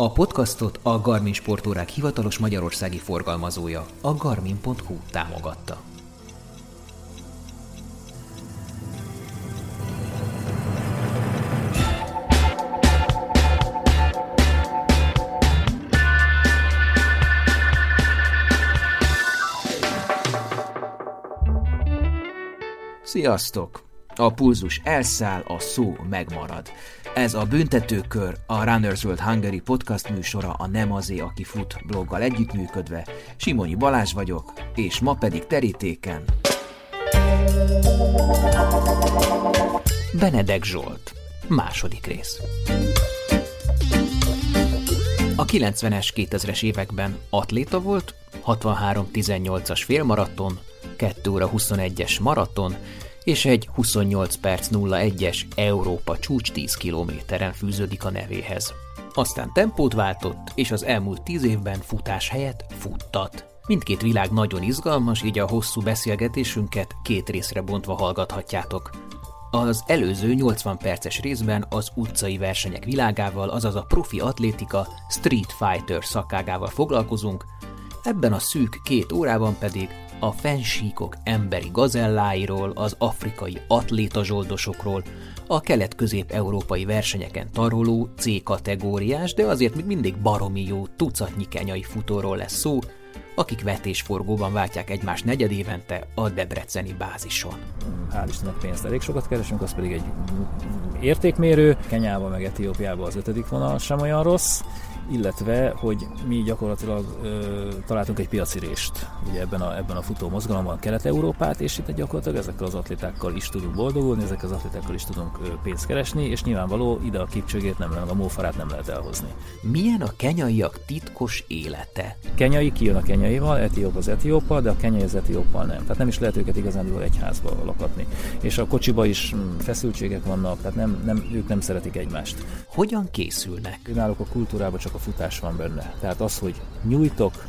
A podcastot a Garmin sportórák hivatalos magyarországi forgalmazója, a garmin.hu támogatta. Sziasztok! A pulzus elszáll, a szó megmarad. Ez a Büntetőkör, a Runners World Hungary podcast műsora a Nem azé, aki fut bloggal együttműködve. Simonyi Balázs vagyok, és ma pedig terítéken. Benedek Zsolt. Második rész. A 90-es, 2000-es években atléta volt, 63-18-as félmaraton, 2 óra 21-es maraton, és egy 28 perc 01-es Európa csúcs 10 kilométeren fűződik a nevéhez. Aztán tempót váltott, és az elmúlt 10 évben futás helyett futtat. Mindkét világ nagyon izgalmas, így a hosszú beszélgetésünket két részre bontva hallgathatjátok. Az előző 80 perces részben az utcai versenyek világával, azaz a profi atlétika Street Fighter szakágával foglalkozunk, ebben a szűk két órában pedig a fensíkok emberi gazelláiról, az afrikai atlétazsoldosokról, a kelet-közép-európai versenyeken taroló C-kategóriás, de azért még mindig baromi jó tucatnyi kenyai futóról lesz szó, akik vetésforgóban váltják egymást negyedévente a debreceni bázison. Hál' Istennek pénzt elég sokat keresünk, az pedig egy értékmérő. Kenyában meg Etiópiában az ötödik vonal sem olyan rossz illetve, hogy mi gyakorlatilag ö, találtunk egy piacirést ugye ebben a, ebben a futó mozgalomban Kelet-Európát, és itt gyakorlatilag ezekkel az atlétákkal is tudunk boldogulni, ezekkel az atlétákkal is tudunk ö, pénzt keresni, és nyilvánvaló ide a kipcsögét nem lehet, a mófarát nem lehet elhozni. Milyen a kenyaiak titkos élete? Kenyai kijön a kenyaival, etióp az etióppal, de a kenyai az etióppal nem. Tehát nem is lehet őket igazán egy házba lakatni. És a kocsiba is mm, feszültségek vannak, tehát nem, nem, ők nem szeretik egymást. Hogyan készülnek? Náluk a kultúrában csak a futás van benne. Tehát az, hogy nyújtok,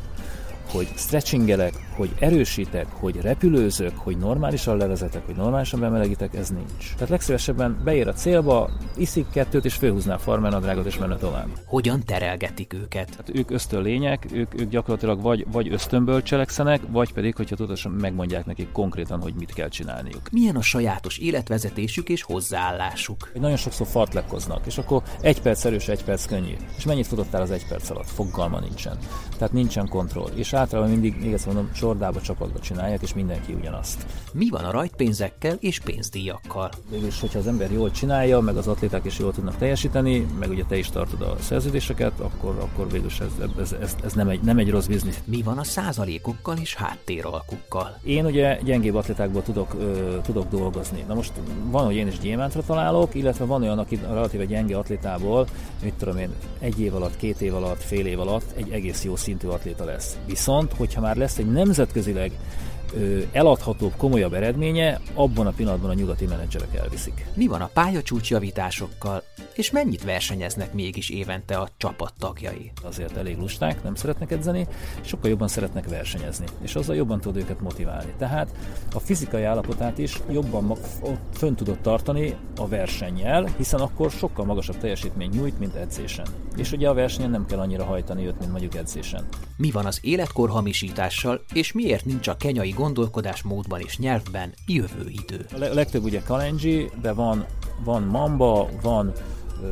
hogy stretchingelek, hogy erősítek, hogy repülőzök, hogy normálisan levezetek, hogy normálisan bemelegítek, ez nincs. Tehát legszívesebben beér a célba, iszik kettőt, és főhúzná a farmernadrágot, és menne tovább. Hogyan terelgetik őket? Tehát ők ösztön lények, ők, ők gyakorlatilag vagy, vagy ösztönből cselekszenek, vagy pedig, hogyha tudatosan megmondják nekik konkrétan, hogy mit kell csinálniuk. Milyen a sajátos életvezetésük és hozzáállásuk? Nagyon sokszor fartlekkoznak, és akkor egy perc erős, egy perc könnyű. És mennyit futottál az egy perc alatt? Fogalma nincsen. Tehát nincsen kontroll. És általában mindig, még ezt mondom, csordába, csapatba csinálják, és mindenki ugyanazt. Mi van a rajtpénzekkel és pénzdíjakkal? Végülis, hogyha az ember jól csinálja, meg az atléták is jól tudnak teljesíteni, meg ugye te is tartod a szerződéseket, akkor, akkor végülis ez, ez, ez, ez nem, egy, nem egy rossz biznisz. Mi van a százalékokkal és háttéralkukkal? Én ugye gyengébb atlétákból tudok, ö, tudok dolgozni. Na most van, hogy én is gyémántra találok, illetve van olyan, aki relatíve gyenge atlétából, mit tudom én, egy év alatt, két év alatt, fél év alatt egy egész jó szintű atléta lesz. Viszont, hogyha már lesz egy nemzetközileg eladhatóbb, komolyabb eredménye, abban a pillanatban a nyugati menedzserek elviszik. Mi van a pályacsúcsjavításokkal, és mennyit versenyeznek mégis évente a csapat tagjai? Azért elég lusták, nem szeretnek edzeni, sokkal jobban szeretnek versenyezni, és azzal jobban tud őket motiválni. Tehát a fizikai állapotát is jobban fönn tudod tartani a versennyel, hiszen akkor sokkal magasabb teljesítmény nyújt, mint edzésen. És ugye a versenyen nem kell annyira hajtani őt, mint mondjuk edzésen. Mi van az életkor hamisítással, és miért nincs a kenyai gondolkodásmódban és nyelvben jövő idő. A legtöbb ugye kalenji, de van, van mamba, van ö,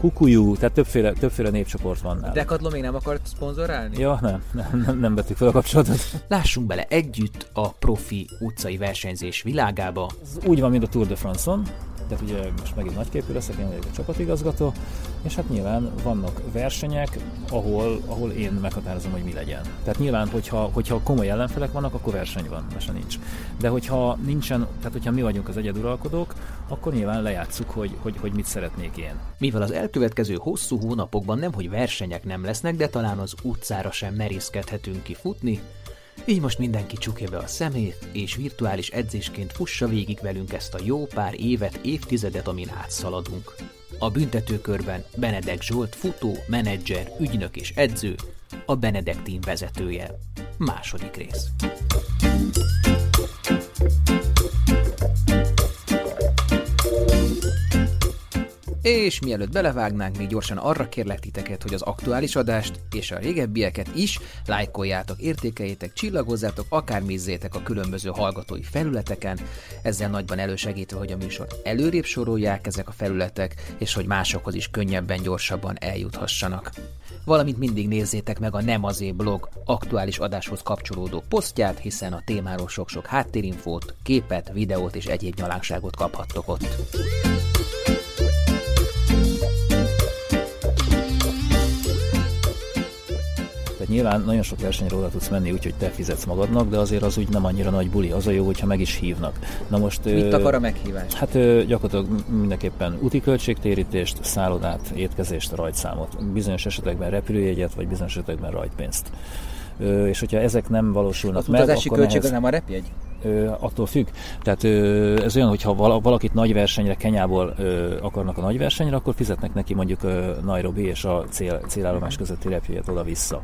kukujú, tehát többféle, többféle népcsoport van náluk. Decathlon még nem akart szponzorálni? Ja, nem, nem, nem, nem vettük fel a kapcsolatot. Lássunk bele együtt a profi utcai versenyzés világába. Ez úgy van, mint a Tour de France-on, tehát ugye most megint nagyképű leszek, én vagyok a csapatigazgató, és hát nyilván vannak versenyek, ahol, ahol én meghatározom, hogy mi legyen. Tehát nyilván, hogyha, hogyha komoly ellenfelek vannak, akkor verseny van, mese nincs. De hogyha nincsen, tehát hogyha mi vagyunk az egyeduralkodók, akkor nyilván lejátszuk, hogy, hogy, hogy mit szeretnék én. Mivel az elkövetkező hosszú hónapokban nem, hogy versenyek nem lesznek, de talán az utcára sem merészkedhetünk ki futni, így most mindenki csukja be a szemét, és virtuális edzésként fussa végig velünk ezt a jó pár évet, évtizedet, amin átszaladunk. A büntetőkörben Benedek Zsolt futó, menedzser, ügynök és edző, a Benedek team vezetője. Második rész. És mielőtt belevágnánk, még gyorsan arra kérlek titeket, hogy az aktuális adást és a régebbieket is lájkoljátok, értékeljétek, csillagozzátok, akár mézzétek a különböző hallgatói felületeken, ezzel nagyban elősegítve, hogy a műsort előrébb sorolják ezek a felületek, és hogy másokhoz is könnyebben, gyorsabban eljuthassanak valamint mindig nézzétek meg a Nem azé blog aktuális adáshoz kapcsolódó posztját, hiszen a témáról sok-sok háttérinfót, képet, videót és egyéb nyalánkságot kaphattok ott. Tehát nyilván nagyon sok versenyre oda tudsz menni, úgyhogy te fizetsz magadnak, de azért az úgy nem annyira nagy buli. Az a jó, hogyha meg is hívnak. Na most, Mit akar a meghívás? Hát gyakorlatilag mindenképpen úti költségtérítést, szállodát, étkezést, rajtszámot. Bizonyos esetekben repülőjegyet, vagy bizonyos esetekben rajtpénzt. És hogyha ezek nem valósulnak az meg, utazási akkor költség nehez... nem a repjegy? Attól függ. Tehát ez olyan, hogyha valakit nagy versenyre, Kenyából akarnak a nagy versenyre, akkor fizetnek neki mondjuk Nairobi és a cél, célállomás közötti repjegyet oda-vissza.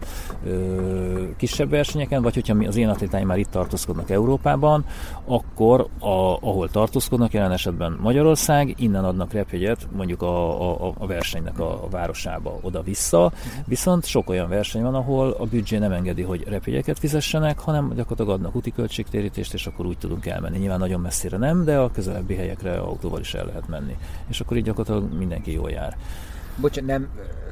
Kisebb versenyeken, vagy hogyha az én atlétáim már itt tartózkodnak Európában, akkor a, ahol tartózkodnak, jelen esetben Magyarország, innen adnak repjegyet mondjuk a, a, a versenynek a, a városába oda-vissza, viszont sok olyan verseny van, ahol a büdzsé nem engedi, hogy repjegyeket fizessenek, hanem gyakorlatilag adnak úti költségtérítést, és akkor úgy tudunk elmenni. Nyilván nagyon messzire nem, de a közelebbi helyekre autóval is el lehet menni. És akkor így gyakorlatilag mindenki jól jár. Bocsánat, nem,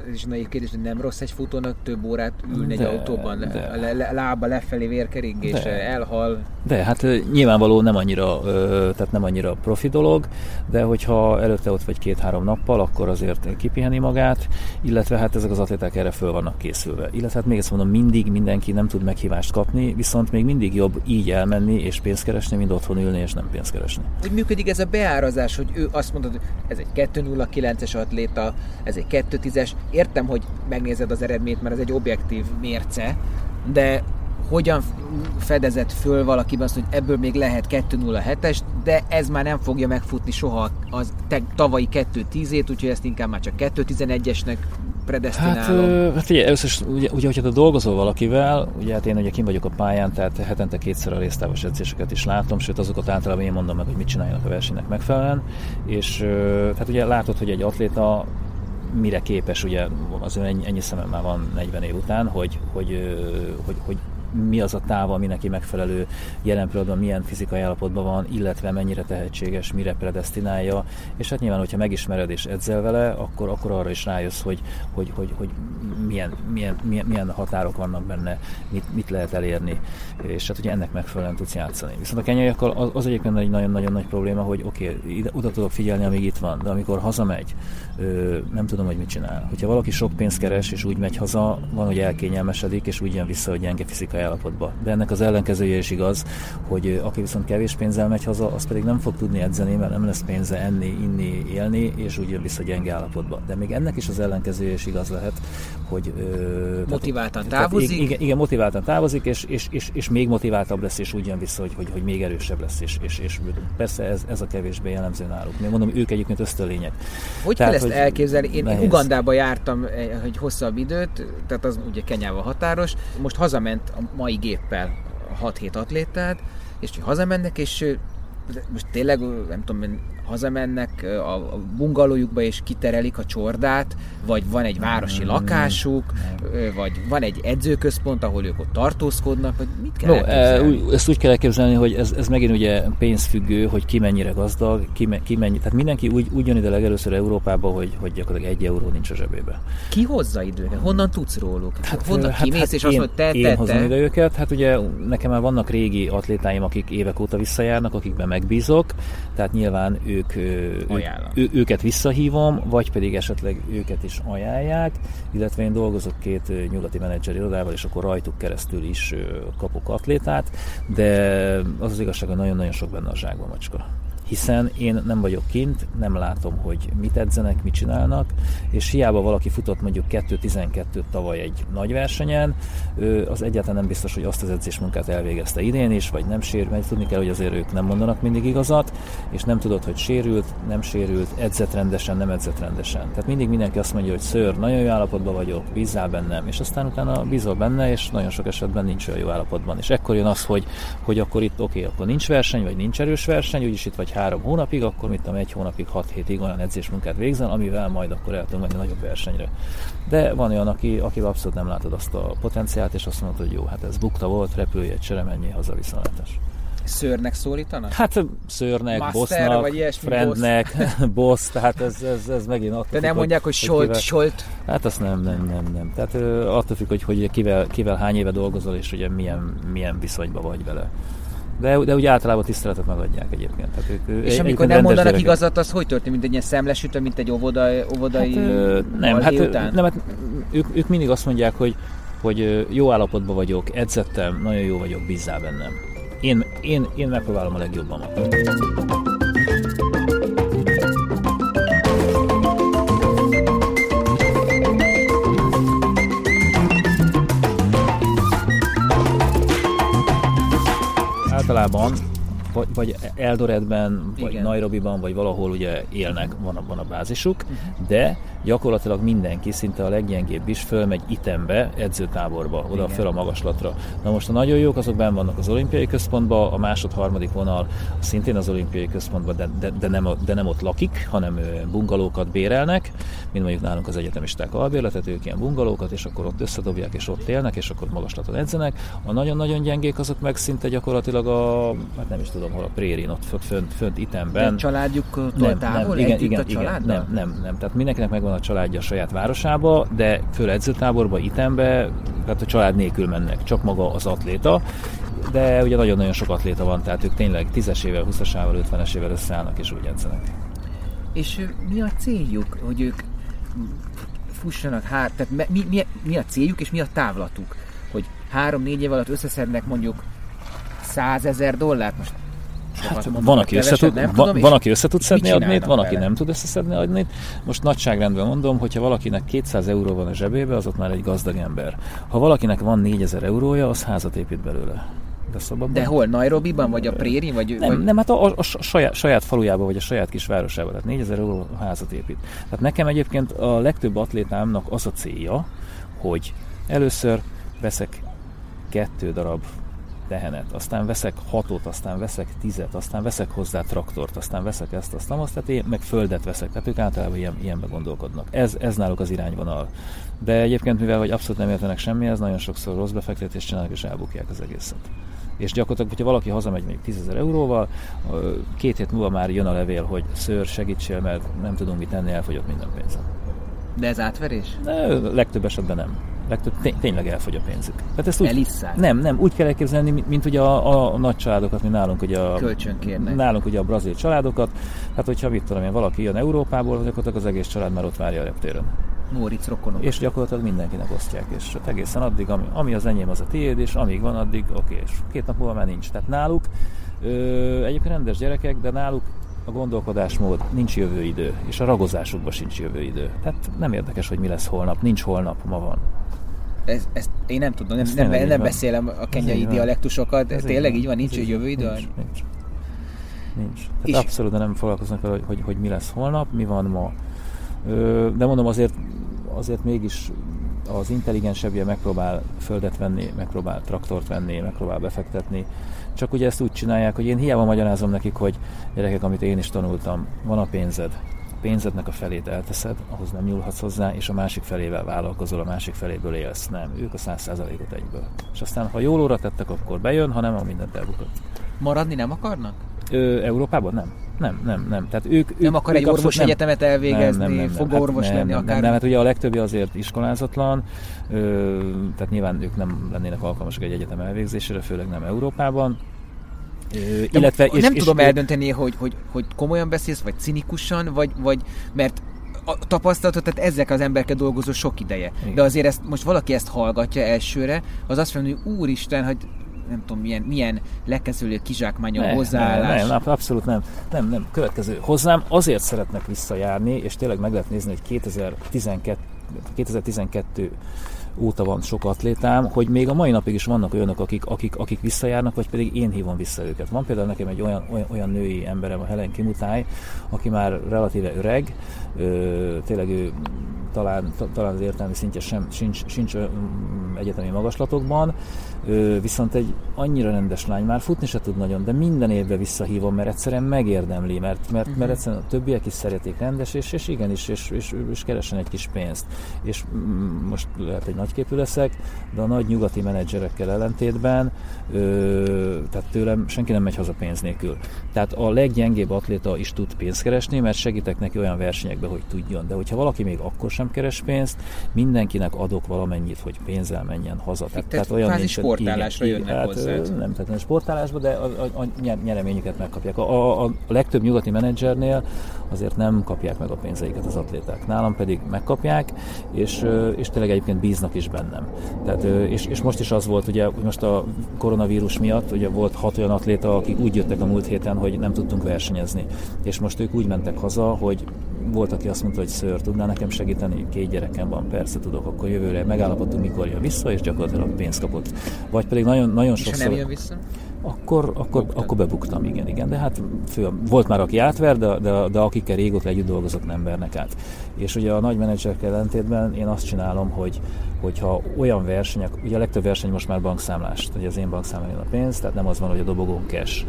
ez is nagy kérdés, hogy nem rossz egy futónak több órát ülni de, egy autóban, de. Le, le, lába lefelé vérkeringés, elhal. De, hát nyilvánvaló nem annyira, tehát nem annyira profi dolog, de hogyha előtte ott vagy két-három nappal, akkor azért kipiheni magát, illetve hát ezek az atléták erre föl vannak készülve. Illetve hát még ezt mondom, mindig mindenki nem tud meghívást kapni, viszont még mindig jobb így elmenni és pénzt keresni, mint otthon ülni és nem pénzt keresni. Hogy működik ez a beárazás, hogy ő azt mondod, hogy ez egy 209-es atléta, ez egy 210-es, értem, hogy megnézed az eredményt, mert ez egy objektív mérce, de hogyan fedezett föl valakiben azt, hogy ebből még lehet 2.07-es, de ez már nem fogja megfutni soha az te, tavalyi 2.10-ét, úgyhogy ezt inkább már csak 2.11-esnek predestinálom. Hát, hát először is, ugye, ugye, hogyha te dolgozol valakivel, ugye hát én ugye kim vagyok a pályán, tehát hetente kétszer a résztávos edzéseket is látom, sőt azokat általában én mondom meg, hogy mit csináljanak a versenynek megfelelően, és hát ugye látod, hogy egy atléta mire képes, ugye az ennyi, ennyi szemem már van 40 év után, hogy, hogy, hogy, hogy mi az a táv, ami neki megfelelő jelen pillanatban milyen fizikai állapotban van, illetve mennyire tehetséges, mire predestinálja, és hát nyilván, hogyha megismered és edzel vele, akkor, akkor arra is rájössz, hogy, hogy, hogy, hogy milyen, milyen, milyen, milyen határok vannak benne, mit, mit lehet elérni, és hát ugye ennek megfelelően tudsz játszani. Viszont a kenyaiakkal az, az egyébként egy nagyon-nagyon nagy probléma, hogy oké, okay, oda tudok figyelni, amíg itt van, de amikor hazamegy, ö, nem tudom, hogy mit csinál. Hogyha valaki sok pénzt keres, és úgy megy haza, van, hogy elkényelmesedik, és úgy jön vissza, hogy gyenge fizikai állapotba. De ennek az ellenkezője is igaz, hogy aki viszont kevés pénzzel megy haza, az pedig nem fog tudni edzeni, mert nem lesz pénze enni, inni, élni, és úgy jön vissza gyenge állapotba. De még ennek is az ellenkezője is igaz lehet, hogy motiváltan tehát, távozik. Tehát, igen, igen, motiváltan távozik, és, és, és, és, még motiváltabb lesz, és úgy jön vissza, hogy, hogy, hogy még erősebb lesz, és, és, és persze ez, ez a kevésbé jellemző náluk. Még mondom, ők egyébként ösztönlények. Hogy tehát, kell ezt hogy elképzelni? Én, én Ugandába jártam egy hosszabb időt, tehát az ugye Kenyával határos. Most hazament a mai géppel 6-7 atlétát, és hazamennek, és most tényleg, nem tudom, hazamennek a bungalójukba és kiterelik a csordát, vagy van egy városi lakásuk, vagy van egy edzőközpont, ahol ők ott tartózkodnak, vagy mit kell no, e, úgy, ezt úgy kell elképzelni, hogy ez, ez megint ugye pénzfüggő, hogy ki mennyire gazdag, ki, ki mennyi, tehát mindenki úgy, úgy jön ide legelőször Európába, hogy, hogy gyakorlatilag egy euró nincs a zsebébe. Ki hozza időket? Honnan tudsz róluk? Hát, Honnan hát, kimész, hát és én, azt mondod, te, én te, hozom ide őket, hát ugye nekem már vannak régi atlétáim, akik évek óta visszajárnak, akikben megbízok, tehát nyilván ők, ő, őket visszahívom, vagy pedig esetleg őket is ajánlják, illetve én dolgozok két nyugati menedzser irodával, és akkor rajtuk keresztül is kapok atlétát, de az az igazság, hogy nagyon-nagyon sok benne a zsákban macska hiszen én nem vagyok kint, nem látom, hogy mit edzenek, mit csinálnak, és hiába valaki futott mondjuk 2.12 tavaly egy nagy versenyen, az egyáltalán nem biztos, hogy azt az edzésmunkát elvégezte idén is, vagy nem sérült, mert tudni kell, hogy azért ők nem mondanak mindig igazat, és nem tudod, hogy sérült, nem sérült, edzett rendesen, nem edzett rendesen. Tehát mindig mindenki azt mondja, hogy ször, nagyon jó állapotban vagyok, bízzál bennem, és aztán utána bízol benne, és nagyon sok esetben nincs olyan jó állapotban. És ekkor jön az, hogy, hogy akkor itt oké, okay, akkor nincs verseny, vagy nincs erős verseny, úgyis itt vagy három hónapig, akkor mit tudom, egy hónapig, hat hétig olyan edzésmunkát végzen, amivel majd akkor el tudunk menni nagyobb versenyre. De van olyan, aki, aki abszolút nem látod azt a potenciált, és azt mondod, hogy jó, hát ez bukta volt, repülj egy csere, mennyi haza viszontlátás. Szörnek szólítanak? Hát szörnek, bossnak, friendnek, boss, tehát ez, ez, ez megint attól De nem mondják, hogy, hogy solt, kivel, solt? Hát azt nem, nem, nem, nem. Tehát attól függ, hogy, hogy kivel, kivel hány éve dolgozol, és ugye milyen, milyen viszonyban vagy vele. De, de úgy általában tiszteletet megadják egyébként. Tehát ők, és amikor nem mondanak gyerekek. igazat, az hogy történik, mint egy ilyen szemlesütő, mint egy óvodai, óvodai hát, ö, nem, hát, után? nem, hát ők, ők mindig azt mondják, hogy, hogy jó állapotban vagyok, edzettem, nagyon jó vagyok, bízzál bennem. Én, én, én megpróbálom a legjobban. Általában vagy, vagy Eldoretben, vagy Igen. Nairobiban, vagy valahol ugye élnek, van a, van a bázisuk, uh-huh. de gyakorlatilag mindenki, szinte a leggyengébb is fölmegy itembe, edzőtáborba, oda Igen. föl a magaslatra. Na most a nagyon jók, azok benn vannak az olimpiai központban, a másod, harmadik vonal szintén az olimpiai központban, de, de, de, nem, de nem ott lakik, hanem bungalókat bérelnek, mint mondjuk nálunk az egyetemisták albérletet, ők ilyen bungalókat, és akkor ott összedobják, és ott élnek, és akkor magaslaton edzenek. A nagyon-nagyon gyengék azok meg szinte gyakorlatilag a, hát nem is tudom, hol a prérin, ott fönt, fönt, fönt itemben. De családjuktól nem, távol? Nem, igen, igen, igen, nem, nem, nem. Tehát mindenkinek megvan a családja a saját városába, de föl edzőtáborba, itembe, tehát a család nélkül mennek, csak maga az atléta, de ugye nagyon-nagyon sok atléta van, tehát ők tényleg 10-es évvel, 20-as évvel, 50-es évvel összeállnak és úgy edzenek. És mi a céljuk, hogy ők fussanak, hát, tehát mi, mi, mi a céljuk és mi a távlatuk? Hogy három-négy év alatt összeszednek mondjuk százezer dollárt, most Hát van, aki össze tud, nem van, van, aki össze tud szedni adnét, van, aki nem tud összeszedni adnét. Most nagyságrendben mondom, hogyha valakinek 200 euró van a zsebébe, az ott már egy gazdag ember. Ha valakinek van 4000 eurója, az házat épít belőle. De, szabadban. De hol? Nairobiban, vagy a Préri? Vagy, nem, vagy... nem, hát a, a, a saját, saját falujában, vagy a saját kis városában. Tehát 4000 euró házat épít. Tehát nekem egyébként a legtöbb atlétámnak az a célja, hogy először veszek kettő darab tehenet, aztán veszek hatot, aztán veszek tizet, aztán veszek hozzá traktort, aztán veszek ezt, azt, azt, tehát én meg földet veszek. Tehát ők általában ilyen, ilyenbe gondolkodnak. Ez, ez náluk az irányvonal. De egyébként, mivel hogy abszolút nem értenek semmihez, nagyon sokszor rossz befektetést csinálnak és elbukják az egészet. És gyakorlatilag, hogyha valaki hazamegy még 10 ezer euróval, két hét múlva már jön a levél, hogy ször, segítsél, mert nem tudunk mit tenni, elfogyott minden pénzem. De ez átverés? De, legtöbb esetben nem legtöbb tény, tényleg elfogy a pénzük. Tehát ezt úgy, Nem, nem, úgy kell elképzelni, mint, mint ugye a, a, a, nagy családokat, mint nálunk ugye a, Kölcsönkérnek. nálunk ugye a brazil családokat. Hát hogyha mit tudom én, valaki jön Európából, gyakorlatilag az egész család már ott várja a reptéren. Móricz rokonok. És gyakorlatilag mindenkinek osztják, és egészen addig, ami, ami az enyém, az a tiéd, és amíg van, addig oké, és két nap múlva már nincs. Tehát náluk ö, egyébként rendes gyerekek, de náluk a gondolkodásmód, nincs jövő idő, és a ragozásukban sincs jövő idő. Tehát nem érdekes, hogy mi lesz holnap, nincs holnap, ma van. Ez, ezt én nem tudom, nem, nem, nem, nem beszélem a kenyai dialektusokat, ez tényleg így van, nincs egy jövő idő? Nincs, nincs. nincs. Tehát és abszolút nem foglalkoznak vele, hogy, hogy, hogy mi lesz holnap, mi van ma. De mondom, azért, azért mégis az intelligensebbje megpróbál földet venni, megpróbál traktort venni, megpróbál befektetni. Csak ugye ezt úgy csinálják, hogy én hiába magyarázom nekik, hogy gyerekek, amit én is tanultam, van a pénzed, pénzednek a felét elteszed, ahhoz nem nyúlhatsz hozzá, és a másik felével vállalkozol, a másik feléből élsz. Nem, ők a száz százalékot egyből. És aztán, ha jól óra tettek, akkor bejön, ha nem, a mindent elbukott. Maradni nem akarnak? Ö, Európában nem. Nem, nem, nem. Tehát ők, ők nem akar egy orvos nem, egyetemet elvégezni, nem, nem, nem, fog hát orvos nem, lenni nem, akár. Nem, nem, hát ugye a legtöbbi azért iskolázatlan, ö, tehát nyilván ők nem lennének alkalmasak egy egyetem elvégzésére, főleg nem Európában. Illetve, és, nem és, tudom és, eldönteni, hogy, hogy, hogy komolyan beszélsz, vagy cinikusan, vagy, vagy mert a tapasztalatot, tehát ezek az emberekkel dolgozó sok ideje. Igen. De azért ezt, most valaki ezt hallgatja elsőre, az azt mondja, hogy úristen, hogy nem tudom, milyen, milyen lekezülő kizsákmányon ne, hozzáállás. Nem, nem, abszolút nem. Nem, nem. Következő. Hozzám azért szeretnek visszajárni, és tényleg meg lehet nézni, hogy 2012, 2012 óta van sok atlétám, hogy még a mai napig is vannak olyanok, akik, akik, akik visszajárnak, vagy pedig én hívom vissza őket. Van például nekem egy olyan, olyan, olyan női emberem, a Helen Kimutály, aki már relatíve öreg, ö, tényleg ő talán, talán az értelmi szintje sem, sincs, sincs egyetemi magaslatokban, viszont egy annyira rendes lány, már futni se tud nagyon, de minden évben visszahívom, mert egyszerűen megérdemli, mert, mert, uh-huh. mert egyszerűen a többiek is szeretik rendes, és, és igenis, és, és, és keresen egy kis pénzt. És most lehet egy nagyképű leszek, de a nagy nyugati menedzserekkel ellentétben, ö, tehát tőlem senki nem megy haza pénz nélkül. Tehát a leggyengébb atléta is tud pénzt keresni, mert segítek neki olyan versenyekbe, hogy tudjon. De hogyha valaki még akkor sem keres pénzt, mindenkinek adok valamennyit, hogy pénzzel menjen haza. Tehát, tehát olyan nincs, sportálásra igen, jönnek hát, hozzád. Nem a sportálásba, de a, a, a nyereményüket megkapják. A, a, a legtöbb nyugati menedzsernél azért nem kapják meg a pénzeiket az atléták. Nálam pedig megkapják, és, és tényleg egyébként bíznak is bennem. Tehát, és, és most is az volt, ugye, hogy most a koronavírus miatt ugye volt hat olyan atléta, akik úgy jöttek a múlt héten, hogy nem tudtunk versenyezni. És most ők úgy mentek haza, hogy volt, aki azt mondta, hogy ször, tudná nekem segíteni, két gyerekem van, persze tudok, akkor jövőre megállapodtunk, mikor jön vissza, és gyakorlatilag pénzt kapott. Vagy pedig nagyon, nagyon és sokszor... nem jön vissza? Akkor, akkor, akkor bebuktam, igen, igen. De hát fő, volt már, aki átver, de, de, de akikkel régóta együtt dolgozok, nem vernek át. És ugye a nagy menedzserek ellentétben én azt csinálom, hogy hogyha olyan versenyek, ugye a legtöbb verseny most már bankszámlás, hogy az én bankszámlán a pénz, tehát nem az van, hogy a dobogón cash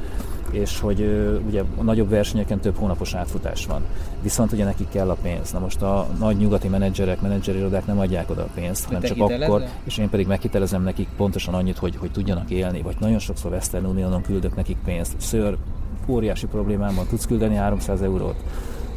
és hogy ugye a nagyobb versenyeken több hónapos átfutás van. Viszont ugye nekik kell a pénz. Na most a nagy nyugati menedzserek, menedzserirodák nem adják oda a pénzt, hanem csak akkor, és én pedig megkitelezem nekik pontosan annyit, hogy, hogy tudjanak élni, vagy nagyon sokszor Western Unionon küldök nekik pénzt. Ször, óriási problémám van, tudsz küldeni 300 eurót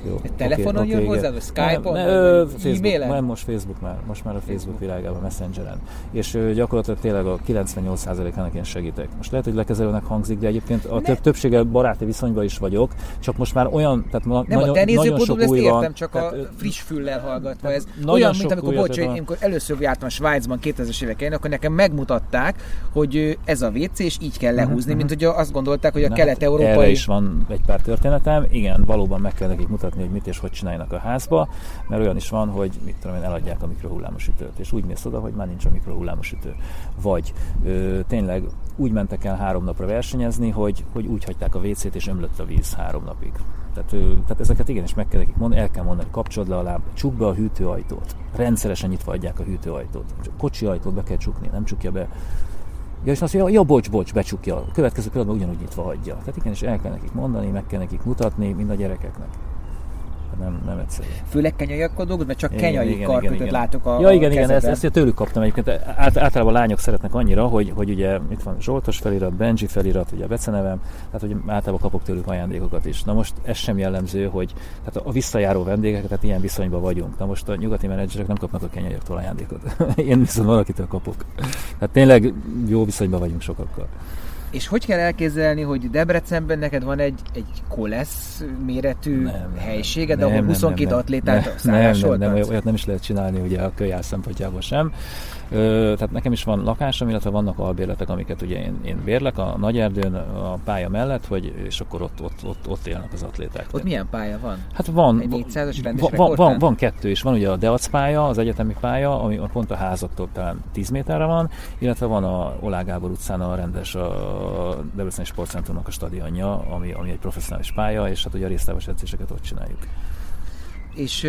jó. Egy telefonon okay, jön okay, hozzá, vagy Skype-on, ne, ne, Facebook, Nem, most Facebook már, most már a Facebook, Facebook világában, Messengeren. És ö, gyakorlatilag tényleg a 98%-ának én segítek. Most lehet, hogy lekezelőnek hangzik, de egyébként a több, többséggel baráti viszonyban is vagyok, csak most már olyan, tehát ma, nem, nagyon, a nagyon sok új értem, van. csak tehát, a friss füllel hallgatva. Ez olyan, mint amikor, bocs, én, amikor először jártam Svájcban 2000-es évek elején, akkor nekem megmutatták, hogy ez a WC, és így kell mhm, lehúzni, mint mhm. hogy azt gondolták, hogy a kelet-európai... Erre is van egy pár történetem. Igen, valóban meg kell nekik mutatni, hogy mit és hogy csináljanak a házba, mert olyan is van, hogy mit tudom én, eladják a mikrohullámosütőt, és úgy mész oda, hogy már nincs a mikrohullámosütő. Vagy ö, tényleg úgy mentek el három napra versenyezni, hogy, hogy úgy hagyták a WC-t, és ömlött a víz három napig. Tehát, ö, tehát ezeket igenis meg kell nekik mondani, el kell mondani, kapcsolod le a láb, csuk be a hűtőajtót. Rendszeresen nyitva adják a hűtőajtót. Kocsi ajtót be kell csukni, nem csukja be Ja, és azt mondja, ja, bocs, bocs, becsukja. A következő pillanatban ugyanúgy nyitva hagyja. Tehát igenis el kell nekik mondani, meg kell nekik mutatni, mind a gyerekeknek nem, nem egyszerű. Főleg kenyaiakkal dolgoz, mert csak igen, kenyai igen, karkötőt igen, látok a Ja, igen, igen, ezt, ezt tőlük kaptam egyébként. Át, általában a lányok szeretnek annyira, hogy, hogy ugye itt van Zsoltos felirat, Benji felirat, ugye a becenevem, tehát hogy általában kapok tőlük ajándékokat is. Na most ez sem jellemző, hogy tehát a visszajáró vendégek, tehát ilyen viszonyban vagyunk. Na most a nyugati menedzserek nem kapnak a kenyaiaktól ajándékot. Én viszont valakitől kapok. Tehát tényleg jó viszonyban vagyunk sokakkal. És hogy kell elképzelni, hogy Debrecenben neked van egy, egy kolesz méretű nem, helységed, nem, ahol 22 nem, nem, atlétát nem, nem, nem, nem, olyat nem is lehet csinálni ugye a kölyár szempontjából sem. Ö, tehát nekem is van lakásom, illetve vannak albérletek, amiket ugye én, én bérlek a Nagyerdőn a pálya mellett, hogy, és akkor ott, ott, ott, ott élnek az atléták. Ott milyen pálya van? Hát van, Egy 400 van, van, van, van, kettő is. Van ugye a Deac pálya, az egyetemi pálya, ami pont a házaktól talán 10 méterre van, illetve van a Olá Gábor utcán a rendes a Debreceni Sportcentrumnak a stadionja, ami, ami egy professzionális pálya, és hát ugye a résztávos edzéseket ott csináljuk. És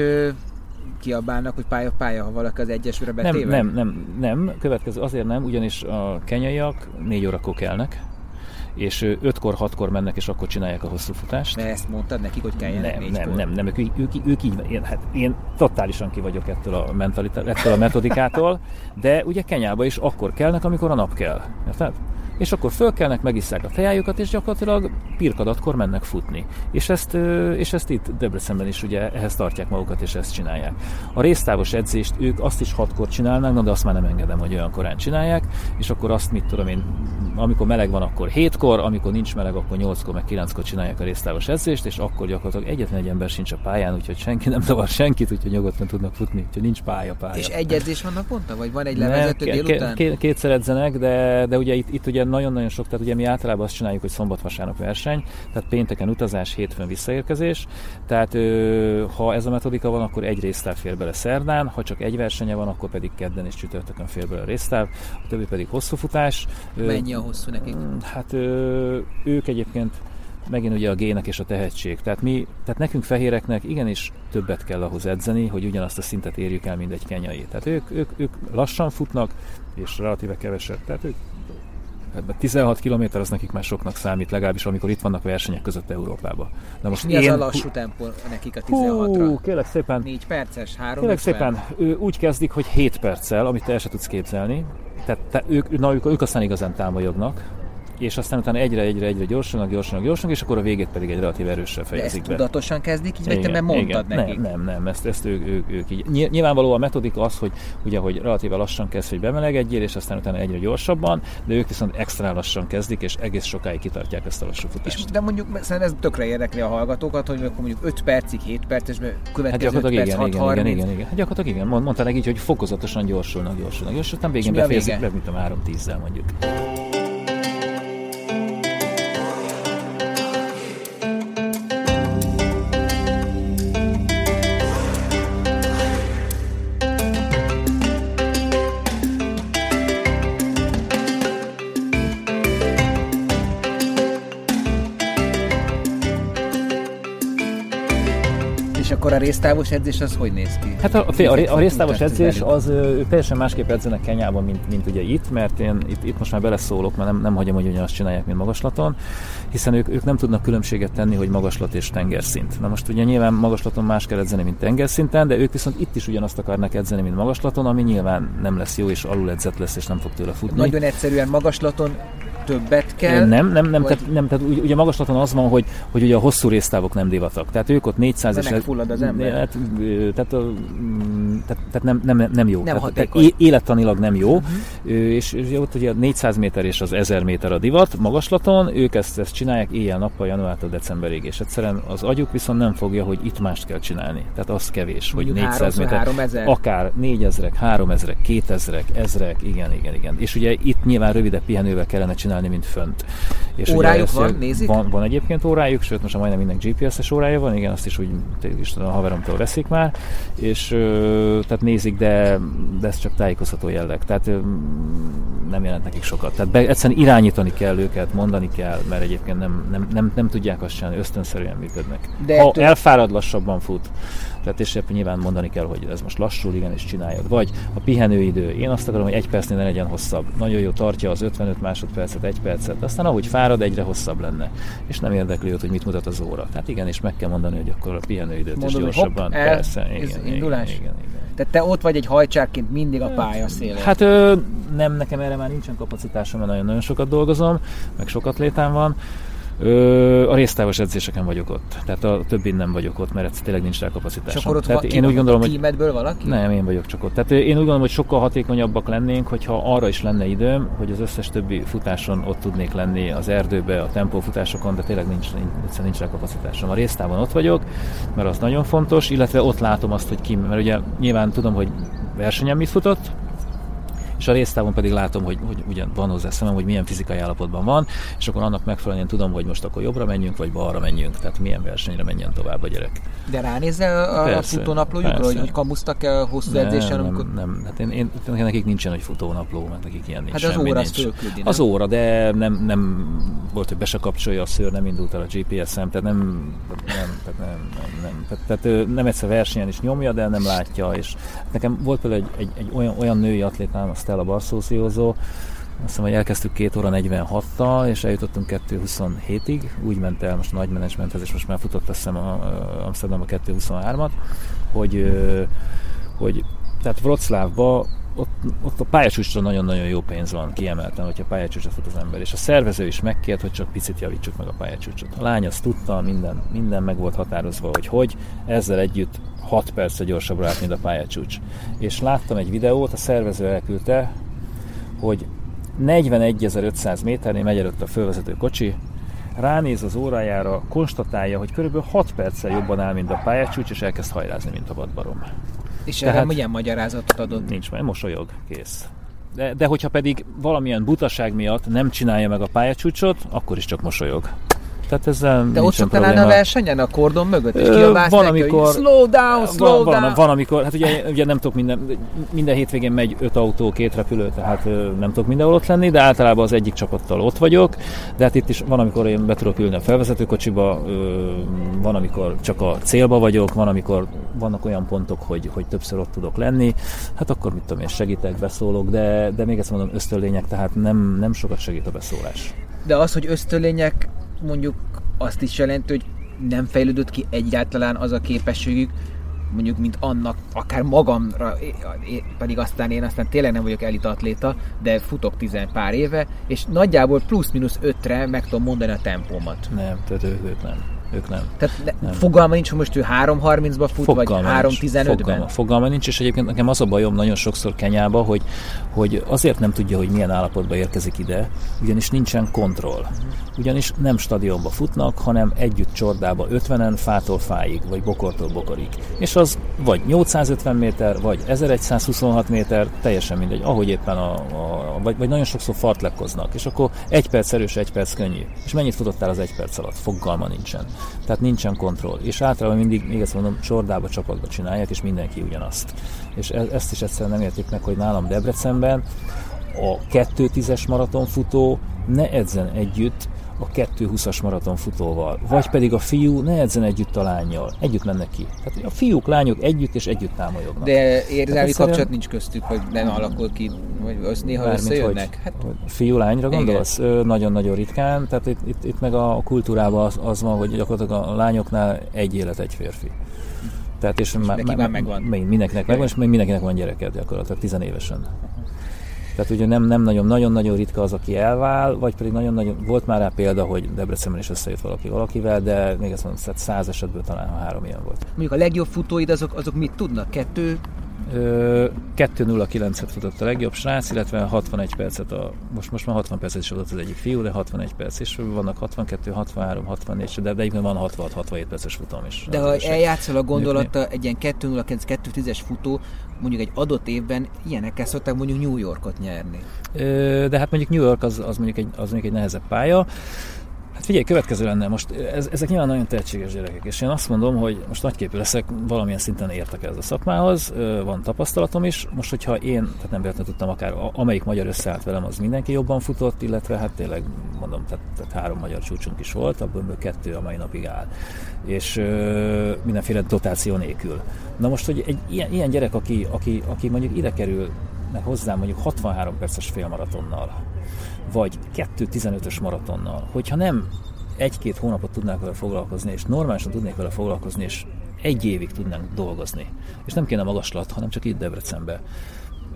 kiabálnak, hogy pálya-pálya, ha valaki az egyesre betéve? Nem, nem, nem, nem. Következő azért nem, ugyanis a kenyaiak négy órakor kelnek, és ötkor, hatkor mennek, és akkor csinálják a hosszú futást. De ezt mondtad nekik, hogy keljenek Nem, nem, nem, nem, ők, ők, ők így, én, hát én totálisan ki vagyok ettől a, ettől a metodikától, de ugye Kenyába is akkor kelnek, amikor a nap kell. Érted? És akkor fölkelnek, megisszák a tejájukat, és gyakorlatilag pirkadatkor mennek futni. És ezt, és ezt itt Debrecenben is ugye ehhez tartják magukat, és ezt csinálják. A résztávos edzést ők azt is hatkor csinálnak, de azt már nem engedem, hogy olyan korán csinálják, és akkor azt mit tudom én, amikor meleg van, akkor hétkor, amikor nincs meleg, akkor nyolckor, meg kilenckor csinálják a résztávos edzést, és akkor gyakorlatilag egyetlen egy ember sincs a pályán, úgyhogy senki nem zavar senkit, úgyhogy nyugodtan tudnak futni, úgyhogy nincs pálya, pálya. És egy edzés van naponta, vagy van egy levezető délután? Kétszer edzenek, de, de ugye itt, itt ugye nagyon-nagyon sok, tehát ugye mi általában azt csináljuk, hogy szombat-vasárnap verseny, tehát pénteken utazás, hétfőn visszaérkezés, tehát ö, ha ez a metodika van, akkor egy résztáv fér bele szerdán, ha csak egy versenye van, akkor pedig kedden és csütörtökön fér bele a résztáv, a többi pedig hosszú futás. Mennyi a hosszú nekik? Mm, hát ö, ők egyébként megint ugye a gének és a tehetség. Tehát, mi, tehát nekünk fehéreknek igenis többet kell ahhoz edzeni, hogy ugyanazt a szintet érjük el, mint egy kenyai. Tehát ők, ők, ők lassan futnak, és relatíve keveset. Tehát ők 16 km az nekik már soknak számít, legalábbis amikor itt vannak versenyek között Európában. Na most mi én... az a lassú tempó nekik a 16-ra? Hú, kérlek szépen. 4 perces, 3 Kérlek szépen, ő úgy kezdik, hogy 7 perccel, amit te el se tudsz képzelni. Tehát te, ők, na, ők, ők aztán igazán támolyognak, és aztán utána egyre, egyre, egyre gyorsulnak, gyorsulnak, gyorsulnak, és akkor a végét pedig egy relatív erőssel fejezik De ezt be. tudatosan kezdik, így vagy te mondtad igen. nekik? Nem, nem, nem, ezt, ezt ők, ők, ők így. Nyilvánvalóan a metodika az, hogy ugye, hogy relatíve lassan kezd, hogy bemelegedjél, és aztán utána egyre gyorsabban, de ők viszont extra lassan kezdik, és egész sokáig kitartják ezt a lassú futást. És de mondjuk szerintem ez tökre érdekli a hallgatókat, hogy akkor mondjuk 5 percig, 7 perc, és következő hát 5 perc, igen, 6, igen, 30. igen, igen, igen. Hát gyakorlatilag igen. Mondta neki így, hogy fokozatosan gyorsulnak, gyorsulnak, és aztán végén befejezik, mint a 3-10-zel mondjuk. Akkor a résztávos edzés az hogy néz ki? Hát a, a, a, a résztávos edzés az ő teljesen másképp edzenek Kenyában, mint, mint ugye itt, mert én itt, itt most már beleszólok, mert nem, nem hagyom, hogy ugyanazt csinálják, mint magaslaton, hiszen ők, ők nem tudnak különbséget tenni, hogy magaslat és tengerszint. Na most ugye nyilván magaslaton más kell edzeni, mint tengerszinten, de ők viszont itt is ugyanazt akarnak edzeni, mint magaslaton, ami nyilván nem lesz jó, és alul edzett lesz, és nem fog tőle futni. Nagyon egyszerűen magaslaton többet kell? Nem, nem, nem, vagy... tehát, nem tehát ugye magaslaton az van, hogy, hogy ugye a hosszú résztávok nem divatak. Tehát ők ott 400 és... megfullad az ember. Hát, tehát, tehát, tehát nem, nem, nem jó. Nem tehát, tehát élettanilag nem jó. Uh-huh. És, és ott ugye 400 méter és az 1000 méter a divat magaslaton, ők ezt, ezt csinálják éjjel-nappal januártól decemberig, és egyszerűen az agyuk viszont nem fogja, hogy itt mást kell csinálni. Tehát az kevés, hogy 400 méter, 3000. akár 4000, 3000, 2000, ezrek, igen, igen, igen. És ugye itt nyilván rövidebb pihenővel kellene csinálni csinálni, mint fönt. És órájuk van, nézik? Van, van egyébként órájuk, sőt most majdnem minden GPS-es órája van, igen, azt is úgy is a haveromtól veszik már, és tehát nézik, de, de ez csak tájékoztató jelleg. Tehát nem jelent nekik sokat. Tehát be, egyszerűen irányítani kell őket, mondani kell, mert egyébként nem, nem, nem, nem tudják azt csinálni, ösztönszerűen működnek. De ha elfárad, lassabban fut, tehát és nyilván mondani kell, hogy ez most lassul, igen, és csináljad. Vagy a pihenőidő. Én azt akarom, hogy egy percnél ne legyen hosszabb. Nagyon jó tartja az 55 másodpercet, egy percet. Aztán ahogy fárad, egyre hosszabb lenne. És nem érdekli őt, hogy mit mutat az óra. Tehát igen, és meg kell mondani, hogy akkor a pihenőidőt Mondom, is gyorsabban. Hopp, el, Persze, igen, igen, indulás. Igen, igen, igen. Tehát te ott vagy egy hajcsárként mindig a pálya szélén. Hát ö, nem, nekem erre már nincsen kapacitásom, mert nagyon-nagyon sokat dolgozom, meg sokat létám van. Ö, a résztávos edzéseken vagyok ott. Tehát a többin nem vagyok ott, mert tényleg nincs rá kapacitásom. És akkor ott Tehát én úgy gondolom, hogy valaki? Nem, én vagyok csak ott. Tehát én úgy gondolom, hogy sokkal hatékonyabbak lennénk, hogyha arra is lenne időm, hogy az összes többi futáson ott tudnék lenni az erdőbe, a tempófutásokon, de tényleg nincs, nincs, nincs rá kapacitásom. A résztávon ott vagyok, mert az nagyon fontos, illetve ott látom azt, hogy ki, mert ugye nyilván tudom, hogy versenyen mit futott, és a résztávon pedig látom, hogy, hogy ugyan van hozzá szemem, hogy milyen fizikai állapotban van, és akkor annak megfelelően tudom, hogy most akkor jobbra menjünk, vagy balra menjünk, tehát milyen versenyre menjen tovább a gyerek. De ránézel a, persze, a futónaplójukra, hogy, hogy kamusztak e hosszú edzésen? Nem, amikor... nem, hát én, én, nekik nincsen, hogy futónapló, mert nekik ilyen nincs. Hát az óra az fölküldi, Az óra, de nem, nem volt, hogy be se kapcsolja a szőr, nem indult el a GPS-em, tehát nem, nem, tehát nem, nem, nem, tehát, tehát nem egyszer versenyen is nyomja, de nem látja, és nekem volt például egy, egy, egy olyan, olyan női atlétám, a Stella Barszóziózó, azt hiszem, hogy elkezdtük 2 óra 46-tal, és eljutottunk 2.27-ig, úgy ment el most a nagy menedzsmenthez, és most már futott azt hiszem a, a Amsterdam a 2.23-at, hogy, hogy tehát Wroclawba ott, ott a pályacsúcsra nagyon-nagyon jó pénz van, kiemelten, hogyha pályacsúcsra fut az ember. És a szervező is megkért, hogy csak picit javítsuk meg a pályacsúcsot. A lány azt tudta, minden, minden meg volt határozva, hogy hogy, ezzel együtt 6 percre gyorsabbra állt, mint a pályacsúcs. És láttam egy videót, a szervező elküldte, hogy 41.500 méternél megy előtt a fölvezető kocsi, ránéz az órájára, konstatálja, hogy körülbelül 6 perccel jobban áll, mint a pályacsúcs, és elkezd hajrázni, mint a vadbarom. És Tehát, erre milyen magyarázatot adott? Nincs, mert mosolyog, kész. De, de hogyha pedig valamilyen butaság miatt nem csinálja meg a pályacsúcsot, akkor is csak mosolyog. Tehát ezzel De ott szoktál a versenyen, a kordon mögött, és kiabálsz van, neki, amikor, slow down, slow van, down. Van, van, amikor, hát ugye, ugye nem tudok minden, minden hétvégén megy öt autó, két repülő, tehát nem tudok mindenhol ott lenni, de általában az egyik csapattal ott vagyok, de hát itt is van, amikor én be tudok ülni a felvezetőkocsiba, van, amikor csak a célba vagyok, van, amikor vannak olyan pontok, hogy, hogy többször ott tudok lenni, hát akkor mit tudom én, segítek, beszólok, de, de még ezt mondom, ösztönlények, tehát nem, nem sokat segít a beszólás. De az, hogy ösztönlények mondjuk azt is jelenti, hogy nem fejlődött ki egyáltalán az a képességük, mondjuk, mint annak, akár magamra, pedig aztán én aztán tényleg nem vagyok elit atléta, de futok tizen pár éve, és nagyjából plusz-minusz ötre meg tudom mondani a tempómat. Nem, tehát ők nem ők nem. Tehát ne, nem. fogalma nincs, hogy most ő 3.30-ba fut, fogalma vagy 3.15-ben? Fogalma, fogalma nincs, és egyébként nekem az a bajom nagyon sokszor Kenyába, hogy, hogy azért nem tudja, hogy milyen állapotba érkezik ide, ugyanis nincsen kontroll. Ugyanis nem stadionba futnak, hanem együtt csordába 50-en fától fáig, vagy bokortól bokorig. És az vagy 850 méter, vagy 1126 méter, teljesen mindegy, ahogy éppen a, a vagy, vagy nagyon sokszor fartlepkoznak, és akkor egy perc erős, egy perc könnyű. És mennyit futottál az egy perc alatt? Fogalma nincsen. Tehát nincsen kontroll. És általában mindig, még ezt mondom, csordába, csapatba csinálják, és mindenki ugyanazt. És e- ezt is egyszerűen nem értik meg, hogy nálam Debrecenben a 2.10-es maratonfutó ne edzen együtt a 2.20-as maraton futóval, vagy pedig a fiú ne edzen együtt a lányjal, együtt mennek ki. Tehát a fiúk, lányok együtt és együtt támolyognak. De érzelmi kapcsolat nincs köztük, hogy nem alakul ki, vagy az néha összejönnek? Hogy, hát, fiú-lányra gondolsz? Nagyon-nagyon ritkán, tehát itt, itt, itt meg a kultúrában az, az van, hogy gyakorlatilag a lányoknál egy élet, egy férfi. Tehát és, és már, már megvan. Mindenkinek megvan, és még mindenkinek van gyereked gyakorlatilag, tizenévesen. Tehát ugye nem, nem nagyon, nagyon-nagyon ritka az, aki elvál, vagy pedig nagyon-nagyon, volt már rá példa, hogy Debrecenben is összejött valaki valakivel, de még ezt mondom, száz esetből talán három ilyen volt. Mondjuk a legjobb futóid azok, azok mit tudnak? Kettő, 2.09-et futott a legjobb srác, illetve 61 percet, a, most, most már 60 percet is adott az egyik fiú, de 61 perc, és vannak 62, 63, 64, de, egyébként van 66, 67 perces futam is. De ha eljátszol a gondolata, egy ilyen 2.09, 2.10-es futó, mondjuk egy adott évben ilyenekkel szokták mondjuk New Yorkot nyerni. De hát mondjuk New York az, az, mondjuk, egy, az mondjuk egy nehezebb pálya. Hát figyelj, következő lenne, most ez, ezek nyilván nagyon tehetséges gyerekek, és én azt mondom, hogy most nagyképű leszek, valamilyen szinten értek ez a szakmához, van tapasztalatom is, most hogyha én, tehát nem véletlenül tudtam, akár amelyik magyar összeállt velem, az mindenki jobban futott, illetve hát tényleg mondom, tehát, tehát három magyar csúcsunk is volt, abból kettő a mai napig áll, és mindenféle dotáció nélkül. Na most, hogy egy ilyen, ilyen gyerek, aki, aki, aki mondjuk ide kerül hozzám mondjuk 63 perces félmaratonnal, vagy 2-15-ös maratonnal, hogyha nem egy-két hónapot tudnák vele foglalkozni, és normálisan tudnék vele foglalkozni, és egy évig tudnánk dolgozni. És nem kéne magaslat, hanem csak itt Debrecenbe.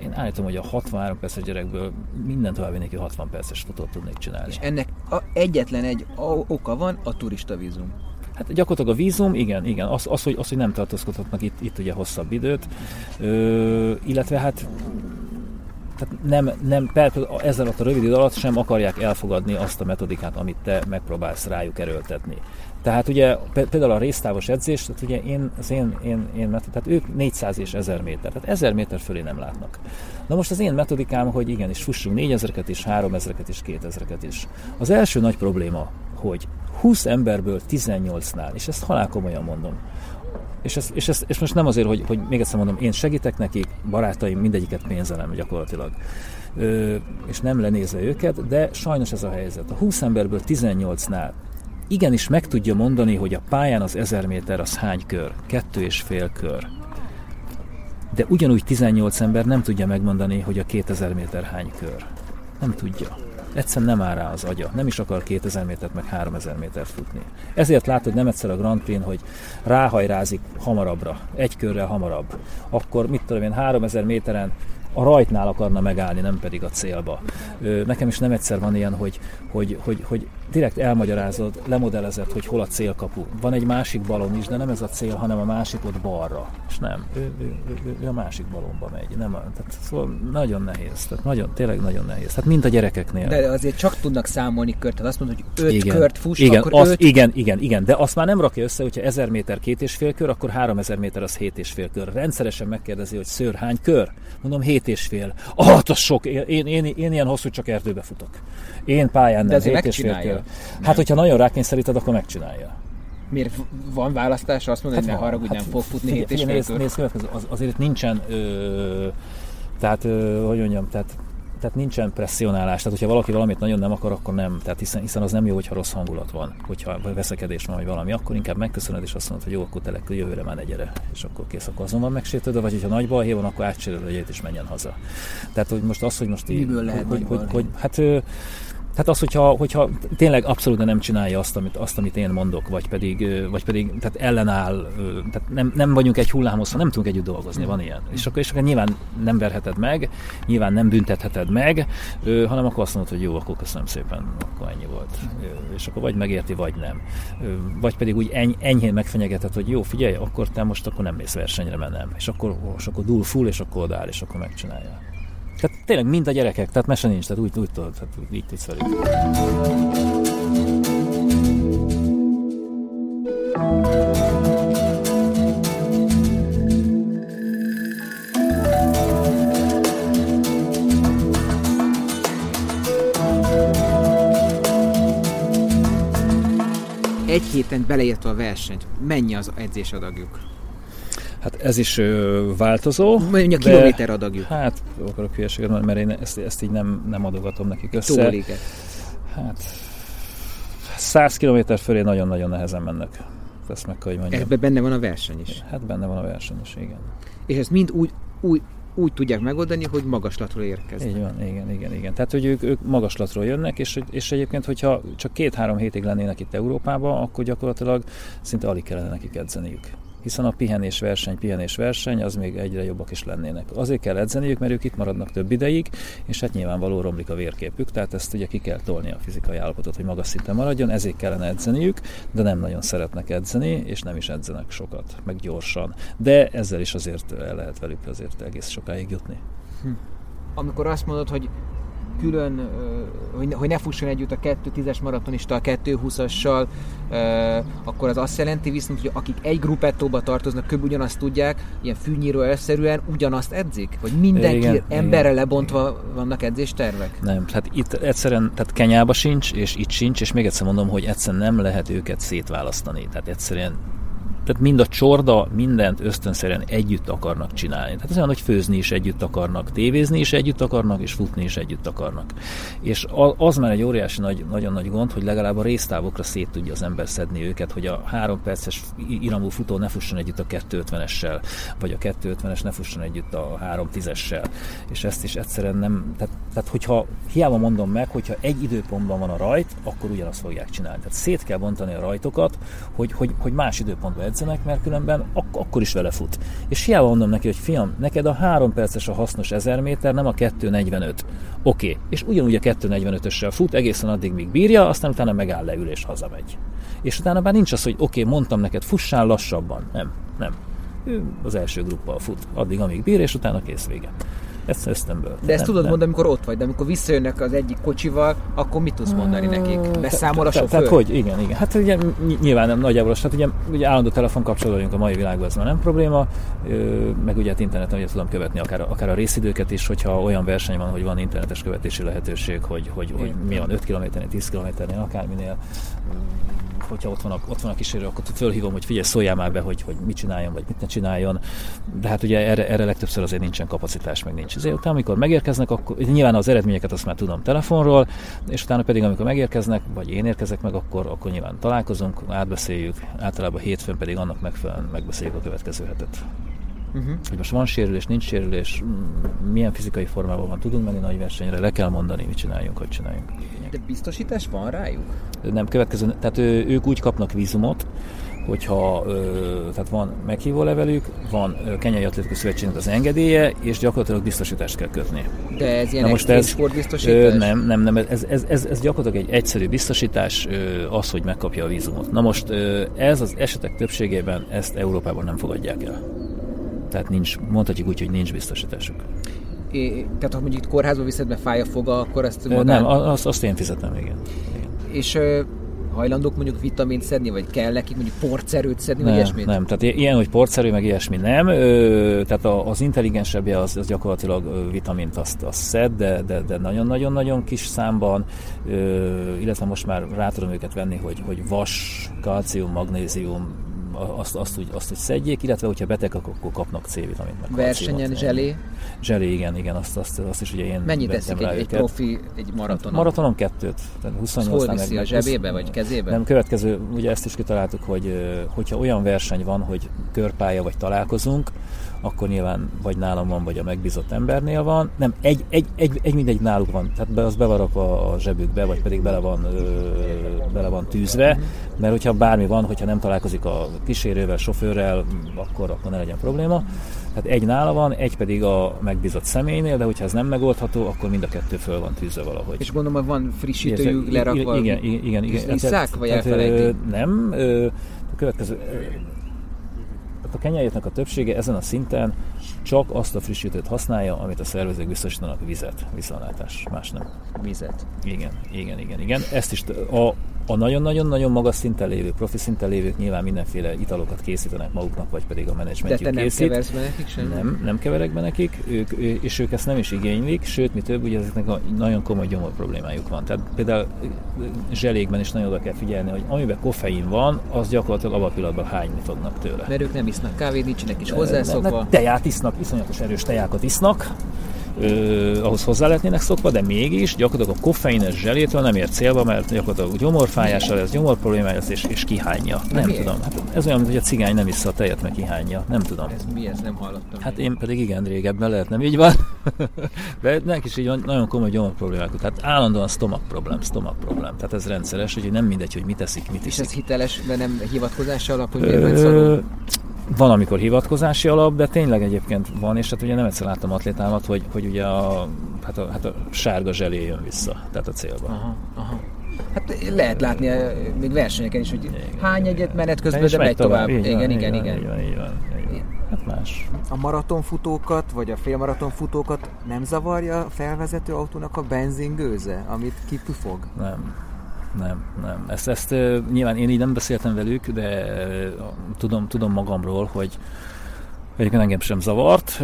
Én állítom, hogy a 63 perces gyerekből minden további nélkül 60 perces futót tudnék csinálni. És ennek a, egyetlen egy oka van, a turista vízum. Hát gyakorlatilag a vízum, igen, igen, az, az, hogy, az hogy nem tartózkodhatnak itt, itt ugye hosszabb időt, ö, illetve hát tehát nem, nem ezzel a rövid idő alatt sem akarják elfogadni azt a metodikát, amit te megpróbálsz rájuk erőltetni. Tehát ugye például a résztávos edzés, tehát ugye én, az én, én, én tehát ők 400 és 1000 méter, tehát 1000 méter fölé nem látnak. Na most az én metodikám, hogy igenis fussunk 4000-eket is, 3000-eket is, 2000-eket is. Az első nagy probléma, hogy 20 emberből 18-nál, és ezt halál komolyan mondom, és, ez, és, ez, és most nem azért, hogy, hogy még egyszer mondom, én segítek nekik, barátaim mindegyiket pénzelem gyakorlatilag, ö, és nem lenézve őket, de sajnos ez a helyzet. A 20 emberből 18-nál igenis meg tudja mondani, hogy a pályán az 1000 méter az hány kör, kettő és fél kör. De ugyanúgy 18 ember nem tudja megmondani, hogy a 2000 méter hány kör. Nem tudja egyszerűen nem áll rá az agya. Nem is akar 2000 métert, meg 3000 métert futni. Ezért látod nem egyszer a Grand Prix, hogy ráhajrázik hamarabbra, egy körrel hamarabb. Akkor mit tudom én, 3000 méteren a rajtnál akarna megállni, nem pedig a célba. Nekem is nem egyszer van ilyen, hogy, hogy, hogy, hogy direkt elmagyarázod, lemodellezed, hogy hol a célkapu. Van egy másik balon is, de nem ez a cél, hanem a másik ott balra. És nem, ő, ő, ő, ő a másik balonba megy. Nem, tehát szóval nagyon nehéz, tehát nagyon, tényleg nagyon nehéz. Tehát mint a gyerekeknél. De azért csak tudnak számolni kört, tehát azt mondod, hogy öt igen, kört fuss, igen, akkor azt, öt... Igen, igen, igen, de azt már nem rakja össze, hogyha 1000 méter két és fél kör, akkor 3000 méter az hét és fél kör. Rendszeresen megkérdezi, hogy szőr hány kör? Mondom, hét hét és fél. Ah, az sok. Én, én, én, én ilyen hosszú csak erdőbe futok. Én pályán nem, hét és fél Hát, hogyha nagyon rákényszeríted, akkor megcsinálja. Miért van választás? Azt mondod, hát hogy ne haragudj, hát, nem fog futni hét és fél nézd, nézd, az, azért nincsen, ö, tehát, ö, hogy mondjam, tehát tehát nincsen presszionálás. Tehát, hogyha valaki valamit nagyon nem akar, akkor nem. Tehát hiszen, hiszen az nem jó, hogyha rossz hangulat van, hogyha veszekedés van, vagy valami, akkor inkább megköszönöd, és azt mondod, hogy jó, akkor telek, jövőre már ne gyere, és akkor kész, akkor azonban megsértődöd, vagy hogyha nagy balhé van, akkor átcseréled egyet, és menjen haza. Tehát, hogy most az, hogy most így, Miből lehet hogy, hogy, hogy, hogy, hát tehát az, hogyha, hogyha tényleg abszolút nem csinálja azt amit, azt, amit én mondok, vagy pedig, vagy pedig tehát ellenáll, tehát nem, nem vagyunk egy hullámhosszon, nem tudunk együtt dolgozni, van ilyen. És akkor, és akkor nyilván nem verheted meg, nyilván nem büntetheted meg, hanem akkor azt mondod, hogy jó, akkor köszönöm szépen, akkor ennyi volt. És akkor vagy megérti, vagy nem. Vagy pedig úgy eny, enyhén megfenyegeted, hogy jó, figyelj, akkor te most akkor nem mész versenyre, mert nem. És akkor, és akkor dúl full, és akkor odaáll, és akkor megcsinálja. Tehát tényleg mind a gyerekek, tehát mese nincs, tehát úgy, úgy tudod, tehát így tudsz. Egy héten beleértve a versenyt, mennyi az edzésadagjuk? Hát ez is ö, változó. Mondjuk a kilométer adagjuk. Hát akarok hülyeséget mert én ezt, ezt így nem, nem adogatom nekik össze. Tóliket. Hát 100 km fölé nagyon-nagyon nehezen mennek. Ezt meg kell, hogy mondjam. Ebben benne van a verseny is. Hát benne van a verseny is, igen. És ezt mind úgy, úgy, úgy tudják megoldani, hogy magaslatról érkeznek. Így van, igen, igen, igen. Tehát, hogy ők, ők magaslatról jönnek, és, és egyébként, hogyha csak két-három hétig lennének itt Európában, akkor gyakorlatilag szinte alig kellene nekik edzeniük hiszen a pihenés verseny, pihenés verseny, az még egyre jobbak is lennének. Azért kell edzeniük, mert ők itt maradnak több ideig, és hát nyilvánvaló romlik a vérképük, tehát ezt ugye ki kell tolni a fizikai állapotot, hogy magas szinten maradjon, ezért kellene edzeniük, de nem nagyon szeretnek edzeni, és nem is edzenek sokat, meg gyorsan. De ezzel is azért el lehet velük azért egész sokáig jutni. Hm. Amikor azt mondod, hogy külön, hogy, hogy ne fusson együtt a 2.10-es maratonista a 2.20-assal, akkor az azt jelenti viszont, hogy akik egy gruppettóba tartoznak, kb. ugyanazt tudják, ilyen fűnyíró elszerűen ugyanazt edzik? Vagy mindenki igen, emberre igen, lebontva igen. vannak edzéstervek? Nem, hát itt egyszerűen, tehát Kenyába sincs, és itt sincs, és még egyszer mondom, hogy egyszerűen nem lehet őket szétválasztani. Tehát egyszerűen tehát mind a csorda, mindent ösztönszerűen együtt akarnak csinálni. Tehát az olyan, hogy főzni is együtt akarnak, tévézni is együtt akarnak, és futni is együtt akarnak. És az már egy óriási nagy, nagyon nagy gond, hogy legalább a résztávokra szét tudja az ember szedni őket, hogy a három perces iramú futó ne fusson együtt a 250-essel, vagy a 250-es ne fusson együtt a 310-essel. És ezt is egyszerűen nem, tehát, tehát hogyha hiába mondom meg, hogyha egy időpontban van a rajt, akkor ugyanazt fogják csinálni. Tehát szét kell bontani a rajtokat, hogy, hogy, hogy más időpontban edzsenek, mert különben ak- akkor is vele fut. És hiába mondom neki, hogy fiam, neked a 3 perces a hasznos 1000 méter, nem a 245. Oké, okay. és ugyanúgy a 245-össel fut egészen addig, míg bírja, aztán utána megáll leül és hazamegy. És utána már nincs az, hogy oké, okay, mondtam neked, fussál lassabban. Nem, nem. Ő az első gruppal fut, addig, amíg bír, és utána kész vége. Ezt ösztönből. De ezt nem, tudod nem. mondani, amikor ott vagy, de amikor visszajönnek az egyik kocsival, akkor mit tudsz mondani nekik? Beszámol a sofőr? Tehát hogy, igen, igen. Hát ugye nyilván nem nagyjából, hát ugye, ugye állandó telefon kapcsolódunk a mai világban, ez már nem probléma, meg ugye hát interneten ugye tudom követni akár, akár a részidőket is, hogyha olyan verseny van, hogy van internetes követési lehetőség, hogy, hogy, hogy mi van 5 kilométernél, 10 kilométernél, akárminél hogyha ott van a, ott van a kísérő, akkor fölhívom, hogy figyelj, szóljál már be, hogy, hogy mit csináljon, vagy mit ne csináljon. De hát ugye erre, erre legtöbbször azért nincsen kapacitás, meg nincs. Ezért utána, amikor megérkeznek, akkor nyilván az eredményeket azt már tudom telefonról, és utána pedig, amikor megérkeznek, vagy én érkezek meg, akkor, akkor nyilván találkozunk, átbeszéljük, általában hétfőn pedig annak megfelelően megbeszéljük a következő hetet. Uh-huh. Hogy most van sérülés, nincs sérülés, milyen fizikai formában van, tudunk menni nagy versenyre, le kell mondani, mit csináljunk, hogy csináljunk. De biztosítás van rájuk? Nem, következő, tehát ő, ők úgy kapnak vízumot, hogyha ö, tehát van meghívó levelük, van Kenyai Atlétikus Szövetségnek az engedélye, és gyakorlatilag biztosítást kell kötni. De ez ilyen most ez, sportbiztosítás? Ö, nem, nem, nem, ez, ez, ez, ez gyakorlatilag egy egyszerű biztosítás, ö, az, hogy megkapja a vízumot. Na most ö, ez az esetek többségében ezt Európában nem fogadják el. Tehát nincs, mondhatjuk úgy, hogy nincs biztosításuk. É, tehát ha mondjuk kórházba viszed, mert fáj a foga, akkor ezt magán... Nem, azt, azt én fizetem, igen. igen. És hajlandók mondjuk vitamint szedni, vagy kell nekik mondjuk porcerőt szedni, nem, vagy ilyesmit? Nem, tehát ilyen, hogy porcerő, meg ilyesmi nem. Ö, tehát az intelligensebbje az, az gyakorlatilag vitamint azt, azt szed, de, de, de nagyon-nagyon-nagyon kis számban, ö, illetve most már rá tudom őket venni, hogy, hogy vas, kalcium, magnézium, azt, azt, úgy, azt úgy szedjék, illetve hogyha beteg, akkor kapnak C-vitamint. Meg Versenyen zselé? Zselé, igen, igen, azt, azt, azt is ugye én Mennyit eszik egy, egy profi egy maratonon? Maratonon kettőt. Tehát 28 Hol viszi, a zsebébe vagy kezébe? Nem, következő, ugye ezt is kitaláltuk, hogy hogyha olyan verseny van, hogy körpálya vagy találkozunk, akkor nyilván vagy nálam van, vagy a megbízott embernél van. Nem, egy, egy, egy, egy mindegy náluk van. Tehát be, az bevarakva a zsebükbe, vagy pedig bele van, ö, bele van tűzve, mert hogyha bármi van, hogyha nem találkozik a kísérővel, sofőrrel, akkor, akkor ne legyen probléma. Tehát egy nála van, egy pedig a megbízott személynél, de hogyha ez nem megoldható, akkor mind a kettő föl van tűzve valahogy. És gondolom, hogy van frissítőjük lerakva? Igen, igen, igen. igen. Isszák, vagy elfelejtik? Nem, ö, a következő a kenyerjétnek a többsége ezen a szinten csak azt a frissítőt használja, amit a szervezők biztosítanak vizet, viszontlátás, más nem. Vizet. Igen, igen, igen, igen. Ezt is a, a nagyon-nagyon-nagyon magas szinten lévő, profi szinten lévők nyilván mindenféle italokat készítenek maguknak, vagy pedig a menedzsmentjük De te készít. nem keversz be nekik sem? Nem, nem keverek be nekik, ők, és ők ezt nem is igénylik, sőt, mi több, ugye ezeknek a nagyon komoly gyomor problémájuk van. Tehát például zselékben is nagyon oda kell figyelni, hogy amiben koffein van, az gyakorlatilag abban a pillanatban hányni fognak tőle. Mert ők nem isznak kávét, nincsenek is hozzászokva. Teját isznak, iszonyatos erős tejákat isznak, ö, ahhoz hozzá lehetnének szokva, de mégis gyakorlatilag a koffeines zselétől nem ér célba, mert gyakorlatilag gyomorfájással lesz, gyomor problémája lesz, és, és kihányja. Nem miért? tudom. Hát ez olyan, mint hogy a cigány nem vissza a tejet, meg kihányja. Nem tudom. Ez mi, ez nem hallottam. Hát én pedig igen, régebben lehet, nem így van. de neki is így van, nagyon komoly gyomor problémák. Tehát állandóan stomach problém, stomach problém. Tehát ez rendszeres, hogy nem mindegy, hogy mit eszik, mit És iszik. ez hiteles, de nem hivatkozása alap, hogy miért van, amikor hivatkozási alap, de tényleg egyébként van, és hát ugye nem egyszer láttam atlétámat, hogy, hogy ugye a, hát a, hát a sárga zselé jön vissza, tehát a célba. Aha, aha. Hát lehet látni eh, még versenyeken is, hogy igen, hány egyet menet közben, de megy tovább. tovább. Igen, igen, igen, igen. Így van, így van, így van. Hát más. A maratonfutókat, vagy a félmaratonfutókat nem zavarja a felvezető autónak a benzingőze, amit kipufog? Nem nem, nem. Ezt, ezt nyilván én így nem beszéltem velük, de tudom, tudom magamról, hogy Egyébként engem sem zavart.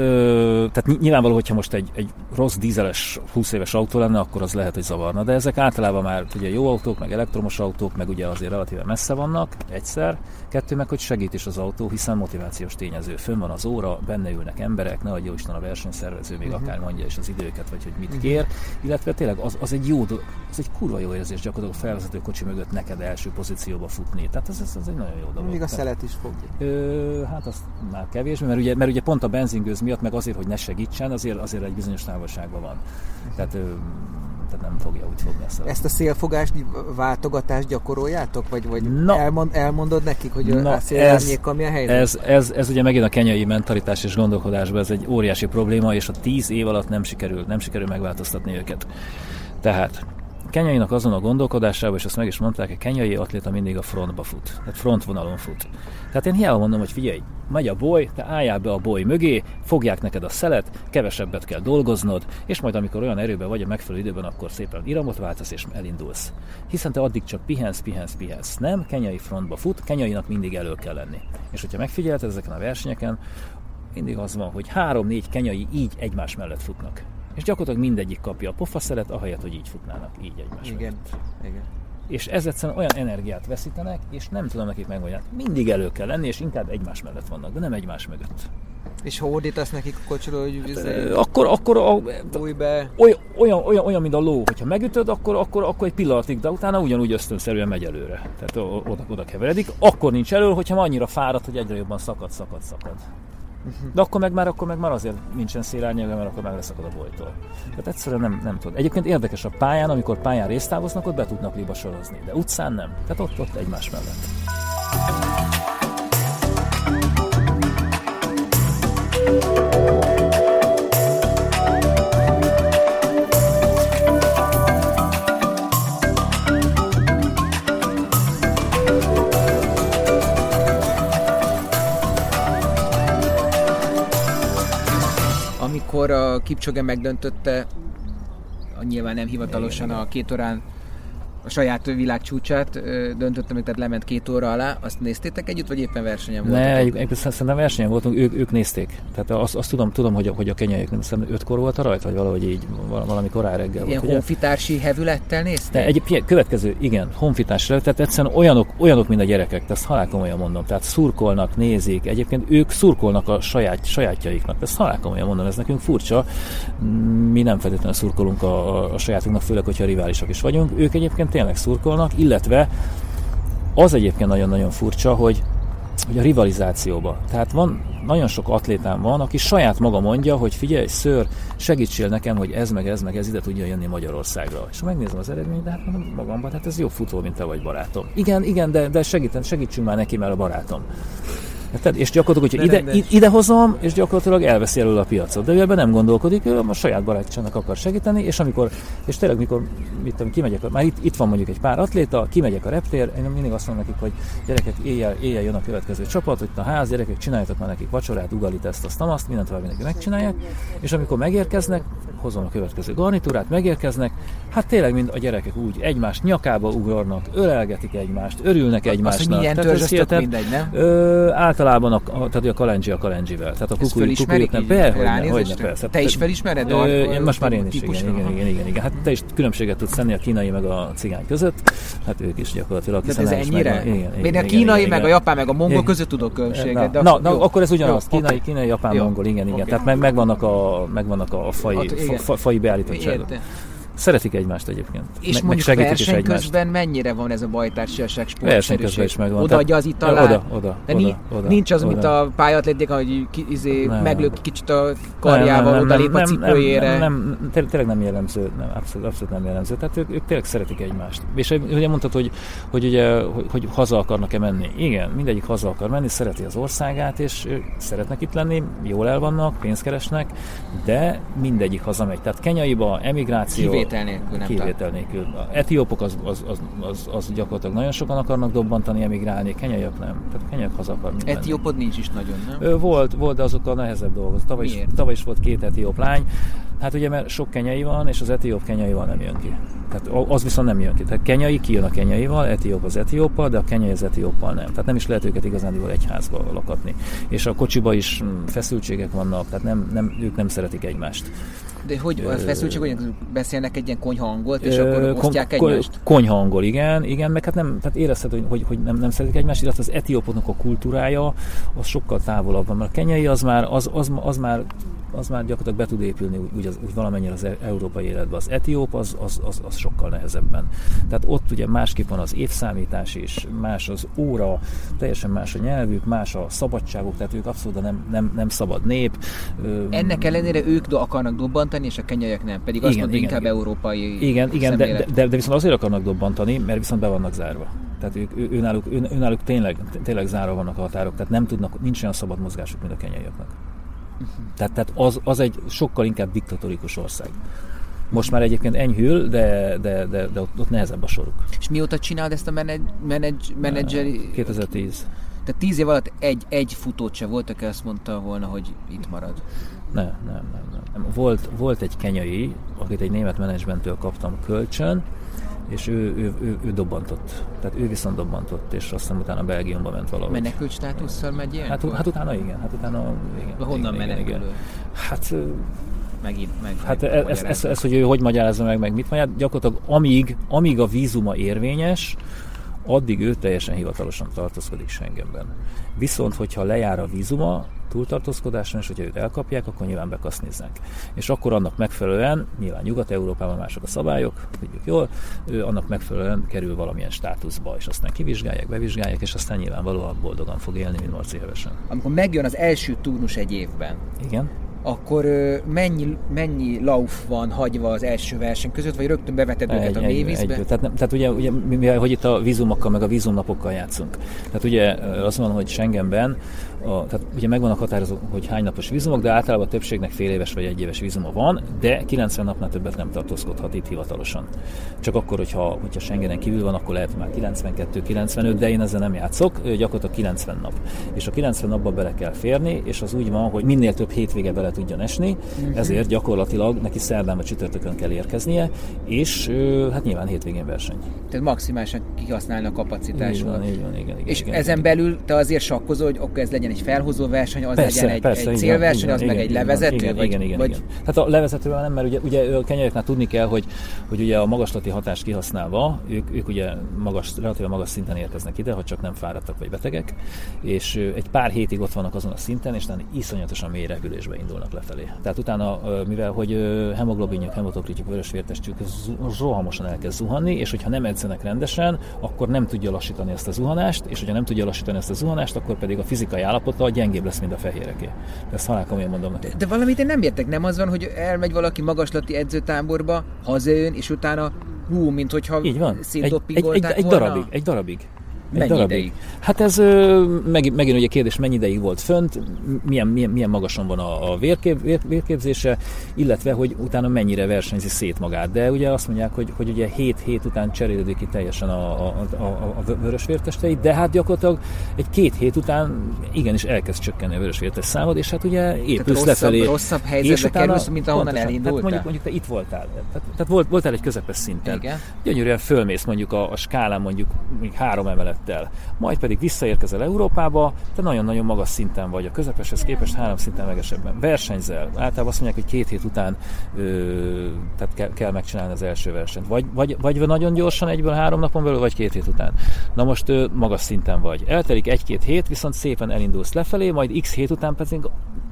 Tehát nyilvánvaló, hogyha most egy, egy rossz dízeles 20 éves autó lenne, akkor az lehet, hogy zavarna. De ezek általában már ugye jó autók, meg elektromos autók, meg ugye azért relatíve messze vannak, egyszer. Kettő meg, hogy segít is az autó, hiszen motivációs tényező. Fönn van az óra, benne ülnek emberek, ne adja Isten a versenyszervező, még uh-huh. akár mondja is az időket, vagy hogy mit uh-huh. kér. Illetve tényleg az, az egy jó, az egy kurva jó érzés gyakorlatilag a felvezető kocsi mögött neked első pozícióba futni. Tehát ez, ez, ez egy nagyon jó dolog. Még a szelet is fogja. Ö, hát azt már kevésbé, mert ugye, mert ugye pont a benzingőz miatt, meg azért, hogy ne segítsen, azért, azért egy bizonyos távolságban van. Tehát, ö, tehát nem fogja úgy fogni a... Ezt a szélfogás váltogatást gyakoroljátok? Vagy, vagy Na, elmond, elmondod nekik, hogy Na, a szélárnyékkal mi a helyzet? Ez, ez, ez, ugye megint a kenyai mentalitás és gondolkodásban ez egy óriási probléma, és a tíz év alatt nem sikerül, nem sikerül megváltoztatni őket. Tehát kenyainak azon a gondolkodásában, és azt meg is mondták, hogy kenyai atléta mindig a frontba fut, tehát frontvonalon fut. Tehát én hiába mondom, hogy figyelj, megy a boly, te álljál be a boly mögé, fogják neked a szelet, kevesebbet kell dolgoznod, és majd amikor olyan erőben vagy a megfelelő időben, akkor szépen iramot váltasz és elindulsz. Hiszen te addig csak pihensz, pihensz, pihensz. Nem, kenyai frontba fut, kenyainak mindig elő kell lenni. És hogyha megfigyelted ezeken a versenyeken, mindig az van, hogy három-négy kenyai így egymás mellett futnak. És gyakorlatilag mindegyik kapja a pofaszeret, ahelyett, hogy így futnának, így egymás Igen, igen. És ez egyszerűen olyan energiát veszítenek, és nem tudom nekik megmondani. Mindig elő kell lenni, és inkább egymás mellett vannak, de nem egymás mögött. És ha ordítasz nekik a kocsiról, hogy hát, izé, akkor, akkor a, be. Olyan, olyan, olyan, olyan, mint a ló, hogyha megütöd, akkor, akkor, akkor egy pillanatig, de utána ugyanúgy ösztönszerűen megy előre. Tehát oda, oda keveredik. Akkor nincs elő, hogyha annyira fáradt, hogy egyre jobban szakad, szakad, szakad. De akkor meg már, akkor meg már azért nincsen szélárnyaga, mert akkor meg leszakad a bolytól. Tehát egyszerűen nem, nem tud. Egyébként érdekes a pályán, amikor pályán résztávoznak, ott be tudnak liba sorozni, de utcán nem. Tehát ott, ott egymás mellett. Kipchoge megdöntötte, nyilván nem hivatalosan a két órán a saját világcsúcsát döntötte meg, tehát lement két óra alá. Azt néztétek együtt, vagy éppen versenyen voltatok? Ne, egyébként szerintem versenyen voltunk, ők, ők nézték. Tehát azt, azt tudom, tudom, hogy, hogy a kenyaiak nem hiszem ötkor volt a rajt, vagy valahogy így, valami korán reggel Ilyen volt. honfitársi hevülettel nézték? Ne, egy következő, igen, honfitársra, tehát egyszerűen olyanok, olyanok, mint a gyerekek, ezt halál komolyan mondom. Tehát szurkolnak, nézik, egyébként ők szurkolnak a saját, sajátjaiknak. Ezt halál komolyan mondom, ez nekünk furcsa. Mi nem feltétlenül szurkolunk a, a sajátunknak, főleg, hogyha riválisak is vagyunk. Ők egyébként tényleg szurkolnak, illetve az egyébként nagyon-nagyon furcsa, hogy hogy a rivalizációba. Tehát van, nagyon sok atlétám van, aki saját maga mondja, hogy figyelj, ször, segítsél nekem, hogy ez meg ez meg ez ide tudja jönni Magyarországra. És megnézem az eredményt, de hát mondom magamban, hát ez jobb futó, mint te vagy barátom. Igen, igen, de, de segíten, segítsünk már neki, mert a barátom. Tehát, és gyakorlatilag, hogy ide, ide hozom, és gyakorlatilag elveszi elől a piacot. De ő ebben nem gondolkodik, ő a saját barátjának akar segíteni, és amikor, és tényleg mikor, mit tudom, kimegyek, már itt, itt van mondjuk egy pár atléta, kimegyek a reptér, én mindig azt mondom nekik, hogy gyerekek, éjjel, éjjel jön a következő csapat, hogy a ház, gyerekek, csináljatok már nekik vacsorát, ugalit, ezt, azt, azt, mindent tovább mindenki megcsinálják, és amikor megérkeznek, hozom a következő garnitúrát, megérkeznek, hát tényleg mind a gyerekek úgy egymást nyakába ugornak, ölelgetik egymást, örülnek egymásnak. Azt, hogy milyen törzsöztök mindegy, nem? Ö, általában a, a, tehát a kalendzsi a kalendzsivel. Tehát a kukuly, kukulyt nem, be, hogy hogy persze. Te is felismered? Ö, én most már én is, igen, igen, igen, igen, igen, Hát te is különbséget tudsz tenni a kínai meg a cigány között. Hát ők is gyakorlatilag. De ez ennyire? Én a kínai, meg a japán, meg a mongol között tudok különbséget. Na, akkor ez ugyanaz. Kínai, kínai, japán, mongol, igen, igen. Tehát megvannak a, fai beállítottságok. Szeretik egymást egyébként. És meg, mondjuk meg verseny közben mennyire van ez a bajtársiasság sport? Verseny közben is megvan. Odaadja az italát? Oda, oda, De oda, oda, nincs az, oda. mint a pályatlétik, hogy ki, izé, meglök kicsit a karjával, nem, odalép a cipőjére. Nem, nem, nem, tényleg nem jellemző, nem, abszolút, abszolút nem jellemző. Tehát ők, ők tényleg szeretik egymást. És ugye mondtad, hogy, hogy, ugye, hogy, hogy haza akarnak-e menni. Igen, mindegyik haza akar menni, szereti az országát, és szeretnek itt lenni, jól el vannak, pénzt keresnek, de mindegyik hazamegy. Tehát Kenyaiba emigráció, kivétel nélkül. Nem kivétel nélkül. Etiópok az, az, az, az, az, gyakorlatilag nagyon sokan akarnak dobbantani, emigrálni, kenyaiak nem. Tehát kenyaiak haza akar menni. Etiópod nincs is nagyon, nem? Volt, volt, de azok a nehezebb dolgok. Tavaly is, tavaly is volt két etióp lány. Hát ugye, mert sok kenyai van, és az etióp kenyaival nem jön ki. Tehát az viszont nem jön ki. Tehát kenyai kijön a kenyaival, etióp az etióppal, de a kenyai az etióppal nem. Tehát nem is lehet őket igazán egy házba lakatni. És a kocsiba is mm, feszültségek vannak, tehát nem, nem, ők nem szeretik egymást. De hogy a feszültség, hogy beszélnek egy ilyen konyha angolt, és akkor osztják egymást? Konyha angol, igen, igen, meg hát nem, tehát érezhető, hogy, hogy, hogy nem, nem szeretik egymást, illetve az etiópoknak a kultúrája az sokkal távolabb van, mert a kenyai az már, az, az, az már az már gyakorlatilag be tud épülni úgy, az, úgy valamennyire az e- európai életbe. Az etióp az, az, az, az sokkal nehezebben. Tehát ott ugye másképp van az évszámítás is, más az óra, teljesen más a nyelvük, más a szabadságuk, tehát ők abszolút nem, nem, nem szabad nép. Ennek ellenére ők do akarnak dobbantani, és a kenyaiak nem, pedig azt igen, igen, inkább igen. európai Igen, igen de, de, de, viszont azért akarnak dobbantani, mert viszont be vannak zárva. Tehát ők, ő, őnáluk, ő, őnáluk tényleg, tényleg zárva vannak a határok, tehát nem tudnak, nincs olyan szabad mozgásuk, mint a kenyaiaknak. Tehát, tehát az, az egy sokkal inkább diktatórikus ország. Most már egyébként enyhül, de, de, de, de ott, ott nehezebb a soruk. És mióta csinálod ezt a menedz, menedz, menedzseri... 2010. Tehát tíz év alatt egy, egy futót se volt, aki azt mondta volna, hogy itt marad. Nem, nem, nem. nem. nem. Volt, volt egy kenyai, akit egy német menedzsmenttől kaptam kölcsön, és ő, ő, ő, ő dobbantott. Tehát ő viszont dobbantott, és aztán utána Belgiumba ment valahogy. Menekült státusszal megy ilyen? Hát, hát utána igen, hát utána igen. Honnan igen, menekül? Igen. Hát megint meg, Hát meg ez, ez, ez, hogy ő hogy magyarázza meg, meg mit magyaráz, gyakorlatilag amíg, amíg a vízuma érvényes, addig ő teljesen hivatalosan tartózkodik Schengenben. Viszont, hogyha lejár a vízuma, túltartózkodáson, és hogyha őt elkapják, akkor nyilván bekasznéznek. És akkor annak megfelelően, nyilván Nyugat-Európában mások a szabályok, tudjuk jól, ő annak megfelelően kerül valamilyen státuszba, és aztán kivizsgálják, bevizsgálják, és aztán nyilvánvalóan boldogan fog élni, mint Marci Hevesen. Amikor megjön az első turnus egy évben, Igen akkor mennyi, mennyi lauf van hagyva az első verseny között, vagy rögtön beveted egy, őket a mélyvízbe? Egy, tehát, tehát ugye, ugye mivel, hogy itt a vízumokkal, meg a vízumnapokkal játszunk. Tehát ugye az van, hogy Schengenben a, tehát ugye meg vannak határozó, hogy hány napos vízumok, de általában a többségnek fél éves vagy egy éves vízuma van, de 90 napnál többet nem tartózkodhat itt hivatalosan. Csak akkor, hogyha, hogyha Schengenen kívül van, akkor lehet már 92-95, de én ezzel nem játszok, gyakorlatilag 90 nap. És a 90 napba bele kell férni, és az úgy van, hogy minél több hétvége bele tudjon esni, uh-huh. ezért gyakorlatilag neki szerdán vagy csütörtökön kell érkeznie, és hát nyilván hétvégén verseny. Tehát maximálisan kihasználni a kapacitásokat. És igen, ezen igen. belül te azért sakkozol, hogy akkor ez legyen egy felhozó verseny, az persze, legyen egy, persze, egy igen, célverseny, igen, az igen, meg egy igen, levezető? Igen, vagy, igen, igen, vagy... igen. Hát a levezetővel nem, mert ugye, ugye a kenyerőknál tudni kell, hogy, hogy ugye a magaslati hatást kihasználva, ők, ők ugye magas, relatíve magas szinten érkeznek ide, ha csak nem fáradtak vagy betegek, és egy pár hétig ott vannak azon a szinten, és utána iszonyatosan mély repülésbe indulnak lefelé. Tehát utána, mivel hogy hemoglobinjuk, hemotokritjuk, vörösvértestjük rohamosan elkezd zuhanni, és hogyha nem edzenek rendesen, akkor nem tudja lassítani ezt a zuhanást, és hogyha nem tudja lassítani ezt a zuhanást, akkor pedig a fizikai állapota gyengébb lesz, mint a fehéreké. De ezt halál komolyan mondom neked. De, de valamit én nem értek, nem az van, hogy elmegy valaki magaslati edzőtáborba, hazajön, és utána hú, mint hogyha Így van. Egy, egy, egy, egy volna. darabig, egy darabig. Egy Mennyi darabig. ideig? Hát ez megint, megint ugye kérdés, mennyi ideig volt fönt, milyen, milyen, milyen magasan van a, a vérkép, vér, vérképzése, illetve hogy utána mennyire versenyzi szét magát. De ugye azt mondják, hogy, hogy ugye 7 hét után cserélődik ki teljesen a, a, a, a vörös vértestei, de hát gyakorlatilag egy két hét után igenis elkezd csökkenni a vörös vértes számod, és hát ugye épülsz rosszabb, lefelé. rosszabb helyzetbe kerülsz, mint ahonnan pontosan, elindultál. Tehát mondjuk, mondjuk te itt voltál, tehát, tehát volt, voltál egy közepes szinten. Igen. Gyönyörűen fölmész mondjuk a, a skálán mondjuk, mondjuk három emelettel, majd pedig visszaérkezel Európába, te nagyon-nagyon magas szinten vagy, a közepeshez képest három szinten megesebben. Versenyzel, általában azt mondják, hogy két hét után ö, tehát kell, kell megcsinálni az első versenyt. Vagy, vagy, vagy nagyon gyorsan egyből három napon belül, vagy két hét után. Na most ö, magas szinten vagy. Eltelik egy-két hét, viszont szépen elindulsz lefelé, majd x hét után pedig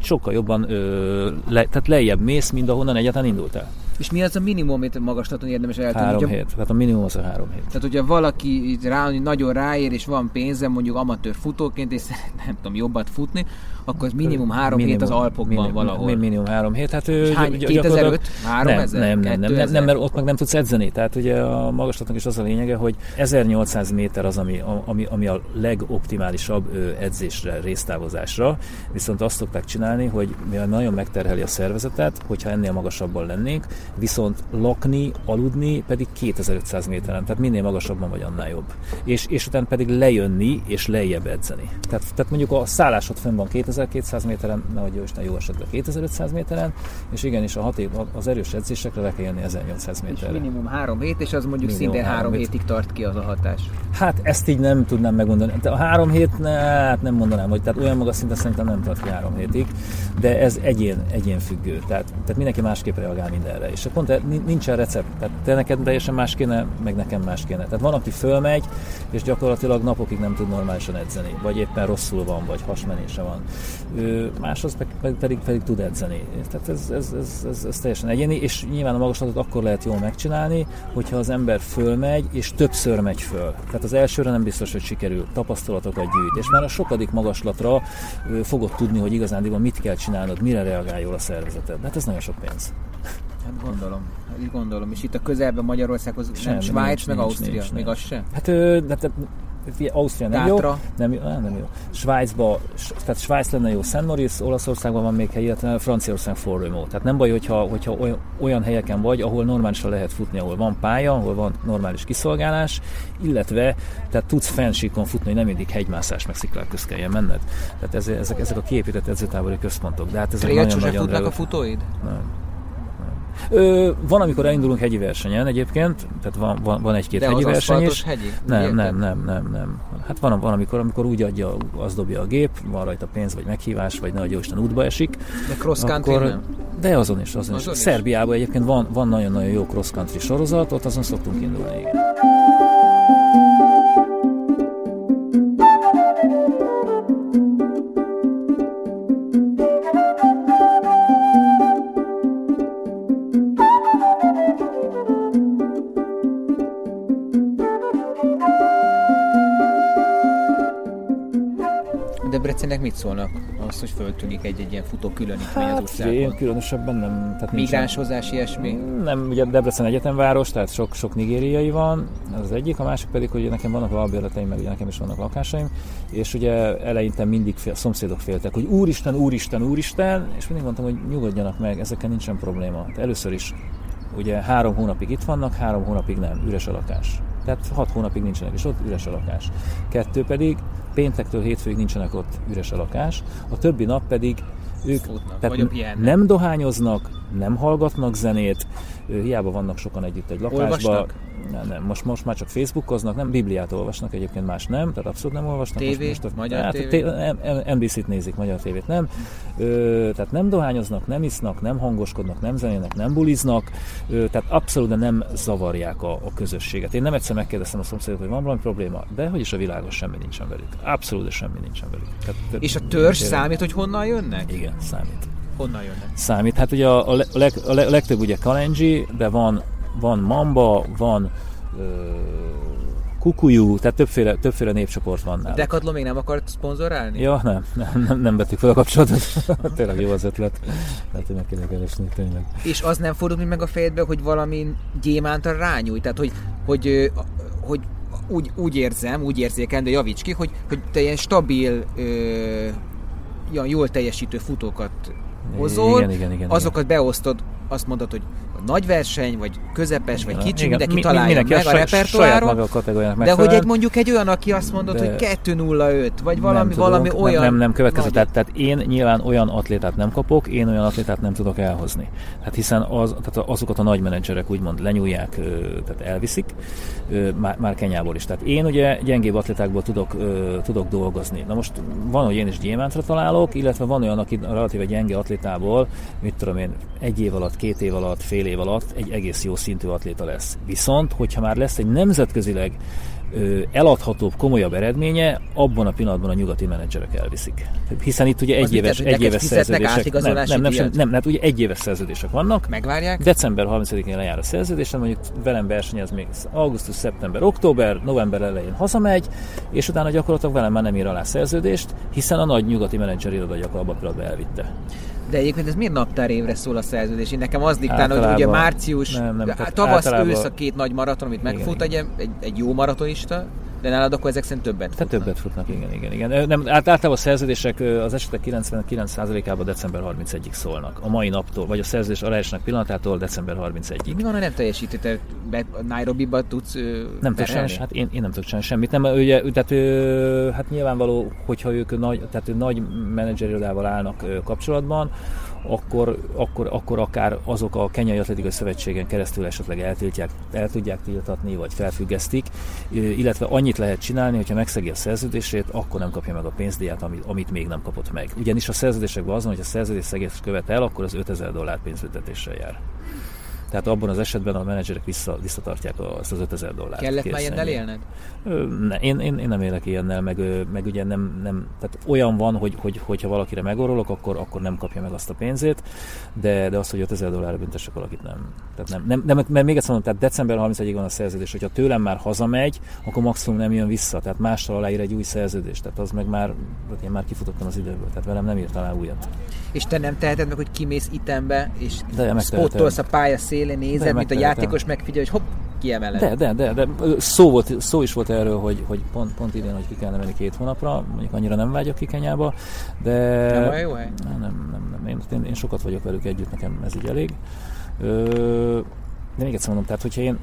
sokkal jobban ö, le, tehát lejjebb mész, mint ahonnan egyáltalán indultál. És mi az a minimum, amit magaslaton érdemes eltudni? Három Hogyha- hét. Tehát a minimum az a három hét. Tehát, hogyha valaki rá, nagyon ráér, és van pénze, mondjuk amatőr futóként, és szeretne, nem tudom, jobbat futni, akkor az minimum három hét az Alpokban minimum, valahol. mi- Minimum három hét. Hát, ő, hány? gy- 2005? gyakorlatilag- 3000? Nem, nem, nem, nem, nem, 2000? mert ott meg nem tudsz edzeni. Tehát ugye a magaslatnak is az a lényege, hogy 1800 méter az, ami, ami, ami a legoptimálisabb edzésre, résztávozásra. Viszont azt szokták csinálni, hogy mivel nagyon megterheli a szervezetet, hogyha ennél magasabban lennénk, viszont lakni, aludni pedig 2500 méteren. Tehát minél magasabban vagy, annál jobb. És, és utána pedig lejönni és lejjebb edzeni. Tehát, tehát mondjuk a szállásod fönn van 2200 méteren, nehogy jó Isten, jó esetben 2500 méteren, és igenis a hat év, az erős edzésekre le kell jönni 1800 És méterre. minimum három hét, és az mondjuk Minimum szintén három három hét. hétig tart ki az a hatás. Hát ezt így nem tudnám megmondani. De a három hét, ne, hát nem mondanám, hogy tehát olyan magas szinten szerintem nem tart ki három hétig, de ez egyén, egyén függő. Tehát, tehát mindenki másképp reagál mindenre. És pont e- nin- nincsen recept. Tehát te neked teljesen más kéne, meg nekem más kéne. Tehát van, aki fölmegy, és gyakorlatilag napokig nem tud normálisan edzeni, vagy éppen rosszul van, vagy hasmenése van. Ő, más az pedig, pedig, pedig, tud edzeni. Tehát ez, ez, ez, ez, ez teljesen egyéni, és nyilván a magaslatot akkor lehet jól megcsinálni, hogyha az ember fölmegy, és többször megy föl. Tehát az elsőre nem biztos, hogy sikerül, tapasztalatokat gyűjt, és már a sokadik magaslatra fogod tudni, hogy igazándiból mit kell csinálnod, mire reagál jól a szervezeted. Hát ez nagyon sok pénz. Hát gondolom, így gondolom. És itt a közelben Magyarországhoz nem Semmi, Svájc, nincs, meg nincs, Ausztria, nincs, még nincs. az se? Hát, de, de, Ausztria nem Tátra. jó. Nem, nem jó. Svájcba, tehát Svájc lenne jó, Szent Moritz, Olaszországban van még hely, illetve Franciaország Forrömó. Tehát nem baj, hogyha, hogyha olyan, helyeken vagy, ahol normálisan lehet futni, ahol van pálya, ahol van normális kiszolgálás, illetve tehát tudsz fensíkon futni, hogy nem mindig hegymászás meg sziklák közt kelljen menned. Tehát ez, ezek, ezek a kiépített edzőtábori központok. De hát ezek Trélt sose nagyon-nagyon futnak a futóid? nem. Ö, van, amikor elindulunk hegyi versenyen egyébként, tehát van, van, van egy-két De hegyi az verseny is. hegyi? Nem, nem, nem, nem, nem. Hát van, van amikor, amikor úgy adja, az dobja a gép, van rajta pénz, vagy meghívás, vagy ne adja Isten útba esik. De cross country nem? De azon is, azon, Azon is. is? Szerbiában egyébként van, van nagyon-nagyon jó cross country sorozat, ott azon szoktunk indulni. Igen. Debrecennek mit szólnak az, hogy föltűnik egy, egy ilyen futó különítmény hát, az utcákon? Én különösebben nem. Tehát Migránshozás, ilyesmi? Nem, ugye Debrecen egyetemváros, tehát sok, sok nigériai van, ez az egyik, a másik pedig, hogy nekem vannak albérleteim, meg ugye nekem is vannak lakásaim, és ugye eleinte mindig fél, szomszédok féltek, hogy úristen, úristen, úristen, és mindig mondtam, hogy nyugodjanak meg, ezekkel nincsen probléma. De először is ugye három hónapig itt vannak, három hónapig nem, üres a lakás. Tehát hat hónapig nincsenek, és ott üres a lakás. Kettő pedig, péntektől hétfőig nincsenek ott üres a lakás, a többi nap pedig ők Futnak, tehát nem dohányoznak, nem hallgatnak zenét, hiába vannak sokan együtt egy lakásban. Nem, nem, most, most már csak Facebookoznak, nem Bibliát olvasnak, egyébként más nem, tehát abszolút nem olvasnak. TV, most, most a, magyar hát, TV? NBC-t nézik, magyar tévét nem. Ö, tehát nem dohányoznak, nem isznak, nem hangoskodnak, nem zenének, nem buliznak, ö, tehát abszolút nem zavarják a, a közösséget. Én nem egyszer megkérdeztem a szomszédot, hogy van valami probléma, de hogy is a világon semmi nincsen velük. Abszolút semmi nincsen velük. Tehát, És a törzs számít, hogy honnan jönnek? Igen, számít. Honnan jönnek? Számít. Hát ugye a, a, leg, a legtöbb ugye kalendzsi, de van, van mamba, van ö, kukujú, tehát többféle, többféle népcsoport van náluk. Decathlon még nem akart szponzorálni? Ja, nem, nem, nem, nem vettük fel a kapcsolatot. tényleg jó az ötlet. Lehet, hogy meg kéne keresni, tényleg. És az nem fordult meg a fejedbe, hogy valami gyémántra rányúj? Tehát, hogy, hogy, hogy úgy, úgy érzem, úgy érzékelem, de javíts ki, hogy, hogy te ilyen stabil, ö, ilyen jól teljesítő futókat hozol, igen, igen, igen, azokat igen. beosztod, azt mondod, hogy nagy verseny, vagy közepes, igen, vagy kicsi, igen, mindenki mi, találja meg a, a repertoáron. De hogy egy mondjuk egy olyan, aki azt mondod, de... hogy 2-0-5, vagy valami, nem valami olyan... Nem, nem, nem következő. Tehát, tehát, én nyilván olyan atlétát nem kapok, én olyan atlétát nem tudok elhozni. Hát hiszen az, tehát azokat a nagy menedzserek úgymond lenyúlják, tehát elviszik, már, már Kenyából is. Tehát én ugye gyengébb atlétákból tudok, tudok dolgozni. Na most van, hogy én is gyémántra találok, illetve van olyan, aki relatíve gyenge atlétából, mit tudom én, egy év alatt, két év alatt, fél év alatt egy egész jó szintű atléta lesz. Viszont, hogyha már lesz egy nemzetközileg eladhatóbb, komolyabb eredménye, abban a pillanatban a nyugati menedzserek elviszik. Hiszen itt ugye egy éves, egy éves szerződések. Nem, nem, nem, nem, nem, hát ugye egy éves szerződések vannak. Megvárják? December 30-én lejár a szerződés, mondjuk velem versenyez még augusztus, szeptember, október, november elején hazamegy, és utána gyakorlatilag velem már nem ír alá szerződést, hiszen a nagy nyugati menedzser iroda gyakorlatilag elvitte. De egyébként ez miért naptár évre szól a szerződés? Én nekem az diktál, hogy ugye március, nem, nem, tavasz, általában... ősz a két nagy maraton, amit megfut egy, egy, egy jó maratonista, de nálad akkor ezek szerint többet futnak. Tehát többet futnak, igen, igen, igen. Nem, általában a szerződések az esetek 99%-ában december 31-ig szólnak. A mai naptól, vagy a szerződés aláesnek pillanatától december 31-ig. Mi van, ha nem teljesíti? Te Nairobi-ba tudsz Nem tudsz semmi, hát én, én nem tudok csinálni semmit. Nem, ugye, tehát, hát nyilvánvaló, hogyha ők nagy, tehát nagy menedzserirodával állnak kapcsolatban, akkor, akkor, akkor akár azok a Kenyai Atletikai Szövetségen keresztül esetleg eltiltják, el tudják tiltatni, vagy felfüggesztik, illetve annyit lehet csinálni, hogyha megszegi a szerződését, akkor nem kapja meg a pénzdíjat, amit, amit még nem kapott meg. Ugyanis a szerződésekben azon, hogy a szerződés szegést követ el, akkor az 5000 dollár pénzbüntetéssel jár. Tehát abban az esetben a menedzserek vissza, visszatartják azt az 5000 dollárt. Kellett már ilyennel élned? Ne, én, én, én, nem élek ilyennel, meg, meg ugye nem, nem, tehát olyan van, hogy, hogy, hogyha valakire megorolok, akkor, akkor nem kapja meg azt a pénzét, de, de az, hogy 5000 dollárra büntessek valakit nem. Tehát nem, nem, nem mert még egyszer mondom, tehát december 31-ig van a szerződés, hogyha tőlem már hazamegy, akkor maximum nem jön vissza, tehát mással aláír egy új szerződést, tehát az meg már, én már kifutottam az időből, tehát velem nem írt alá újat. És te nem teheted meg, hogy kimész itembe, és spottolsz a pálya szélén, nézed, de, mint a játékos megfigyel, hogy hopp, kiemeled. De, de, de, de szó, volt, szó is volt erről, hogy, hogy pont, pont idén, hogy ki kellene menni két hónapra, mondjuk annyira nem vágyok ki Kenyába, de... Nem olyan jó hely? Nem, nem, nem, nem. Én, én, én, sokat vagyok velük együtt, nekem ez így elég. Ö, de még egyszer mondom, tehát hogyha én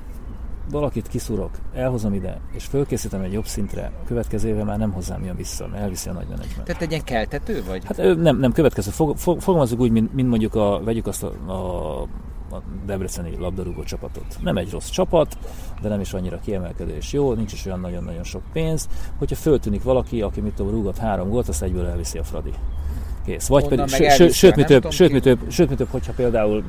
valakit kiszurok, elhozom ide, és fölkészítem egy jobb szintre, a következő éve már nem hozzám jön vissza, mert elviszi a nagy menedzsment. Tehát egy ilyen keltető vagy? Hát nem, nem következő. Fog, fog, fogalmazunk úgy, mint, mint mondjuk a, vegyük azt a, a a debreceni labdarúgó csapatot. Nem egy rossz csapat, de nem is annyira kiemelkedő és jó, nincs is olyan nagyon-nagyon sok pénz. Hogyha föltűnik valaki, aki mit tudom, rúgott három gólt, azt egyből elviszi a Fradi kész. Vagy pedig, sőt, sőt, mi több, sőt, mi több, sőt, mi több, hogyha például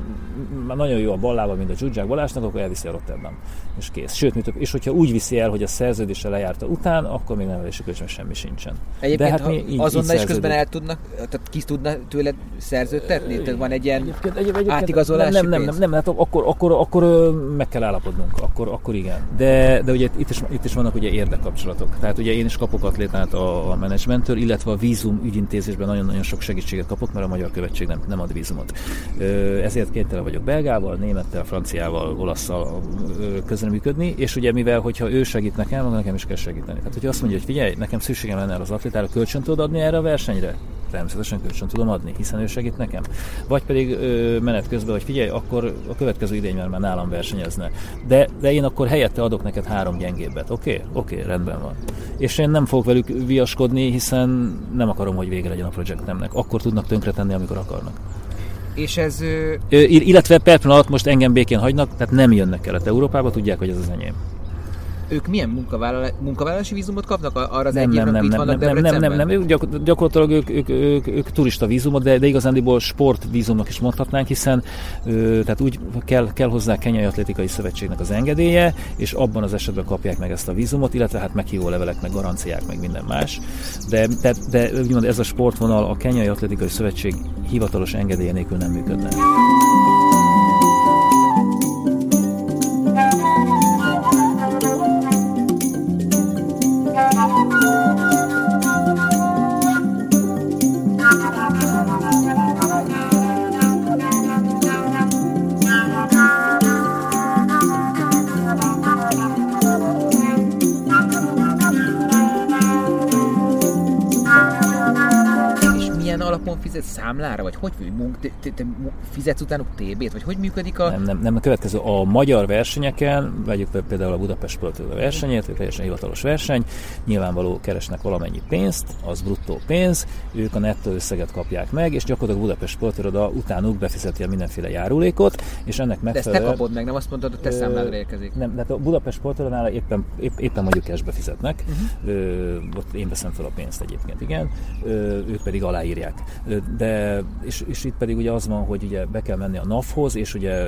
nagyon jó a ballával, mint a Zsuzsák Balázsnak, akkor elviszi a Rotterdam. És kész. Sőt, mi több, és hogyha úgy viszi el, hogy a szerződése lejárta után, akkor még nevelési kölcsön semmi sincsen. Egyébként, De hát mi így, azonnal is közben el tudnak, tehát ki tudna tőled szerződtetni? Tehát van egy ilyen egyébként, egyébként, átigazolási nem, nem, nem, nem, nem, hát akkor, akkor, akkor meg kell állapodnunk, akkor, akkor igen. De, de ugye itt is, itt is vannak ugye érdekkapcsolatok. Tehát ugye én is kapok atlétát a, a menedzsmenttől, illetve a vízum ügyintézésben nagyon-nagyon sok jogsegítséget kapok, mert a magyar követség nem, nem ad vízumot. Ezért kénytelen vagyok belgával, némettel, franciával, olaszszal közreműködni, és ugye mivel, hogyha ő segít nekem, nekem is kell segíteni. Tehát, hogyha azt mondja, hogy figyelj, nekem szükségem lenne az atlétára, kölcsön tudod adni erre a versenyre? Természetesen kölcsön tudom adni, hiszen ő segít nekem. Vagy pedig ö, menet közben, hogy figyelj, akkor a következő idényben már nálam versenyezne. De, de én akkor helyette adok neked három gyengébbet. Oké? Okay? Oké, okay, rendben van. És én nem fogok velük viaskodni, hiszen nem akarom, hogy vége legyen a projektemnek. Akkor tudnak tönkretenni, amikor akarnak. És ez... Ö... Illetve per pillanat most engem békén hagynak, tehát nem jönnek Kelet-Európába, tudják, hogy ez az enyém ők milyen munkavállalás, munkavállalási vízumot kapnak arra az nem, egy nem, nem, nem, vannak nem, nem, nem, nem, nem, gyakor, gyakorlatilag ők, ők, ők, ők, turista vízumot, de, de igazándiból sportvízumnak is mondhatnánk, hiszen ö, tehát úgy kell, kell hozzá Kenyai Atlétikai Szövetségnek az engedélye, és abban az esetben kapják meg ezt a vízumot, illetve hát meghívó levelek, meg garanciák, meg minden más. De, de, de úgymond ez a sportvonal a Kenyai Atlétikai Szövetség hivatalos engedélye nélkül nem működne. Fizet számlára, vagy hogy munk, te, te, te fizetsz utánuk TB-t, vagy hogy működik a... Nem, nem, nem, a következő. A magyar versenyeken, vegyük például a Budapest Sport versenyét, egy teljesen hivatalos verseny, nyilvánvaló keresnek valamennyi pénzt, az bruttó pénz, ők a nettó összeget kapják meg, és gyakorlatilag Budapest Sportiroda utánuk befizeti a mindenféle járulékot, és ennek megfelelően... De ezt te kapod meg, nem azt mondtad, hogy te számládra érkezik. Nem, de a Budapest Sportirodánál éppen, épp, éppen mondjuk cashbe fizetnek, uh-huh. ö, ott én veszem fel a pénzt egyébként, igen, ö, ők pedig aláírják de és, és itt pedig ugye az van, hogy ugye be kell menni a NAV-hoz, és ugye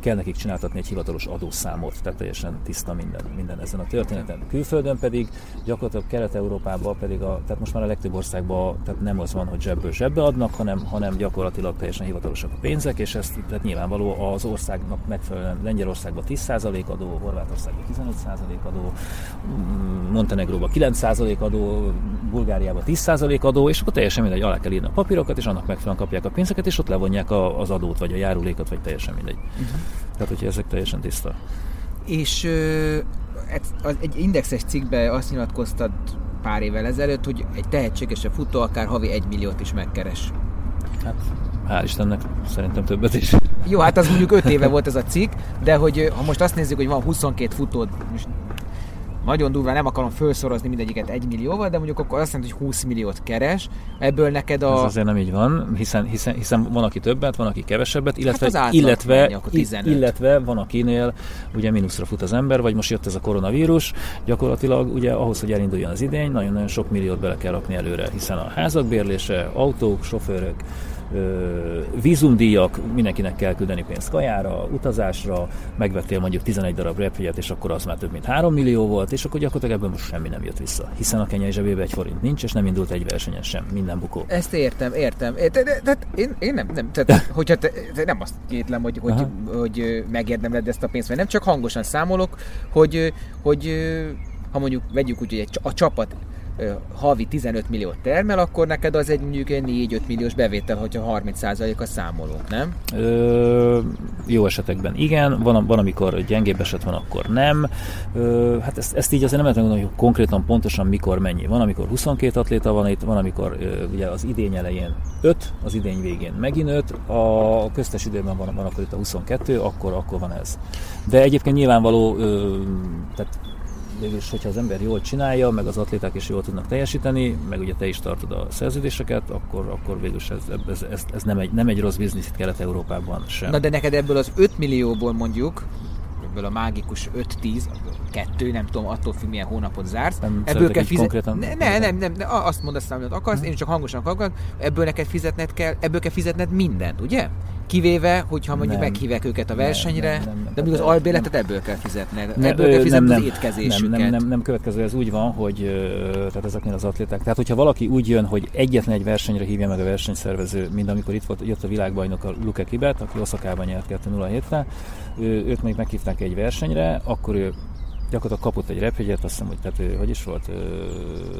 kell nekik csináltatni egy hivatalos adószámot, tehát teljesen tiszta minden, minden ezen a történeten. Külföldön pedig gyakorlatilag Kelet-Európában pedig, a, tehát most már a legtöbb országban tehát nem az van, hogy zsebből zsebbe adnak, hanem, hanem gyakorlatilag teljesen hivatalosak a pénzek, és ezt tehát nyilvánvaló az országnak megfelelően Lengyelországban 10% adó, Horvátországban 15% adó, Montenegróban 9% adó, Bulgáriában 10% adó, és akkor teljesen mindegy, alá kell írni a papírokat, és annak megfelelően kapják a pénzeket, és ott levonják a, az adót, vagy a járulékot, vagy teljesen mindegy. Uh-huh. Tehát, hogyha ezek teljesen tiszta. És ö, egy indexes cikkben azt nyilatkoztad pár évvel ezelőtt, hogy egy tehetséges futó akár havi egy milliót is megkeres. Hát, hál' Istennek, szerintem többet is. Jó, hát az mondjuk 5 éve volt ez a cikk, de hogy ha most azt nézzük, hogy van 22 futód, most nagyon durva, nem akarom felszorozni mindegyiket egy millióval, de mondjuk akkor azt jelenti, hogy 20 milliót keres, ebből neked a... Ez azért nem így van, hiszen, hiszen, hiszen van, aki többet, van, aki kevesebbet, illetve, hát illetve, menni, illetve van, akinél ugye mínuszra fut az ember, vagy most jött ez a koronavírus, gyakorlatilag ugye ahhoz, hogy elinduljon az idény, nagyon-nagyon sok milliót bele kell rakni előre, hiszen a házak bérlése, autók, sofőrök, vízumdíjak, mindenkinek kell küldeni pénzt kajára, utazásra, megvettél mondjuk 11 darab repjegyet, és akkor az már több mint 3 millió volt, és akkor gyakorlatilag ebből most semmi nem jött vissza. Hiszen a kenyai zsebébe egy forint nincs, és nem indult egy versenyen sem, minden bukó. Ezt értem, értem. De, én, én nem, nem tehát, hogyha te, te nem azt kétlem, hogy, hogy, hogy megérdemled ezt a pénzt, mert nem csak hangosan számolok, hogy, hogy ha mondjuk vegyük úgy, hogy egy, a csapat havi 15 milliót termel, akkor neked az egy mondjuk egy 4-5 milliós bevétel, hogyha 30% a számolók, nem? Ö, jó esetekben igen, van, van amikor gyengébb eset van, akkor nem. Ö, hát ezt, ezt így azért nem lehet megmondani, hogy konkrétan pontosan mikor mennyi. Van, amikor 22 atléta van itt, van, amikor ö, ugye az idény elején 5, az idény végén megint 5, a köztes időben van, van akkor itt a 22, akkor, akkor van ez. De egyébként nyilvánvaló, ö, tehát végülis, hogyha az ember jól csinálja, meg az atléták is jól tudnak teljesíteni, meg ugye te is tartod a szerződéseket, akkor, akkor végülis ez, ez, ez, ez nem, egy, nem egy rossz biznisz itt Kelet-Európában sem. Na de neked ebből az 5 millióból mondjuk, ebből a mágikus 5-10, kettő, nem tudom, attól függ, milyen hónapot zársz. Nem ebből kell fizetni. Ne, ne, nem, nem, ne, azt mondasz, amit akarsz, hm. én csak hangosan akarok, ebből neked fizetned kell, ebből kell fizetned mindent, ugye? Kivéve, hogyha mondjuk nem. meghívják őket a versenyre, nem, nem, nem, de még az albéletet ebből kell fizetni. Ne, ebből kell fizetni nem, az étkezésüket. Nem, nem, nem, nem következő, ez úgy van, hogy tehát ezeknél az atléták. Tehát, hogyha valaki úgy jön, hogy egyetlen egy versenyre hívja meg a versenyszervező, mint amikor itt volt, jött a világbajnok a Luke Kibet, aki Oszakában nyert 2 0 re őt még meghívták egy versenyre, akkor ő gyakorlatilag kapott egy repjegyet, azt hiszem, hogy, tehát, hogy is volt,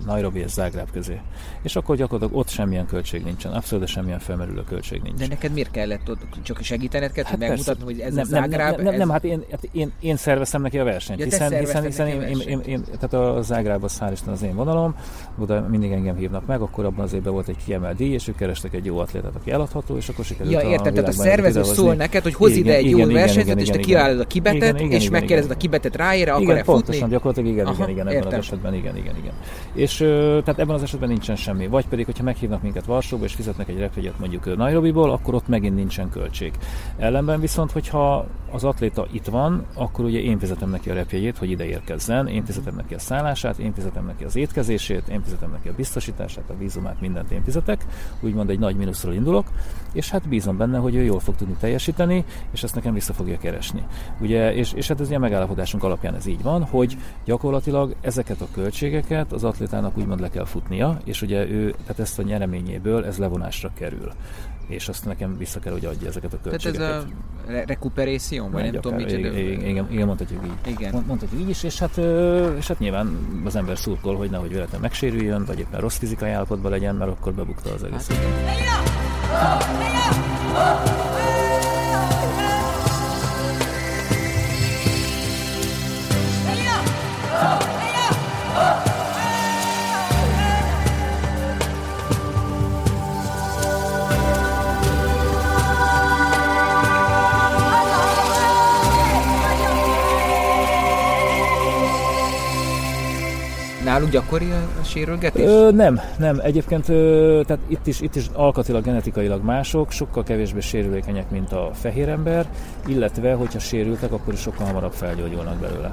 Nairobi és Zágráb közé. És akkor gyakorlatilag ott semmilyen költség nincsen, abszolút semmilyen felmerülő költség nincs. De neked miért kellett ott csak segítened kell, hát megmutatni, hogy ez nem, a Zágráb? Nem, nem, nem, nem, hát én, hát én, én szerveztem neki a versenyt, ja, hiszen, hiszen, hiszen én, én, én, én, tehát a Zágráb az hál' Isten az én vonalom, oda mindig engem hívnak meg, akkor abban az évben volt egy kiemelt díj, és ők kerestek egy jó atlétát, aki eladható, és akkor sikerült Ja, érted, tehát a szervező szól neked, hogy hoz ide egy jó versenyt, és te kiállod a kibetet, és megkérdezed a kibetet ráére, akar-e Pontosan, gyakorlatilag igen, igen, igen, ebben az esetben, igen, igen, igen. És tehát ebben az esetben nincsen semmi. Vagy pedig, hogyha meghívnak minket Varsóba, és fizetnek egy repjegyet mondjuk Nairobiból, akkor ott megint nincsen költség. Ellenben viszont, hogyha az atléta itt van, akkor ugye én fizetem neki a repjegyét, hogy ide érkezzen, én fizetem neki a szállását, én fizetem neki az étkezését, én fizetem neki a biztosítását, a vízumát, mindent én fizetek, úgymond egy nagy mínuszról indulok, és hát bízom benne, hogy ő jól fog tudni teljesíteni, és ezt nekem vissza fogja keresni. Ugye, és, és hát ez ilyen megállapodásunk alapján ez így van, hogy gyakorlatilag ezeket a költségeket az atlétának úgymond le kell futnia, és ugye ő, tehát ezt a nyereményéből ez levonásra kerül és azt nekem vissza kell, hogy adja ezeket a költségeket. Tehát ez a recuperation, vagy nem tudom, igen, igen, igen, mondhatjuk így. Igen. Mondhatjuk így is, és hát, és hát nyilván az ember szurkol, hogy nehogy véletlenül megsérüljön, vagy éppen rossz fizikai állapotban legyen, mert akkor bebukta az egész. Hát, Náluk gyakori a sérülgetés? Ö, nem, nem. Egyébként ö, tehát itt is, itt is alkatilag, genetikailag mások, sokkal kevésbé sérülékenyek, mint a fehér ember, illetve, hogyha sérültek, akkor is sokkal hamarabb felgyógyulnak belőle.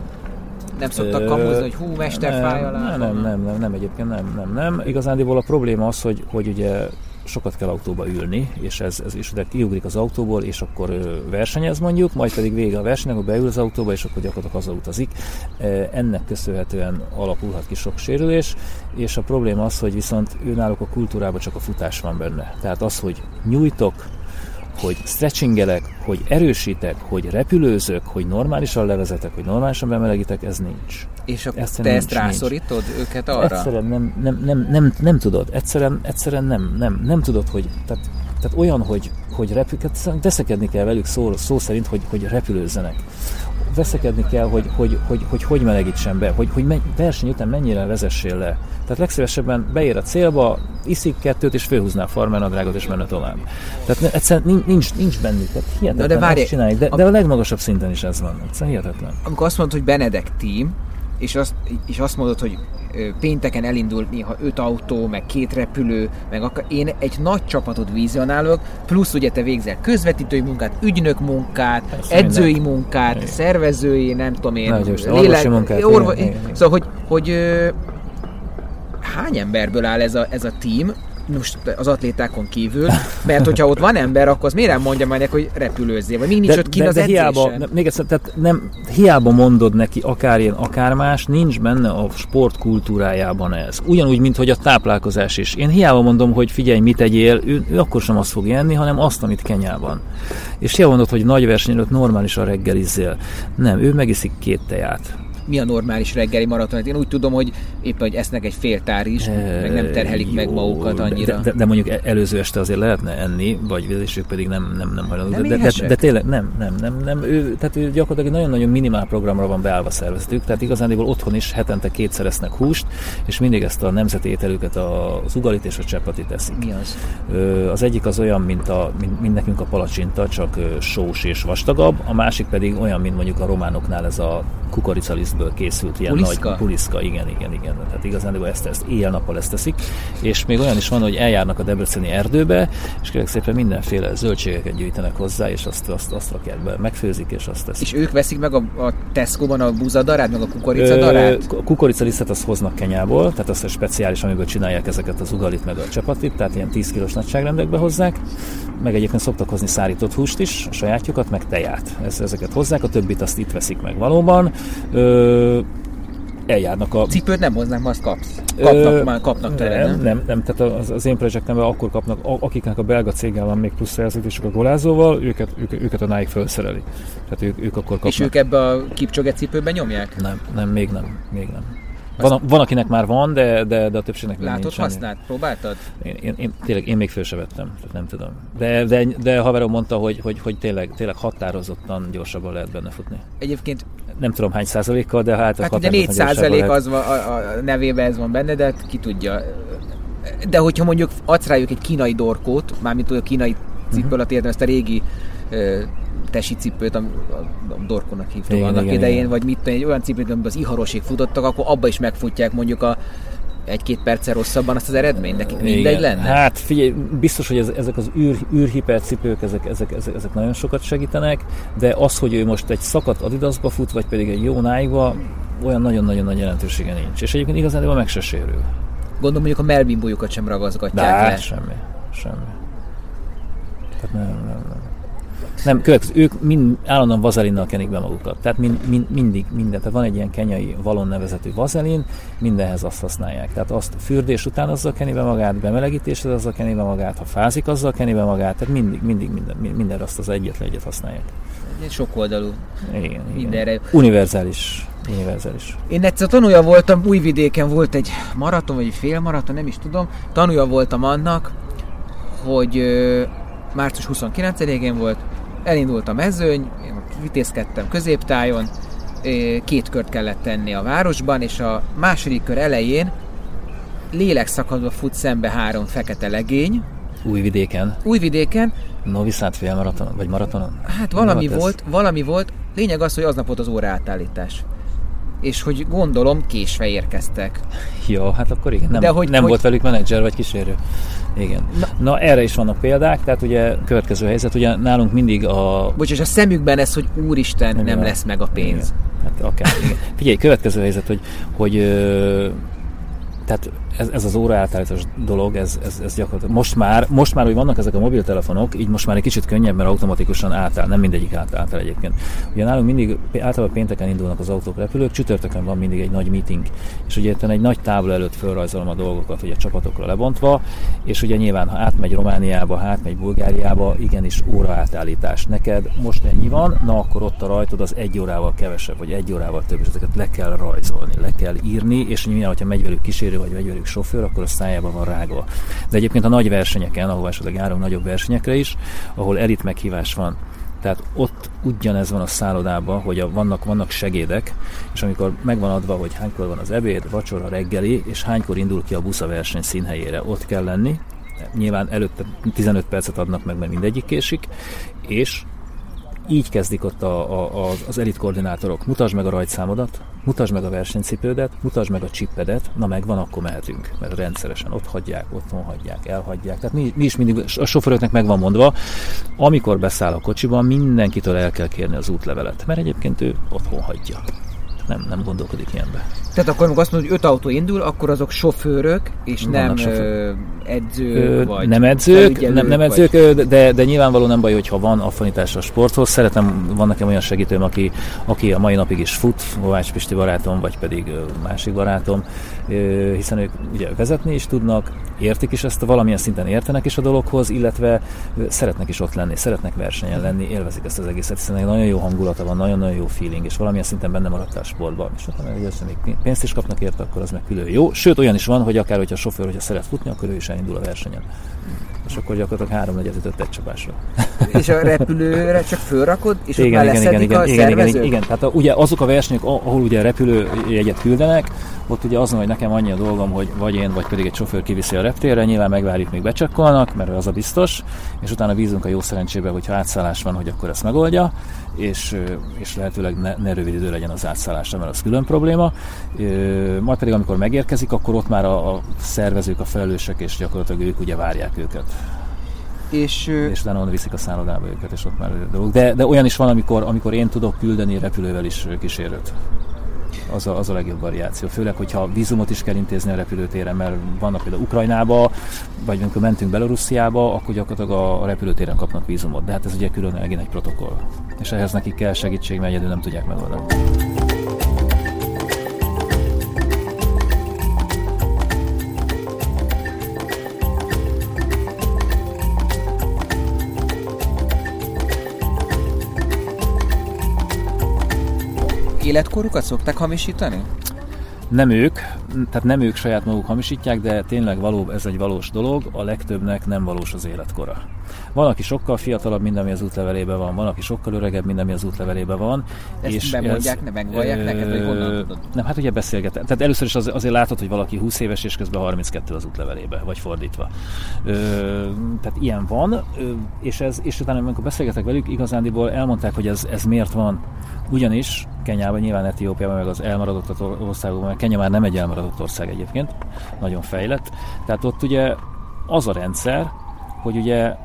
Nem szoktak kamuzni, hogy hú, mester nem, fáj alá? Nem, nem, nem, nem, nem, egyébként nem, nem, nem. Igazándiból a probléma az, hogy, hogy ugye sokat kell autóba ülni, és ez, ez is de kiugrik az autóból, és akkor versenyez mondjuk, majd pedig vége a versenynek, akkor beül az autóba, és akkor gyakorlatilag hazautazik. Ennek köszönhetően alapulhat ki sok sérülés, és a probléma az, hogy viszont ő náluk a kultúrában csak a futás van benne. Tehát az, hogy nyújtok, hogy stretchingelek, hogy erősítek, hogy repülőzök, hogy normálisan levezetek, hogy normálisan bemelegítek, ez nincs. És akkor ezt te ezt rászorítod nincs. őket arra? Egyszerűen nem, nem, nem, nem, nem tudod. Egyszerűen, egyszerűen nem, nem, nem tudod, hogy tehát, tehát olyan, hogy, hogy repülőket, veszekedni kell velük szó, szó szerint, hogy, hogy repülőzzenek veszekedni kell, hogy hogy, hogy, hogy, hogy melegítsen be, hogy, hogy verseny után mennyire vezessél le. Tehát legszívesebben beér a célba, iszik kettőt, és főhúzná a farmernadrágot, és menne tovább. Tehát egyszerűen nincs, nincs bennük, tehát hihetetlen de, várj, csinálják, de, de a legmagasabb szinten is ez van. Egyszerűen hihetetlen. Amikor azt mondod, hogy Benedek team, és azt, és azt mondod, hogy pénteken elindul néha öt autó, meg két repülő, meg akar, én egy nagy csapatot vizionálok, plusz ugye te végzel közvetítői munkát, ügynök munkát, Persze edzői minden. munkát, igen. szervezői, nem tudom én, lélek, munkát, orvo, igen, igen. szóval hogy, hogy hány emberből áll ez a, ez a team, most az atlétákon kívül, mert hogyha ott van ember, akkor az miért nem mondja majd neki, hogy repülőzzél, vagy még nincs de, ott kint az de hiába, ne, még egyszer, tehát nem, hiába mondod neki akár ilyen, akár más, nincs benne a sport kultúrájában ez. Ugyanúgy, mint hogy a táplálkozás is. Én hiába mondom, hogy figyelj, mit egyél, ő, ő akkor sem azt fog enni, hanem azt, amit Kenyában. És hiába mondod, hogy nagy verseny előtt normálisan reggelizzél. Nem, ő megiszik két teját mi a normális reggeli maraton? Én úgy tudom, hogy éppen, hogy esznek egy fél tár is, e, meg nem terhelik jó, meg magukat annyira. De, de, de, mondjuk e- előző este azért lehetne enni, vagy és pedig nem, nem, nem hajlandók. De, de, de, de, tényleg nem, nem, nem, nem. Ő, tehát ő gyakorlatilag nagyon-nagyon minimál programra van beállva szerveztük, tehát igazán otthon is hetente kétszer esznek húst, és mindig ezt a nemzeti ételüket, az ugalit és a csepatit teszik. Mi az? Az egyik az olyan, mint, a, mint, mint nekünk a palacsinta, csak sós és vastagabb, a másik pedig olyan, mint mondjuk a románoknál ez a kukoricalisztből készült ilyen puliszka? nagy puliszka, igen, igen, igen. Tehát igazán ezt, ezt éjjel-nappal ezt teszik. És még olyan is van, hogy eljárnak a debreceni erdőbe, és kérlek szépen mindenféle zöldségeket gyűjtenek hozzá, és azt, azt, azt rakják be, megfőzik, és azt teszik. És ők veszik meg a, a Tesco-ban a búzadarát, meg a kukoricadarát? Kukoricalisztet azt hoznak Kenyából, tehát azt a speciális, amiből csinálják ezeket az ugalit, meg a csapatit, tehát ilyen 10 kilós nagyságrendekbe hozzák, meg egyébként szoktak hozni szárított húst is, a sajátjukat, meg teját. Ez, ezeket hozzák, a többit azt itt veszik meg valóban. Ö, eljárnak a... Cipőt nem hoznak, azt kapsz. Kapnak, Ö, már kapnak tőle, nem? Nem, nem, tehát az, az én projektemben akkor kapnak, akiknek a belga céggel van még plusz szerződésük a golázóval, őket, őket, őket a Nike felszereli. Tehát ők, ők akkor kapnak. És ők ebbe a kipcsoget cipőben nyomják? Nem, nem, még nem, még nem. Van, van, akinek már van, de, de, de a többségnek Látod, nincs. használt? Próbáltad? Én, én, én, tényleg, én még föl se vettem, tehát nem tudom. De, de, de haverom mondta, hogy, hogy, hogy tényleg, tényleg határozottan gyorsabban lehet benne futni. Egyébként nem tudom hány százalékkal, de hát... Hát ugye 4 százalék az van, a, a nevében ez van benne, de hát ki tudja. De hogyha mondjuk adsz rájuk egy kínai dorkót, mármint a kínai cipő uh-huh. ezt a régi tesi cipőt, a, a dorkonak hívtam igen, annak igen, idején, igen. vagy mit egy olyan cipőt, amiben az iharosig futottak, akkor abba is megfutják mondjuk a egy-két perccel rosszabban azt az eredményt, nekik mindegy Igen. lenne? Hát figyelj, biztos, hogy ez, ezek az űr, űrhipercipők, ezek, ezek, ezek, ezek, nagyon sokat segítenek, de az, hogy ő most egy szakadt Adidasba fut, vagy pedig egy jó nike olyan nagyon-nagyon nagy jelentősége nincs. És egyébként igazán meg se sérül. Gondolom mondjuk a Melvin sem ragazgatják de, le. semmi, semmi. Tehát nem, nem, nem. Nem, következő, ők mind állandóan vazelinnal kenik be magukat. Tehát mind, mind, mindig minden. Tehát van egy ilyen kenyai valon nevezetű vazelin, mindenhez azt használják. Tehát azt fürdés után azzal keni be magát, bemelegítéshez azzal keni be magát, ha fázik, azzal keni be magát. Tehát mindig, mindig minden, minden azt az egyetlen egyet használják. Egy sok oldalú. Igen, mindenre. Igen. Univerzális. Univerzális. Én egyszer tanulja voltam, Újvidéken volt egy maraton, vagy egy félmaraton, nem is tudom. Tanulja voltam annak, hogy március 29-én volt, elindult a mezőny, én vitézkedtem középtájon, két kört kellett tenni a városban, és a második kör elején lélekszakadva fut szembe három fekete legény. Újvidéken. Újvidéken. Novi Sad félmaraton, vagy maratonon? Hát valami volt, volt, valami volt. Lényeg az, hogy aznap volt az óraátállítás és hogy gondolom késve érkeztek. Jó, hát akkor igen, nem, De hogy, nem hogy... volt velük menedzser vagy kísérő. Igen. Na, Na, erre is vannak példák, tehát ugye következő helyzet, ugye nálunk mindig a... Bocs, és a szemükben ez, hogy úristen, nem, nem lesz meg a pénz. Igen. Hát akár, igen. Figyelj, következő helyzet, hogy, hogy tehát ez, ez az óraátállítás dolog, ez, ez, ez gyakorlatilag most már, most már, hogy vannak ezek a mobiltelefonok, így most már egy kicsit könnyebb, mert automatikusan átáll, nem mindegyik átáll, átáll egyébként. Ugye nálunk mindig, általában pénteken indulnak az autók, repülők, csütörtökön van mindig egy nagy meeting, és ugye itt egy nagy tábla előtt felrajzolom a dolgokat, ugye csapatokra lebontva, és ugye nyilván, ha átmegy Romániába, átmegy Bulgáriába, igenis óraátállítás. Neked most ennyi van, na akkor ott a rajtod az egy órával kevesebb, vagy egy órával több, és ezeket le kell rajzolni, le kell írni, és nyilván, hogyha megy velük kísérő, vagy megy velük sofőr, akkor a szájában van rágva. De egyébként a nagy versenyeken, ahol esetleg járunk nagyobb versenyekre is, ahol elit meghívás van, tehát ott ugyanez van a szállodában, hogy a, vannak, vannak segédek, és amikor megvan adva, hogy hánykor van az ebéd, vacsora, reggeli, és hánykor indul ki a busz a verseny színhelyére, ott kell lenni. Nyilván előtte 15 percet adnak meg, mert mindegyik késik, és így kezdik ott a, a, az elit koordinátorok. Mutasd meg a rajtszámodat, mutasd meg a versenycipődet, mutasd meg a csippedet, na megvan, akkor mehetünk. Mert rendszeresen ott hagyják, otthon hagyják, elhagyják. Tehát mi, mi is mindig, a sofőröknek meg van mondva, amikor beszáll a kocsiban, mindenkitől el kell kérni az útlevelet, mert egyébként ő otthon hagyja. Nem, nem gondolkodik ilyenbe. Tehát akkor, amikor azt mondod, hogy öt autó indul, akkor azok sofőrök, és Vannak nem sofőr. edzők, vagy Nem edzők, nem, nem edzők vagy... de, de nyilvánvaló nem baj, hogyha van affinitás a sporthoz. Szeretem, van nekem olyan segítőm, aki, aki a mai napig is fut, Kovács Pisti barátom, vagy pedig másik barátom, hiszen ők ugye vezetni is tudnak, értik is ezt, valamilyen szinten értenek is a dologhoz, illetve szeretnek is ott lenni, szeretnek versenyen lenni, élvezik ezt az egészet, hiszen egy nagyon jó hangulata van, nagyon-nagyon jó feeling, és valamilyen szinten benne maradtál a sportban. És utána hogy még pénzt is kapnak érte, akkor az meg külön jó. Sőt, olyan is van, hogy akár, hogyha a sofőr, hogyha szeret futni, akkor ő is elindul a versenyen. És akkor gyakorlatilag három negyedöt egy csapásra. És a repülőre csak fölrakod, és igen, ott igen, igen, igen, a igen, igen, igen, igen, tehát a, ugye azok a versenyek, ahol ugye repülőjegyet küldenek, ott ugye az, hogy nekem annyi a dolgom, hogy vagy én, vagy pedig egy sofőr kiviszi a reptérre, nyilván megvárjuk, még becsekkolnak, mert az a biztos, és utána bízunk a jó szerencsébe, hogyha átszállás van, hogy akkor ezt megoldja, és, és lehetőleg ne, ne rövid idő legyen az átszállásra, mert az külön probléma. Majd pedig, amikor megérkezik, akkor ott már a, a szervezők, a felelősek, és gyakorlatilag ők ugye várják őket. És, és utána onnan viszik a szállodába őket, és ott már dolgok. De, de olyan is van, amikor, amikor én tudok küldeni repülővel is kísérőt az a, az a legjobb variáció. Főleg, hogyha vízumot is kell intézni a repülőtéren, mert vannak például Ukrajnába, vagy amikor mentünk Belorussziába, akkor gyakorlatilag a, repülőtéren kapnak vízumot. De hát ez ugye külön egy protokoll. És ehhez nekik kell segítség, mert egyedül nem tudják megoldani. Életkorukat szokták hamisítani? Nem ők, tehát nem ők saját maguk hamisítják, de tényleg való, ez egy valós dolog, a legtöbbnek nem valós az életkora. Van, aki sokkal fiatalabb, mint ami az útlevelében van, van, aki sokkal öregebb, mint ami az útlevelében van. Ezt és bemondják, ez, ne megvallják neked, hogy honnan tudod? Nem, hát ugye beszélget. Tehát először is az, azért látod, hogy valaki 20 éves, és közben 32 az útlevelébe, vagy fordítva. Ö, tehát ilyen van, és, ez, és utána, amikor beszélgetek velük, igazándiból elmondták, hogy ez, ez miért van. Ugyanis Kenyában, nyilván Etiópiában, meg az elmaradott országokban, mert Kenya már nem egy elmaradott ország egyébként, nagyon fejlett. Tehát ott ugye az a rendszer, hogy ugye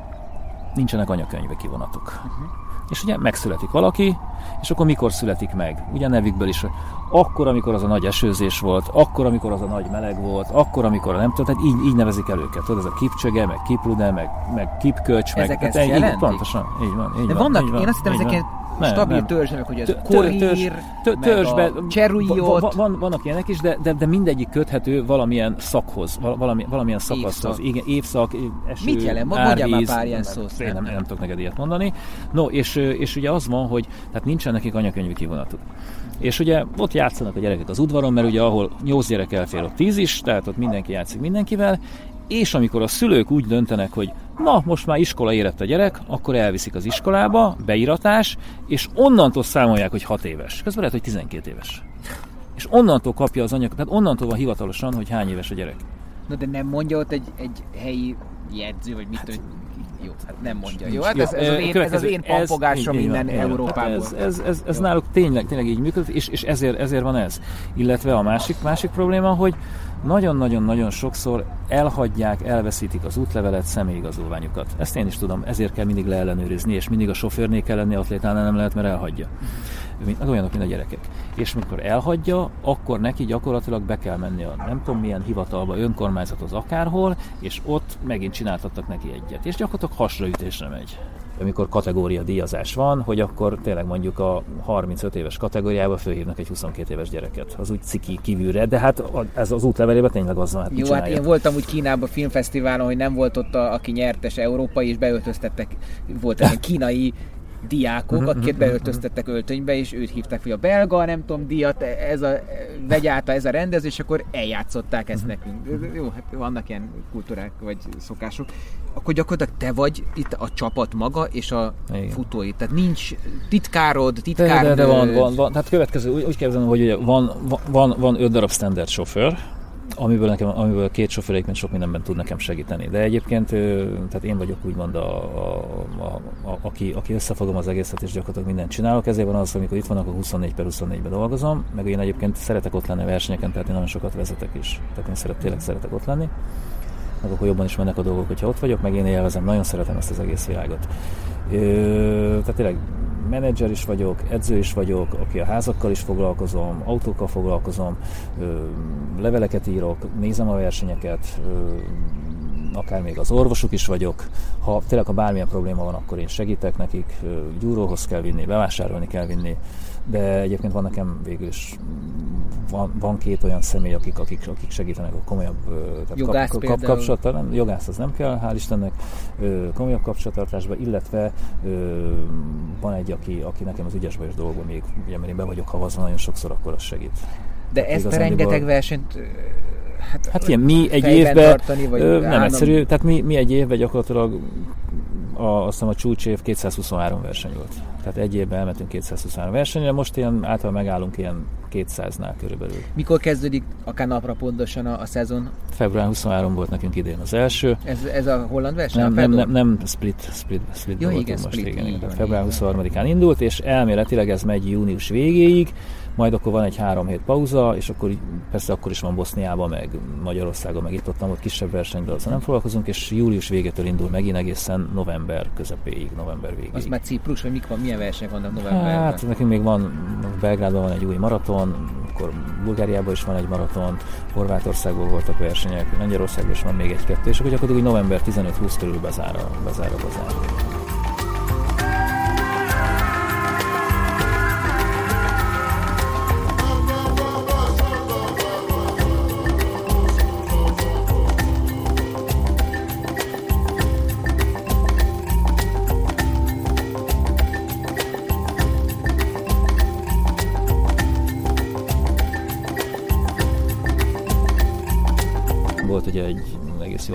nincsenek anyakönyvi kivonatok. Uh-huh. És ugye megszületik valaki, és akkor mikor születik meg? Ugye nevükből is, akkor, amikor az a nagy esőzés volt, akkor, amikor az a nagy meleg volt, akkor, amikor nem tudom, tehát így, így nevezik el őket. Tudod, ez a kipcsöge, meg kiplude, meg, meg kipköcs, meg... Ezek hát, ezt így, pontosan, így van, így De van, vannak, így van, én azt hittem, ezek ilyen nem, stabil nem. törzsek, hogy ez korír, törzsbe, cseruiot. Van, vannak ilyenek is, de, de, de mindegyik köthető valamilyen szakhoz, valami, valamilyen szakaszhoz. Évszak. Igen, évszak, eső, Mit jelent? Mondjál már pár ilyen szót. Nem, nem, nem, nem tudok neked ilyet mondani. No, és, és ugye az van, hogy tehát nincsen nekik anyakönyvi kivonatuk. És ugye ott játszanak a gyerekek az udvaron, mert ugye ahol 8 gyerek elfér, ott 10 is, tehát ott mindenki játszik mindenkivel, és amikor a szülők úgy döntenek, hogy na, most már iskola érett a gyerek, akkor elviszik az iskolába, beiratás, és onnantól számolják, hogy 6 éves. Közben lehet, hogy 12 éves. És onnantól kapja az anyag, tehát onnantól van hivatalosan, hogy hány éves a gyerek. Na de nem mondja ott egy, egy helyi jegyző, vagy mit, hát, jó, hát nem mondja. Jó, hát ez, ez, az, én, ez az én pampogásom minden így, Európában. Hát ez, ez, ez, ez náluk tényleg, tényleg így működik, és, és ezért, ezért van ez. Illetve a másik, másik probléma, hogy nagyon-nagyon-nagyon sokszor elhagyják, elveszítik az útlevelet, személyigazolványukat. Ezt én is tudom, ezért kell mindig leellenőrizni, és mindig a sofőrnél kell lenni, atlétánál nem lehet, mert elhagyja. Mint, olyanok, mint a gyerekek. És mikor elhagyja, akkor neki gyakorlatilag be kell menni a nem tudom milyen hivatalba, önkormányzathoz akárhol, és ott megint csináltattak neki egyet. És gyakorlatilag hasraütésre megy amikor kategória díjazás van, hogy akkor tényleg mondjuk a 35 éves kategóriába fölhívnak egy 22 éves gyereket. Az úgy ciki kívülre, de hát ez az útlevelében tényleg az van. Hát Jó, hát én voltam úgy Kínában filmfesztiválon, hogy nem volt ott, a, aki nyertes európai, és beöltöztettek, volt egy kínai diákok, uh-huh, akiket beöltöztettek öltönybe, és őt hívták, hogy a belga, nem tudom, díjat, ez a, vegyálta ez a rendező, és akkor eljátszották ezt uh-huh. nekünk. Jó, hát vannak ilyen kultúrák, vagy szokások. Akkor gyakorlatilag te vagy itt a csapat maga, és a Igen. futói. Tehát nincs titkárod, titkár. De, de, de van, van, van. Tehát következő, úgy, úgy képzelem, hogy van, van, van öt darab standard sofőr, amiből, nekem, amiből két sofőr egyébként sok mindenben tud nekem segíteni. De egyébként tehát én vagyok úgymond a, a, a, a, aki, aki összefogom az egészet, és gyakorlatilag mindent csinálok. Ezért van az, amikor itt vannak, a 24 per 24-ben dolgozom, meg én egyébként szeretek ott lenni versenyeken, tehát én nagyon sokat vezetek is. Tehát én szeret, tényleg szeretek ott lenni. Meg akkor jobban is mennek a dolgok, hogyha ott vagyok, meg én élvezem, nagyon szeretem ezt az egész világot. Ö, tehát tényleg menedzser is vagyok, edző is vagyok, aki a házakkal is foglalkozom, autókkal foglalkozom, leveleket írok, nézem a versenyeket, akár még az orvosuk is vagyok. Ha tényleg, ha bármilyen probléma van, akkor én segítek nekik, gyúróhoz kell vinni, bevásárolni kell vinni, de egyébként van nekem végül is van, van két olyan személy, akik, akik, akik segítenek a komolyabb tehát kap, kap, nem, jogász az nem kell, hál' Istennek, komolyabb kapcsolattartásba, illetve van egy, aki, aki nekem az ügyes bajos dolgokban még, ugye mert én be vagyok havazva nagyon sokszor, akkor az segít. De hát ezt a rengeteg versenyt Hát, hát ilyen mi egy évben nem egyszerű, tehát mi, mi egy évben gyakorlatilag a, azt hiszem a csúcsév 223 verseny volt. Tehát egy évben elmentünk 223 versenyre, most ilyen általában megállunk ilyen 200-nál körülbelül. Mikor kezdődik akár napra pontosan a, a szezon? Február 23 volt nekünk idén az első. Ez, ez a holland verseny? Nem, nem, nem, nem, split, split, split Jó, igen, most, split, igen. igen. Február 23-án indult, és elméletileg ez megy június végéig, majd akkor van egy három hét pauza, és akkor persze akkor is van Boszniában, meg Magyarországon, meg itt ott, ott kisebb versenyben azzal nem foglalkozunk, és július végétől indul megint egészen november közepéig, november végéig. Az már Ciprus, vagy mik van, milyen versenyek vannak novemberben? Hát nekünk még van, Belgrádban van egy új maraton, akkor Bulgáriában is van egy maraton, Horvátországból voltak versenyek, Lengyelországban is van még egy-kettő, és akkor gyakorlatilag november 15-20 körül bezár a, bezár a bazár.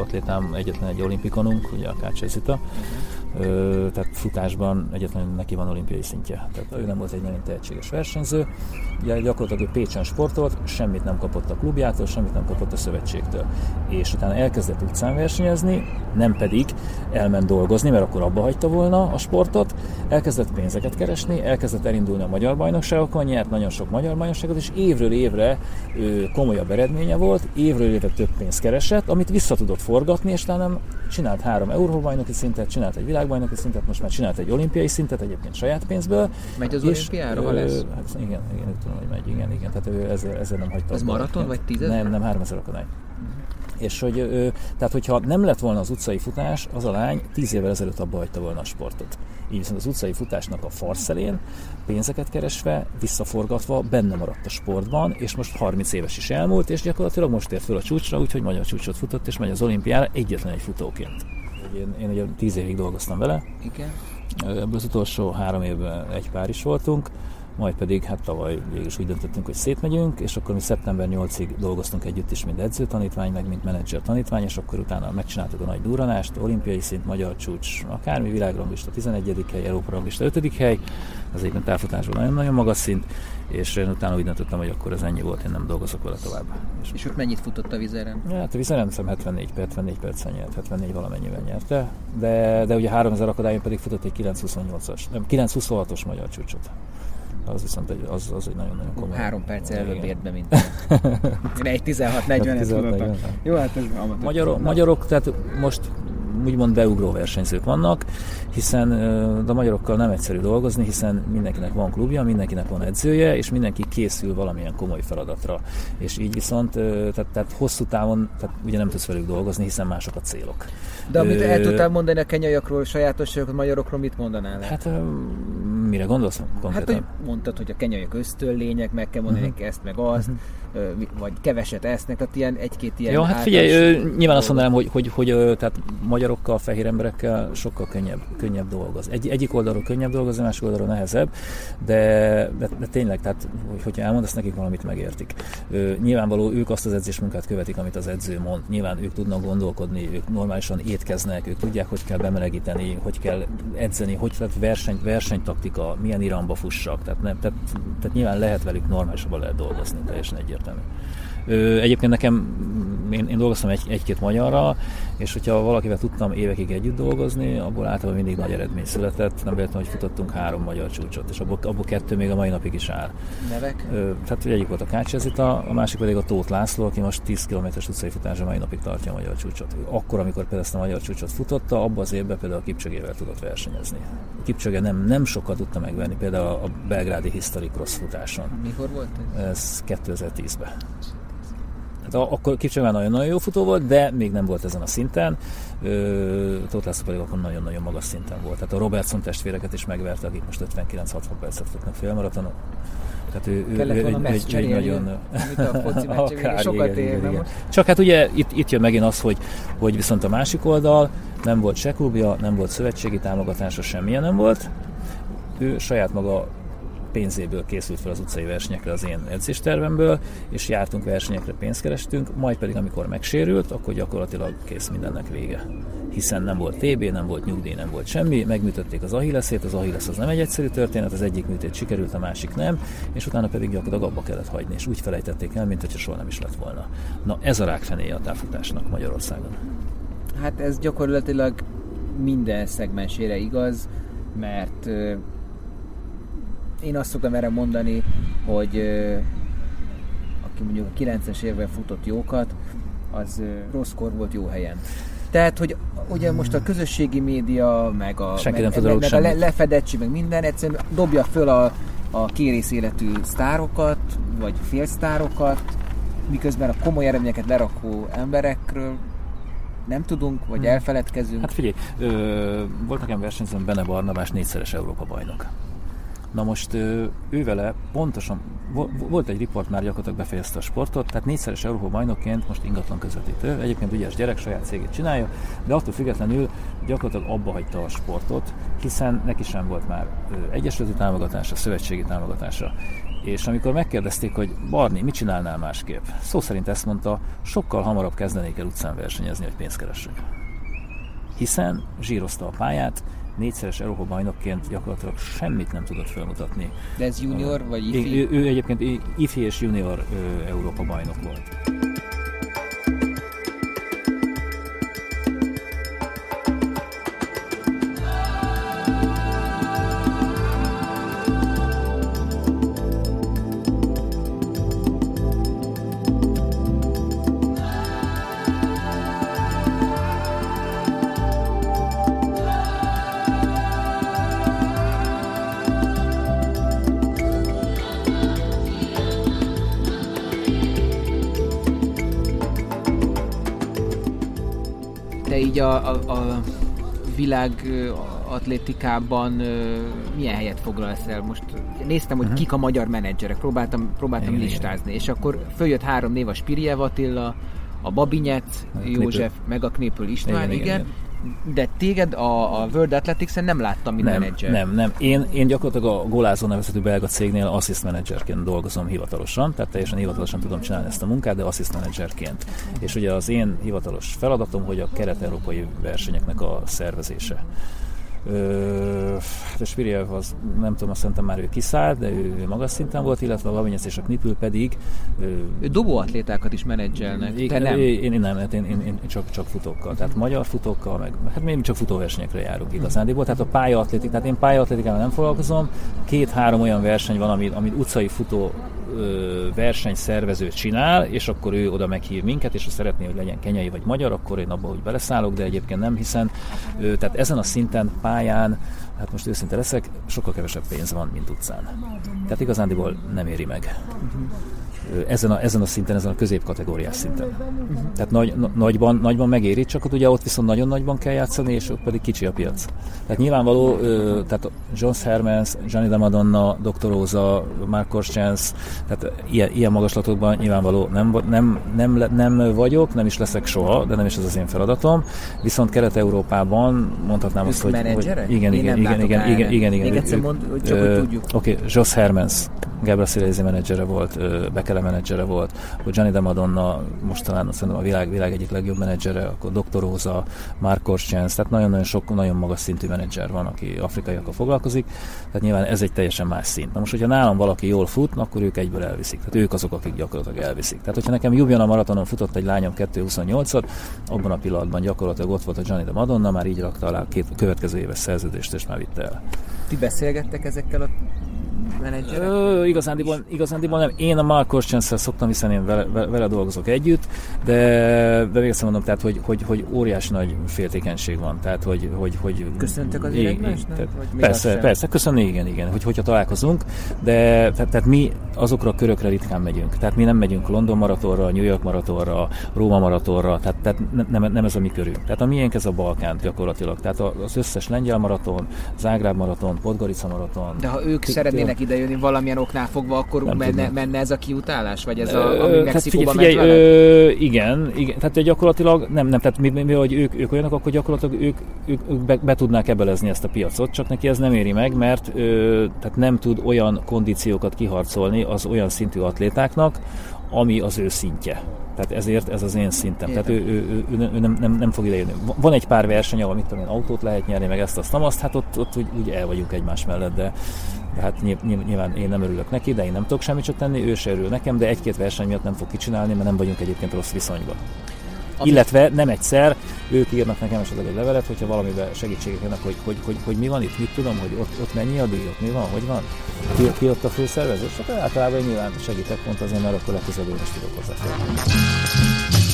Atlétám, egyetlen egy olimpikonunk, ugye a Kács Zita, uh-huh Tehát futásban egyetlen neki van olimpiai szintje. Tehát ő nem volt egy nagyon tehetséges versenyző. Ugye gyakorlatilag ő Pécsen sportolt, semmit nem kapott a klubjától, semmit nem kapott a szövetségtől. És utána elkezdett utcán versenyezni, nem pedig elment dolgozni, mert akkor abba hagyta volna a sportot, elkezdett pénzeket keresni, elkezdett elindulni a magyar bajnokságokon, nyert nagyon sok magyar bajnokságot, és évről évre komolyabb eredménye volt, évről évre több pénzt keresett, amit vissza tudott forgatni, és talán csinált három euróbajnoki szintet, csinált egy világbajnoki szintet, most már csinált egy olimpiai szintet, egyébként saját pénzből. Megy az és, olimpiára, ha lesz? Hát igen, igen, tudom, hogy megy, igen, igen. Tehát ő ezzel, ezzel nem hagyta. Ez maraton, vagy tízezer? Nem, nem, 3000 akadály. És hogy, tehát hogyha nem lett volna az utcai futás, az a lány tíz évvel ezelőtt abba hagyta volna a sportot. Így viszont az utcai futásnak a farszelén pénzeket keresve, visszaforgatva benne maradt a sportban, és most 30 éves is elmúlt, és gyakorlatilag most ért föl a csúcsra, úgyhogy magyar csúcsot futott, és megy az olimpiára egyetlen egy futóként. Én, én ugye 10 évig dolgoztam vele. Igen. Ebből az utolsó három évben egy pár is voltunk, majd pedig hát tavaly végül is úgy döntöttünk, hogy szétmegyünk, és akkor mi szeptember 8-ig dolgoztunk együtt is, mint edzőtanítvány, meg mint menedzser tanítvány, és akkor utána megcsináltuk a nagy duranást, olimpiai szint, magyar csúcs, akármi világranglista 11. hely, Európa ranglista 5. hely, az egyben távfutásban nagyon-nagyon magas szint, és én utána úgy döntöttem, hogy akkor ez ennyi volt, én nem dolgozok vele tovább. És, és ott mennyit futott a vizeren? Ja, hát a vizeren hiszem 74, 74 percen nyert, 74 valamennyivel nyerte, de, de ugye 3000 akadályon pedig futott egy 928-as, nem, 926-os magyar csúcsot az viszont egy, az, az egy nagyon-nagyon komoly. Három perc előbb ért be, mint én egy 16-40-et futottam. Jó, hát ez Magyarok, magyarok, tehát most úgymond beugró versenyzők vannak, hiszen a magyarokkal nem egyszerű dolgozni, hiszen mindenkinek van klubja, mindenkinek van edzője, és mindenki készül valamilyen komoly feladatra. És így viszont, tehát, tehát hosszú távon tehát ugye nem tudsz velük dolgozni, hiszen mások a célok. De amit el tudtál mondani a kenyaiakról, sajátosságokról, magyarokról, mit mondanál? Hát mire gondolsz konkrétan? Hát, hogy mondtad, hogy a kenyaiak ösztöllények, meg kell mondani uh-huh. ezt, meg azt, uh-huh vagy keveset esznek, tehát ilyen egy-két ilyen... Jó, hát figyelj, nyilván azt mondanám, hogy, hogy, hogy, tehát magyarokkal, fehér emberekkel sokkal könnyebb, könnyebb dolgoz. Egy, egyik oldalról könnyebb dolgozni, másik oldalról nehezebb, de, de, de tényleg, tehát hogyha elmondasz nekik valamit, megértik. Nyilvánvaló ők azt az edzésmunkát követik, amit az edző mond. Nyilván ők tudnak gondolkodni, ők normálisan étkeznek, ők tudják, hogy kell bemelegíteni, hogy kell edzeni, hogy tehát verseny, versenytaktika, milyen iramba fussak. Tehát, nem, tehát, tehát nyilván lehet velük normálisabban lehet dolgozni, teljesen egyértelmű egyértelmű. Egyébként nekem, én, én dolgoztam egy, egy-két magyarral, és hogyha valakivel tudtam évekig együtt dolgozni, abból általában mindig nagy eredmény született. Nem véletlen, hogy futottunk három magyar csúcsot, és abból, abból kettő még a mai napig is áll. Nevek? Tehát egyik volt a Kács Ezita, a másik pedig a Tóth László, aki most 10 km-es utcai futásra mai napig tartja a magyar csúcsot. Akkor, amikor például ezt a magyar csúcsot futotta, abban az évben például a Kipcsögével tudott versenyezni. A Kipcsöge nem, nem sokat tudta megvenni, például a belgrádi Historic Cross futáson. Mikor volt ez? Ez 2010-ben. Hát akkor Kipcsök már nagyon-nagyon jó futó volt, de még nem volt ezen a szinten. Tóth László pedig akkor nagyon-nagyon magas szinten volt. Tehát a Robertson testvéreket is megverte, akik most 59-60 percet futnak félmaratonon. Tehát ő, ő, ő, egy, egy, egy nagyon... A akár, sokat igen, ér, igen. Csak hát ugye itt, itt jön megint az, hogy, hogy viszont a másik oldal nem volt se klubja, nem volt szövetségi támogatása, semmilyen nem volt. Ő saját maga pénzéből készült fel az utcai versenyekre az én edzéstervemből, és jártunk versenyekre, pénzt kerestünk, majd pedig amikor megsérült, akkor gyakorlatilag kész mindennek vége. Hiszen nem volt TB, nem volt nyugdíj, nem volt semmi, megműtötték az ahilleszét, az ahillesz az nem egy egyszerű történet, az egyik műtét sikerült, a másik nem, és utána pedig gyakorlatilag abba kellett hagyni, és úgy felejtették el, mint hogyha soha nem is lett volna. Na ez a rákfenéje a távfutásnak Magyarországon. Hát ez gyakorlatilag minden szegmensére igaz, mert én azt szoktam erre mondani, hogy aki mondjuk a 90-es évben futott jókat, az rosszkor volt jó helyen. Tehát, hogy ugye most a közösségi média, meg a, meg, meg, meg, meg a le, lefedettség, meg minden egyszerűen dobja föl a, a kérész életű sztárokat, vagy félsztárokat, miközben a komoly eredményeket lerakó emberekről nem tudunk, vagy hmm. elfeledkezünk. Hát figyelj, ö, volt nekem versenyzőm Bene Barnabás négyszeres Európa bajnok. Na most ő vele pontosan, volt egy riport, már gyakorlatilag befejezte a sportot, tehát négyszeres Európa bajnokként most ingatlan közvetítő, egyébként ügyes gyerek, saját cégét csinálja, de attól függetlenül gyakorlatilag abba hagyta a sportot, hiszen neki sem volt már egyesületi támogatása, szövetségi támogatása. És amikor megkérdezték, hogy Barni, mit csinálnál másképp? Szó szerint ezt mondta, sokkal hamarabb kezdenék el utcán versenyezni, hogy pénzt keressek. Hiszen zsírozta a pályát, négyszeres Európa bajnokként gyakorlatilag semmit nem tudott felmutatni. De ez junior vagy ifi? Ő, ő egyébként ifi és junior Európa bajnok volt. A, a, a világ atlétikában milyen helyet foglal el? Most néztem, hogy kik a magyar menedzserek, próbáltam, próbáltam igen, listázni, és akkor följött három név, a Spiriev Attila, a Babinyec, József, meg a Knépül István, igen, igen, igen. De téged a, a World Athletics-en nem láttam, mint nem, menedzser. Nem, nem. Én, én gyakorlatilag a Golázó nevezetű belga cégnél assist menedzserként dolgozom hivatalosan, tehát teljesen hivatalosan tudom csinálni ezt a munkát, de assist menedzserként. És ugye az én hivatalos feladatom, hogy a kelet-európai versenyeknek a szervezése. Ö, hát a Spiriev az, nem tudom, azt szerintem már ő kiszállt, de ő, ő magas szinten volt, illetve a Lavinyesz és a Knipül pedig... Ő dobóatlétákat is menedzselnek, én, te nem? Én, én nem, hát én, én, én csak, csak futókkal, tehát magyar futókkal, meg hát mi csak futóversenyekre járunk igazándiból, tehát a pályaatlétik, tehát én pályaatlétikával nem foglalkozom, két-három olyan verseny van, amit, amit utcai futó versenyszervezőt csinál, és akkor ő oda meghív minket, és ha szeretné, hogy legyen kenyai vagy magyar, akkor én abba hogy beleszállok, de egyébként nem, hiszen tehát ezen a szinten pályán, hát most őszinte leszek, sokkal kevesebb pénz van, mint utcán. Tehát igazándiból nem éri meg. Uh-huh ezen a, ezen a szinten, ezen a középkategóriás szinten. Uh-huh. Tehát nagy, nagyban, nagyban megéri, csak ott ugye ott viszont nagyon nagyban kell játszani, és ott pedig kicsi a piac. Tehát nyilvánvaló, tehát John Hermans, Gianni da Madonna, Dr. Rosa, Mark Korschens, tehát ilyen, ilyen magaslatokban nyilvánvaló nem, nem, nem, nem vagyok, nem is leszek soha, de nem is ez az én feladatom. Viszont Kelet-Európában mondhatnám azt, hogy, hogy igen, igen, igen, igen, igen, igen, igen, igen, Még egyszer mond, hogy csak hogy tudjuk. Oké, okay, Jos Hermans, Gabriel Szilezi menedzsere volt, Bekele menedzsere volt, akkor Gianni de Madonna most talán szerintem a világ, világ egyik legjobb menedzsere, akkor Dr. Rosa, Mark Korschens, tehát nagyon-nagyon sok, nagyon magas szintű menedzser van, aki afrikaiakkal foglalkozik, tehát nyilván ez egy teljesen más szint. Na most, hogyha nálam valaki jól fut, akkor ők egyből elviszik. Tehát ők azok, akik gyakorlatilag elviszik. Tehát, hogyha nekem a maratonon futott egy lányom 2.28-at, abban a pillanatban gyakorlatilag ott volt a Gianni de Madonna, már így rakta alá a két következő éves szerződést, és már vitte el. Ti beszélgettek ezekkel a menedzserek? Ö, igazándiból, igazándiból nem. Én a Mark Korcsenszel szoktam, hiszen én vele, vele dolgozok együtt, de, de még mondom, tehát, hogy, hogy, hogy óriási nagy féltékenység van. Tehát, hogy, hogy, hogy Köszöntek az egymásnak? Persze, persze, köszönni, igen, igen, hogy hogyha találkozunk, de tehát, tehát mi azokra a körökre ritkán megyünk. Tehát mi nem megyünk London maratonra, New York maratonra, Róma maratonra, tehát, tehát nem, nem ez a mi körünk. Tehát a miénk ez a Balkán gyakorlatilag. Tehát az összes lengyel maraton, Zágráb maraton, Podgorica maraton. De ha ők szeretnének idejönni valamilyen oknál fogva, akkor nem menne, menne ez a kiutálás? Vagy ez a, ami hát Mexikóban figyelj, figyelj, ö, igen, igen, tehát gyakorlatilag nem, nem, tehát mi, mi, mi hogy ők, ők olyanok, akkor gyakorlatilag ők, ők, ők be, be, tudnák ebelezni ezt a piacot, csak neki ez nem éri meg, mert ö, tehát nem tud olyan kondíciókat kiharcolni az olyan szintű atlétáknak, ami az ő szintje. Tehát ezért ez az én szintem. Értem. Tehát ő, ő, ő, ő nem, nem, nem fog idejönni. Van egy pár verseny, ahol mit tudom én, autót lehet nyerni, meg ezt azt, nem azt, hát ott, ott úgy, úgy el vagyunk egymás mellett, de, de hát nyilván én nem örülök neki, de én nem tudok semmit csak tenni, ő se örül nekem, de egy-két verseny miatt nem fog kicsinálni, mert nem vagyunk egyébként rossz viszonyban. Ami... Illetve nem egyszer, ők írnak nekem esetleg egy levelet, hogyha valamiben segítségek jönnek, hogy, hogy, hogy, hogy, mi van itt, mit tudom, hogy ott, ott mennyi a díj, ott mi van, hogy van, ki, ki ott a főszervező, és akkor általában nyilván segítek pont azért, mert akkor legközelebb is tudok hozzáférni.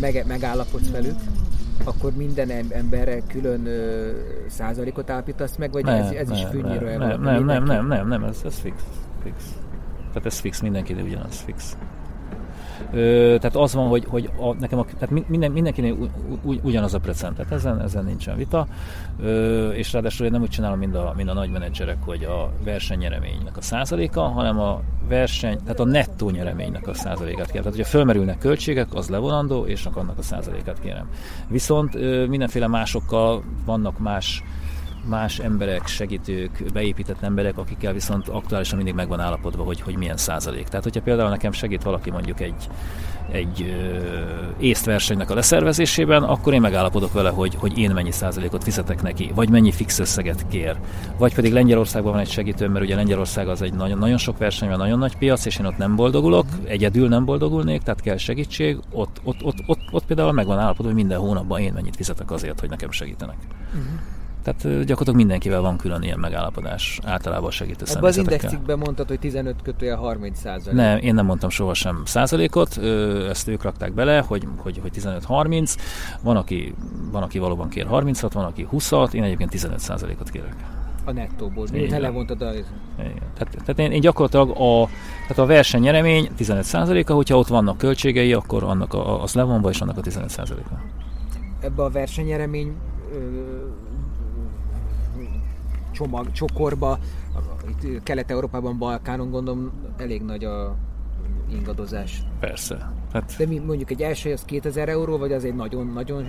Meg, megállapodsz velük, akkor minden emberre külön ö, százalékot állapítasz meg, vagy nem, ez, ez nem, is fűnyíről nem, nem, nem, nem, nem, nem, ez, ez fix, fix. Tehát ez fix, mindenki ugyanaz, fix. Tehát az van, hogy, hogy a, nekem a, tehát minden, mindenkinek ugy, ugyanaz a procent, tehát ezen, ezen nincsen vita, Ö, és ráadásul én nem úgy csinálom, mint a, mint a nagy menedzserek, hogy a versenynyereménynek a százaléka, hanem a verseny, tehát a nettó nyereménynek a százalékát kell. Tehát, hogyha fölmerülnek költségek, az levonandó, és annak a százalékát kérem. Viszont ö, mindenféle másokkal vannak más más emberek, segítők, beépített emberek, akikkel viszont aktuálisan mindig megvan állapodva, hogy, hogy milyen százalék. Tehát, hogyha például nekem segít valaki mondjuk egy, egy észtversenynek a leszervezésében, akkor én megállapodok vele, hogy, hogy én mennyi százalékot fizetek neki, vagy mennyi fix összeget kér. Vagy pedig Lengyelországban van egy segítő, mert ugye Lengyelország az egy nagyon, nagyon sok verseny, van, nagyon nagy piac, és én ott nem boldogulok, egyedül nem boldogulnék, tehát kell segítség. Ott, ott, ott, ott, ott például megvan állapodva, hogy minden hónapban én mennyit fizetek azért, hogy nekem segítenek. Uh-huh. Tehát gyakorlatilag mindenkivel van külön ilyen megállapodás, általában segítő Ebben az indexikben mondtad, hogy 15 kötője 30 százalék. Nem, én nem mondtam sohasem százalékot, ezt ők rakták bele, hogy, hogy, hogy 15-30. Van aki, van, aki valóban kér 30-at, van, aki 20-at, én egyébként 15 százalékot kérek. A nettóból, mint levontad a... Igen. Tehát, tehát én, én gyakorlatilag a, tehát a verseny nyeremény 15%-a, hogyha ott vannak költségei, akkor annak a, az levonva, és annak a 15%-a. Ebbe a versenyeremény csomag, csokorba, itt Kelet-Európában, Balkánon gondolom elég nagy a ingadozás. Persze. Hát, De mi mondjuk egy első az 2000 euró, vagy az egy nagyon-nagyon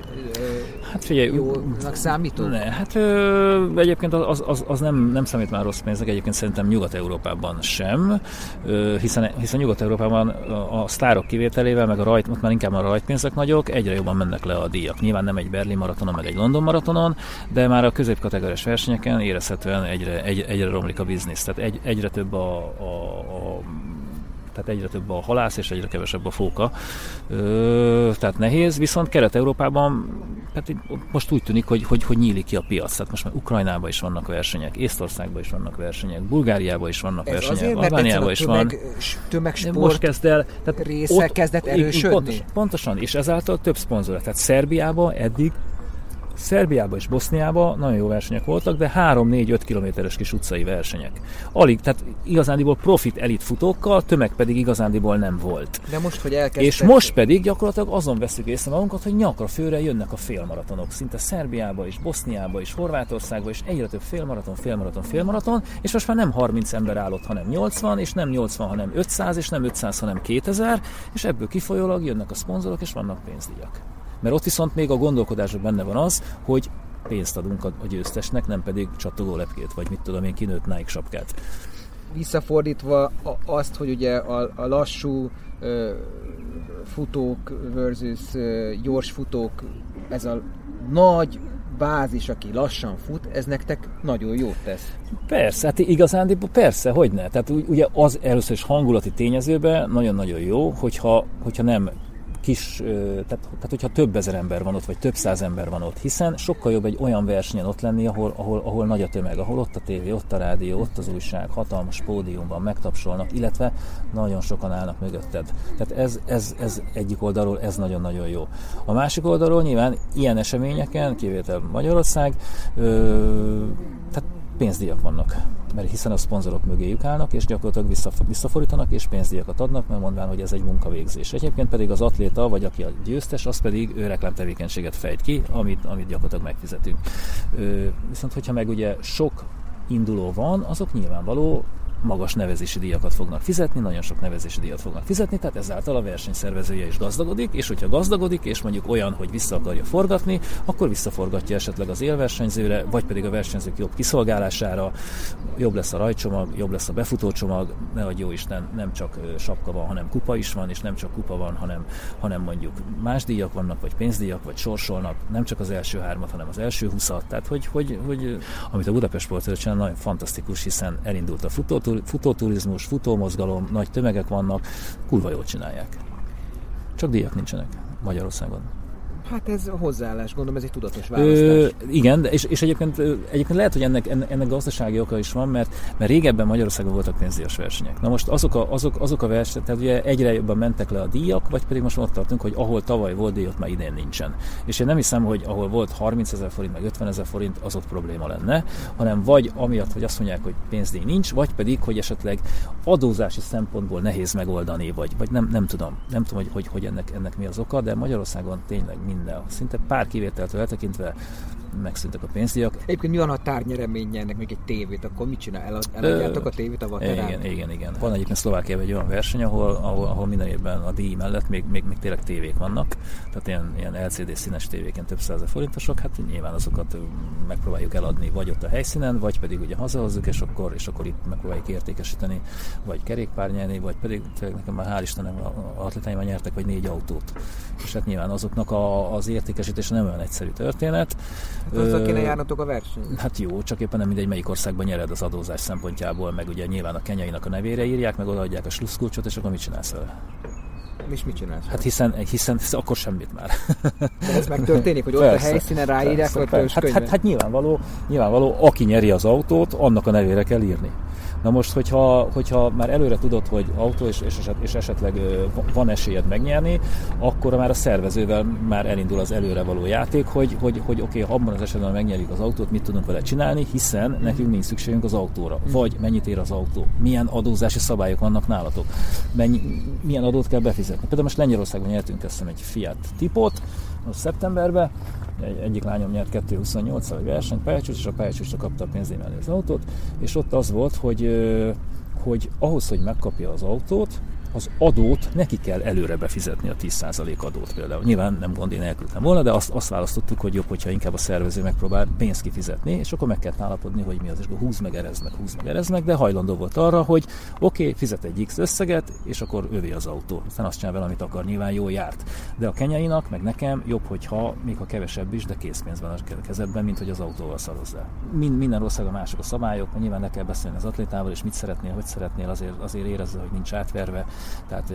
hát figyelj, jónak számító? Ne, hát ö, egyébként az, az, az nem, nem számít már rossz pénznek, egyébként szerintem Nyugat-Európában sem, ö, hiszen, hiszen Nyugat-Európában a, a sztárok kivételével, meg a rajt, most már inkább a rajtpénzek nagyok, egyre jobban mennek le a díjak. Nyilván nem egy Berlin maratonon, meg egy London maratonon, de már a középkategóriás versenyeken érezhetően egyre, egy, egyre romlik a biznisz. Tehát egy, egyre több a, a, a tehát egyre több a halász és egyre kevesebb a fóka. Ö, tehát nehéz, viszont Kelet-Európában hát most úgy tűnik, hogy, hogy, hogy nyílik ki a piac. Tehát most már Ukrajnában is vannak versenyek, Észtországban is vannak versenyek, Bulgáriában is vannak Ez versenyek, Albániában is van. Tömegsport most kezd el, tehát része ott, kezdett erősödni. Pontos, pontosan, és ezáltal több szponzor. Tehát Szerbiában eddig Szerbiában és Boszniában nagyon jó versenyek voltak, de 3-4-5 kilométeres kis utcai versenyek. Alig, tehát igazándiból profit elit futókkal, tömeg pedig igazándiból nem volt. De most, hogy elkezdtek... És most pedig gyakorlatilag azon veszük észre magunkat, hogy nyakra főre jönnek a félmaratonok. Szinte Szerbiába és Boszniába és Horvátországba és egyre több félmaraton, félmaraton, félmaraton, és most már nem 30 ember állott, hanem 80, és nem 80, hanem 500, és nem 500, hanem 2000, és ebből kifolyólag jönnek a szponzorok, és vannak pénzdíjak. Mert ott viszont még a gondolkodások benne van az, hogy pénzt adunk a győztesnek, nem pedig csatogó lepkét, vagy mit tudom én, kinőtt Nike sapkát. Visszafordítva azt, hogy ugye a, a lassú ö, futók versus ö, gyors futók, ez a nagy bázis, aki lassan fut, ez nektek nagyon jót tesz. Persze, hát igazán, persze, hogy ne. Tehát ugye az először is hangulati tényezőben nagyon-nagyon jó, hogyha, hogyha nem kis, tehát, tehát hogyha több ezer ember van ott, vagy több száz ember van ott, hiszen sokkal jobb egy olyan versenyen ott lenni, ahol, ahol, ahol nagy a tömeg, ahol ott a tévé, ott a rádió, ott az újság, hatalmas pódium van, megtapsolnak, illetve nagyon sokan állnak mögötted. Tehát ez, ez, ez egyik oldalról ez nagyon-nagyon jó. A másik oldalról nyilván ilyen eseményeken, kivétel Magyarország, ö, tehát pénzdíjak vannak, mert hiszen a szponzorok mögéjük állnak, és gyakorlatilag visszafordítanak, és pénzdíjakat adnak, mert mondván, hogy ez egy munkavégzés. Egyébként pedig az atléta, vagy aki a győztes, az pedig ő reklámtevékenységet fejt ki, amit, amit gyakorlatilag megfizetünk. Viszont, hogyha meg ugye sok induló van, azok nyilvánvaló magas nevezési díjakat fognak fizetni, nagyon sok nevezési díjat fognak fizetni, tehát ezáltal a versenyszervezője is gazdagodik, és hogyha gazdagodik, és mondjuk olyan, hogy vissza akarja forgatni, akkor visszaforgatja esetleg az élversenyzőre, vagy pedig a versenyzők jobb kiszolgálására, jobb lesz a rajcsomag, jobb lesz a befutócsomag, ne adj jó Isten, nem csak sapka van, hanem kupa is van, és nem csak kupa van, hanem, hanem mondjuk más díjak vannak, vagy pénzdíjak, vagy sorsolnak, nem csak az első hármat, hanem az első huszat. Tehát, hogy, hogy, hogy amit a Budapest Sport csinál, nagyon fantasztikus, hiszen elindult a futó futóturizmus, futómozgalom, nagy tömegek vannak, kurva jól csinálják. Csak díjak nincsenek Magyarországon. Hát ez a hozzáállás, gondolom ez egy tudatos választás. Ö, igen, de és, és egyébként, egyébként lehet, hogy ennek, ennek gazdasági oka is van, mert, mert régebben Magyarországon voltak pénzdíjas versenyek. Na most azok a, azok, azok a versenyek, tehát ugye egyre jobban mentek le a díjak, vagy pedig most ott tartunk, hogy ahol tavaly volt díj, ott már idén nincsen. És én nem hiszem, hogy ahol volt 30 ezer forint, meg 50 ezer forint, az ott probléma lenne, hanem vagy amiatt, hogy azt mondják, hogy pénzdíj nincs, vagy pedig, hogy esetleg adózási szempontból nehéz megoldani, vagy, vagy nem, nem tudom, nem tudom, hogy, hogy, hogy ennek, ennek mi az oka, de Magyarországon tényleg minden, szinte pár kivételtől eltekintve megszűntek a pénzdíjak. Egyébként mi van a tárnyereménye ennek még egy tévét, akkor mit csinál? El, eladjátok a tévét a vaterán? Igen, igen, igen. Van egyébként Szlovákiában egy olyan verseny, ahol, ahol, ahol minden évben a díj mellett még, még, még tényleg tévék vannak, tehát ilyen, ilyen LCD színes tévéken több százezer forintosok, hát nyilván azokat megpróbáljuk eladni vagy ott a helyszínen, vagy pedig ugye hazahozzuk, és akkor, és akkor itt megpróbáljuk értékesíteni, vagy kerékpár nyerni, vagy pedig nekem már hál' Istennek atletáim nyertek, vagy négy autót. És hát nyilván azoknak a, az értékesítése nem olyan egyszerű történet. Azzal kéne járnatok a versenyt? Hát jó, csak éppen nem mindegy, melyik országban nyered az adózás szempontjából, meg ugye nyilván a kenyainak a nevére írják, meg odaadják a sluszkulcsot, és akkor mit csinálsz vele? És mit csinálsz? Hát hiszen, hiszen akkor semmit már. De ez megtörténik, hogy ott persze, a helyszínen ráírják persze, a persze. Hát, hát, hát, nyilvánvaló, nyilvánvaló, aki nyeri az autót, annak a nevére kell írni. Na most, hogyha, hogyha már előre tudod, hogy autó és, és, eset, és esetleg van esélyed megnyerni, akkor már a szervezővel már elindul az előre való játék, hogy, hogy, hogy oké, okay, abban az esetben megnyerjük az autót, mit tudunk vele csinálni, hiszen nekünk nincs szükségünk az autóra. Vagy mennyit ér az autó, milyen adózási szabályok vannak nálatok, mennyi, milyen adót kell befizetni. Például most Lengyelországban nyertünk ezt egy Fiat tipot, most szeptemberben, egy, egyik lányom nyert 2.28-szal egy versenyt, pályacsúcs, és a pályacsúcsra kapta a pénzémelni az autót, és ott az volt, hogy, hogy ahhoz, hogy megkapja az autót, az adót neki kell előre befizetni a 10% adót például. Nyilván nem gond, én elküldtem volna, de azt, azt választottuk, hogy jobb, hogyha inkább a szervező megpróbál pénzt kifizetni, és akkor meg kell állapodni, hogy mi az, és akkor húz meg ereznek, húz meg ereznek, de hajlandó volt arra, hogy oké, okay, fizet egy X összeget, és akkor övé az autó. Aztán azt csinál vele, amit akar, nyilván jó járt. De a kenyainak, meg nekem jobb, hogyha még ha kevesebb is, de készpénz van a kezedben, mint hogy az autóval szarozzál. Mind, minden országban mások a szabályok, nyilván ne kell beszélni az atlétával, és mit szeretnél, hogy szeretnél, azért, azért érezze, hogy nincs átverve, tehát,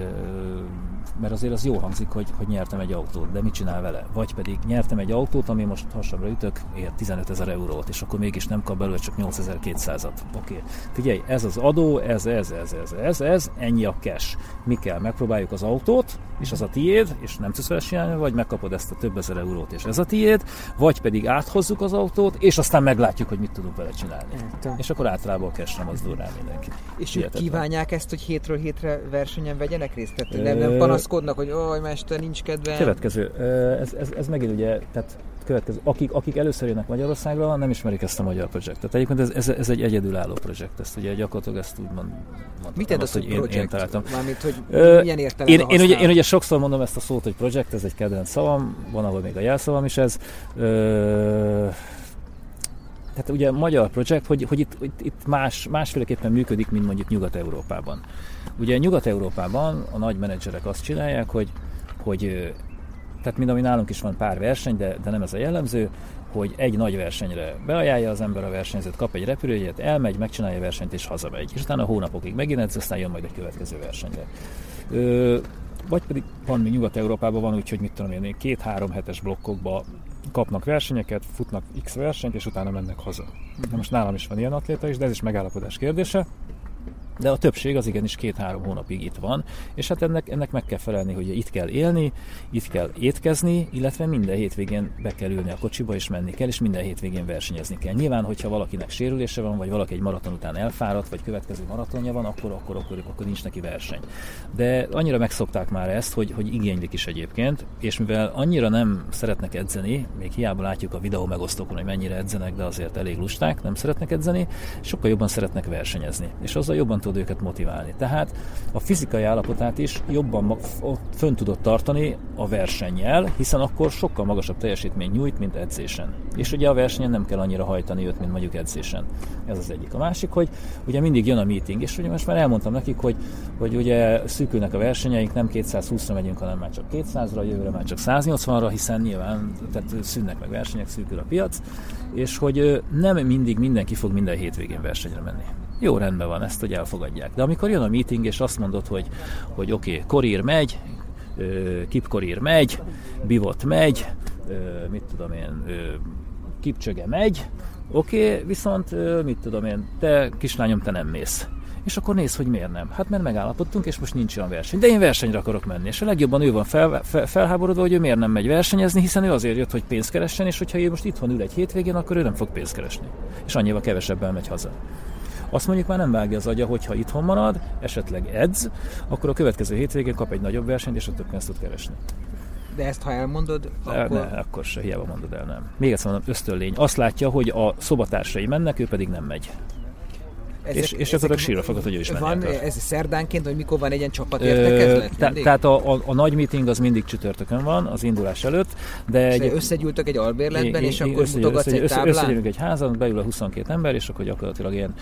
mert azért az jó hangzik, hogy, hogy nyertem egy autót, de mit csinál vele? Vagy pedig nyertem egy autót, ami most hasamra ütök, ér 15 ezer eurót, és akkor mégis nem kap belőle csak 8200-at. Oké, okay. figyelj, ez az adó, ez, ez, ez, ez, ez, ez, ennyi a cash. Mi kell? Megpróbáljuk az autót, és az a tiéd, és nem tudsz vele csinálni, vagy megkapod ezt a több ezer eurót, és ez a tiéd, vagy pedig áthozzuk az autót, és aztán meglátjuk, hogy mit tudunk vele csinálni. Értem. És akkor általában a cash nem mozdul rá mindenki. És ők kívánják ezt, hogy hétről hétre versenyen vegyenek részt? Tehát nem, nem panaszkodnak, hogy oj, mester, nincs kedve. Következő. Ez, ez, ez megint ugye, tehát következő, akik, akik először jönnek Magyarországra, nem ismerik ezt a magyar projektet. Egyébként ez, ez, ez egy egyedülálló projekt, ezt ugye gyakorlatilag ezt úgy mond, Mit azt, hogy én, én találtam. Mármint, hogy milyen én, én, ugye, én ugye sokszor mondom ezt a szót, hogy projekt, ez egy kedvenc szavam, van ahol még a jelszavam is ez. Ö, tehát ugye magyar projekt, hogy, hogy itt, itt, itt más, másféleképpen működik, mint mondjuk Nyugat-Európában. Ugye Nyugat-Európában a nagy menedzserek azt csinálják, hogy, hogy tehát mind ami nálunk is van pár verseny, de, de nem ez a jellemző, hogy egy nagy versenyre beajánlja az ember a versenyzőt, kap egy repülőjét, elmegy, megcsinálja a versenyt és hazamegy. És utána hónapokig megint edz, aztán jön majd egy következő versenyre. Ö, vagy pedig van még Nyugat-Európában van úgy, hogy mit tudom én, két-három hetes blokkokba kapnak versenyeket, futnak X versenyt, és utána mennek haza. Na most nálam is van ilyen atléta is, de ez is megállapodás kérdése de a többség az igenis két-három hónapig itt van, és hát ennek, ennek meg kell felelni, hogy itt kell élni, itt kell étkezni, illetve minden hétvégén be kell ülni a kocsiba, és menni kell, és minden hétvégén versenyezni kell. Nyilván, hogyha valakinek sérülése van, vagy valaki egy maraton után elfáradt, vagy következő maratonja van, akkor, akkor, akkor, akkor nincs neki verseny. De annyira megszokták már ezt, hogy, hogy igénylik is egyébként, és mivel annyira nem szeretnek edzeni, még hiába látjuk a videó megosztókon, hogy mennyire edzenek, de azért elég lusták, nem szeretnek edzeni, sokkal jobban szeretnek versenyezni. És azzal jobban tud őket motiválni. Tehát a fizikai állapotát is jobban fönn tudod tartani a versennyel, hiszen akkor sokkal magasabb teljesítmény nyújt, mint edzésen. És ugye a versenyen nem kell annyira hajtani őt, mint mondjuk edzésen. Ez az egyik. A másik, hogy ugye mindig jön a meeting, és ugye most már elmondtam nekik, hogy, hogy ugye szűkülnek a versenyeink, nem 220-ra megyünk, hanem már csak 200-ra, jövőre már csak 180-ra, hiszen nyilván tehát szűnnek meg versenyek, szűkül a piac, és hogy nem mindig mindenki fog minden hétvégén versenyre menni. Jó, rendben van, ezt hogy elfogadják. De amikor jön a meeting, és azt mondod, hogy, hogy oké, okay, Korír megy, Kipkorír megy, Bivot megy, mit tudom én, Kipcsöge megy, oké, okay, viszont mit tudom én, te kislányom, te nem mész és akkor néz, hogy miért nem. Hát mert megállapodtunk, és most nincs olyan verseny. De én versenyre akarok menni, és a legjobban ő van fel, fel, felháborodva, hogy ő miért nem megy versenyezni, hiszen ő azért jött, hogy pénzt keressen, és hogyha ő most itthon ül egy hétvégén, akkor ő nem fog pénzt keresni. És annyival kevesebben megy haza. Azt mondjuk már nem vágja az agya, hogyha itthon marad, esetleg edz, akkor a következő hétvégén kap egy nagyobb versenyt, és a több pénzt tud keresni. De ezt ha elmondod, akkor... Ne, akkor se, hiába mondod el, nem. Még egyszer mondom, ösztönlény. Azt látja, hogy a szobatársai mennek, ő pedig nem megy. Ezek, és, és ezek sírva fogad, hogy ő is Van akar. ez szerdánként, hogy mikor van egy ilyen csapatértekezlet? Te, tehát a, a, a, nagy meeting az mindig csütörtökön van, az indulás előtt. De és egy, összegyűltök egy albérletben, és akkor össze, mutogatsz össze, egy táblán? Összegyűlünk egy házan, beül a 22 ember, és akkor gyakorlatilag én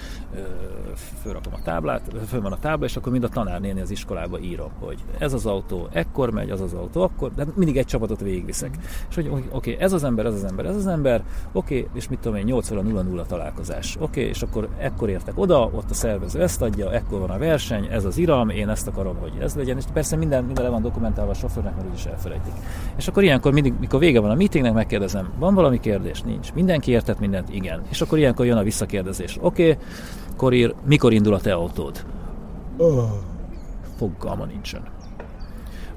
fölrakom a táblát, föl van a tábla, és akkor mind a tanárnéni az iskolába írom, hogy ez az autó ekkor megy, az az autó akkor, de mindig egy csapatot végigviszek. Mm. És hogy oké, okay, ez az ember, ez az ember, ez az ember, oké, okay, és mit tudom én, 8 óra 0 találkozás, oké, okay, és akkor ekkor értek oda, ott a szervező ezt adja, ekkor van a verseny, ez az iram, én ezt akarom, hogy ez legyen, és persze minden, minden le van dokumentálva a sofőrnek, mert úgyis elfelejtik. És akkor ilyenkor mindig, mikor vége van a meetingnek, megkérdezem, van valami kérdés? Nincs. Mindenki értett mindent? Igen. És akkor ilyenkor jön a visszakérdezés. Oké, okay, Korír, mikor indul a te autód? Oh. Fogalma nincsen.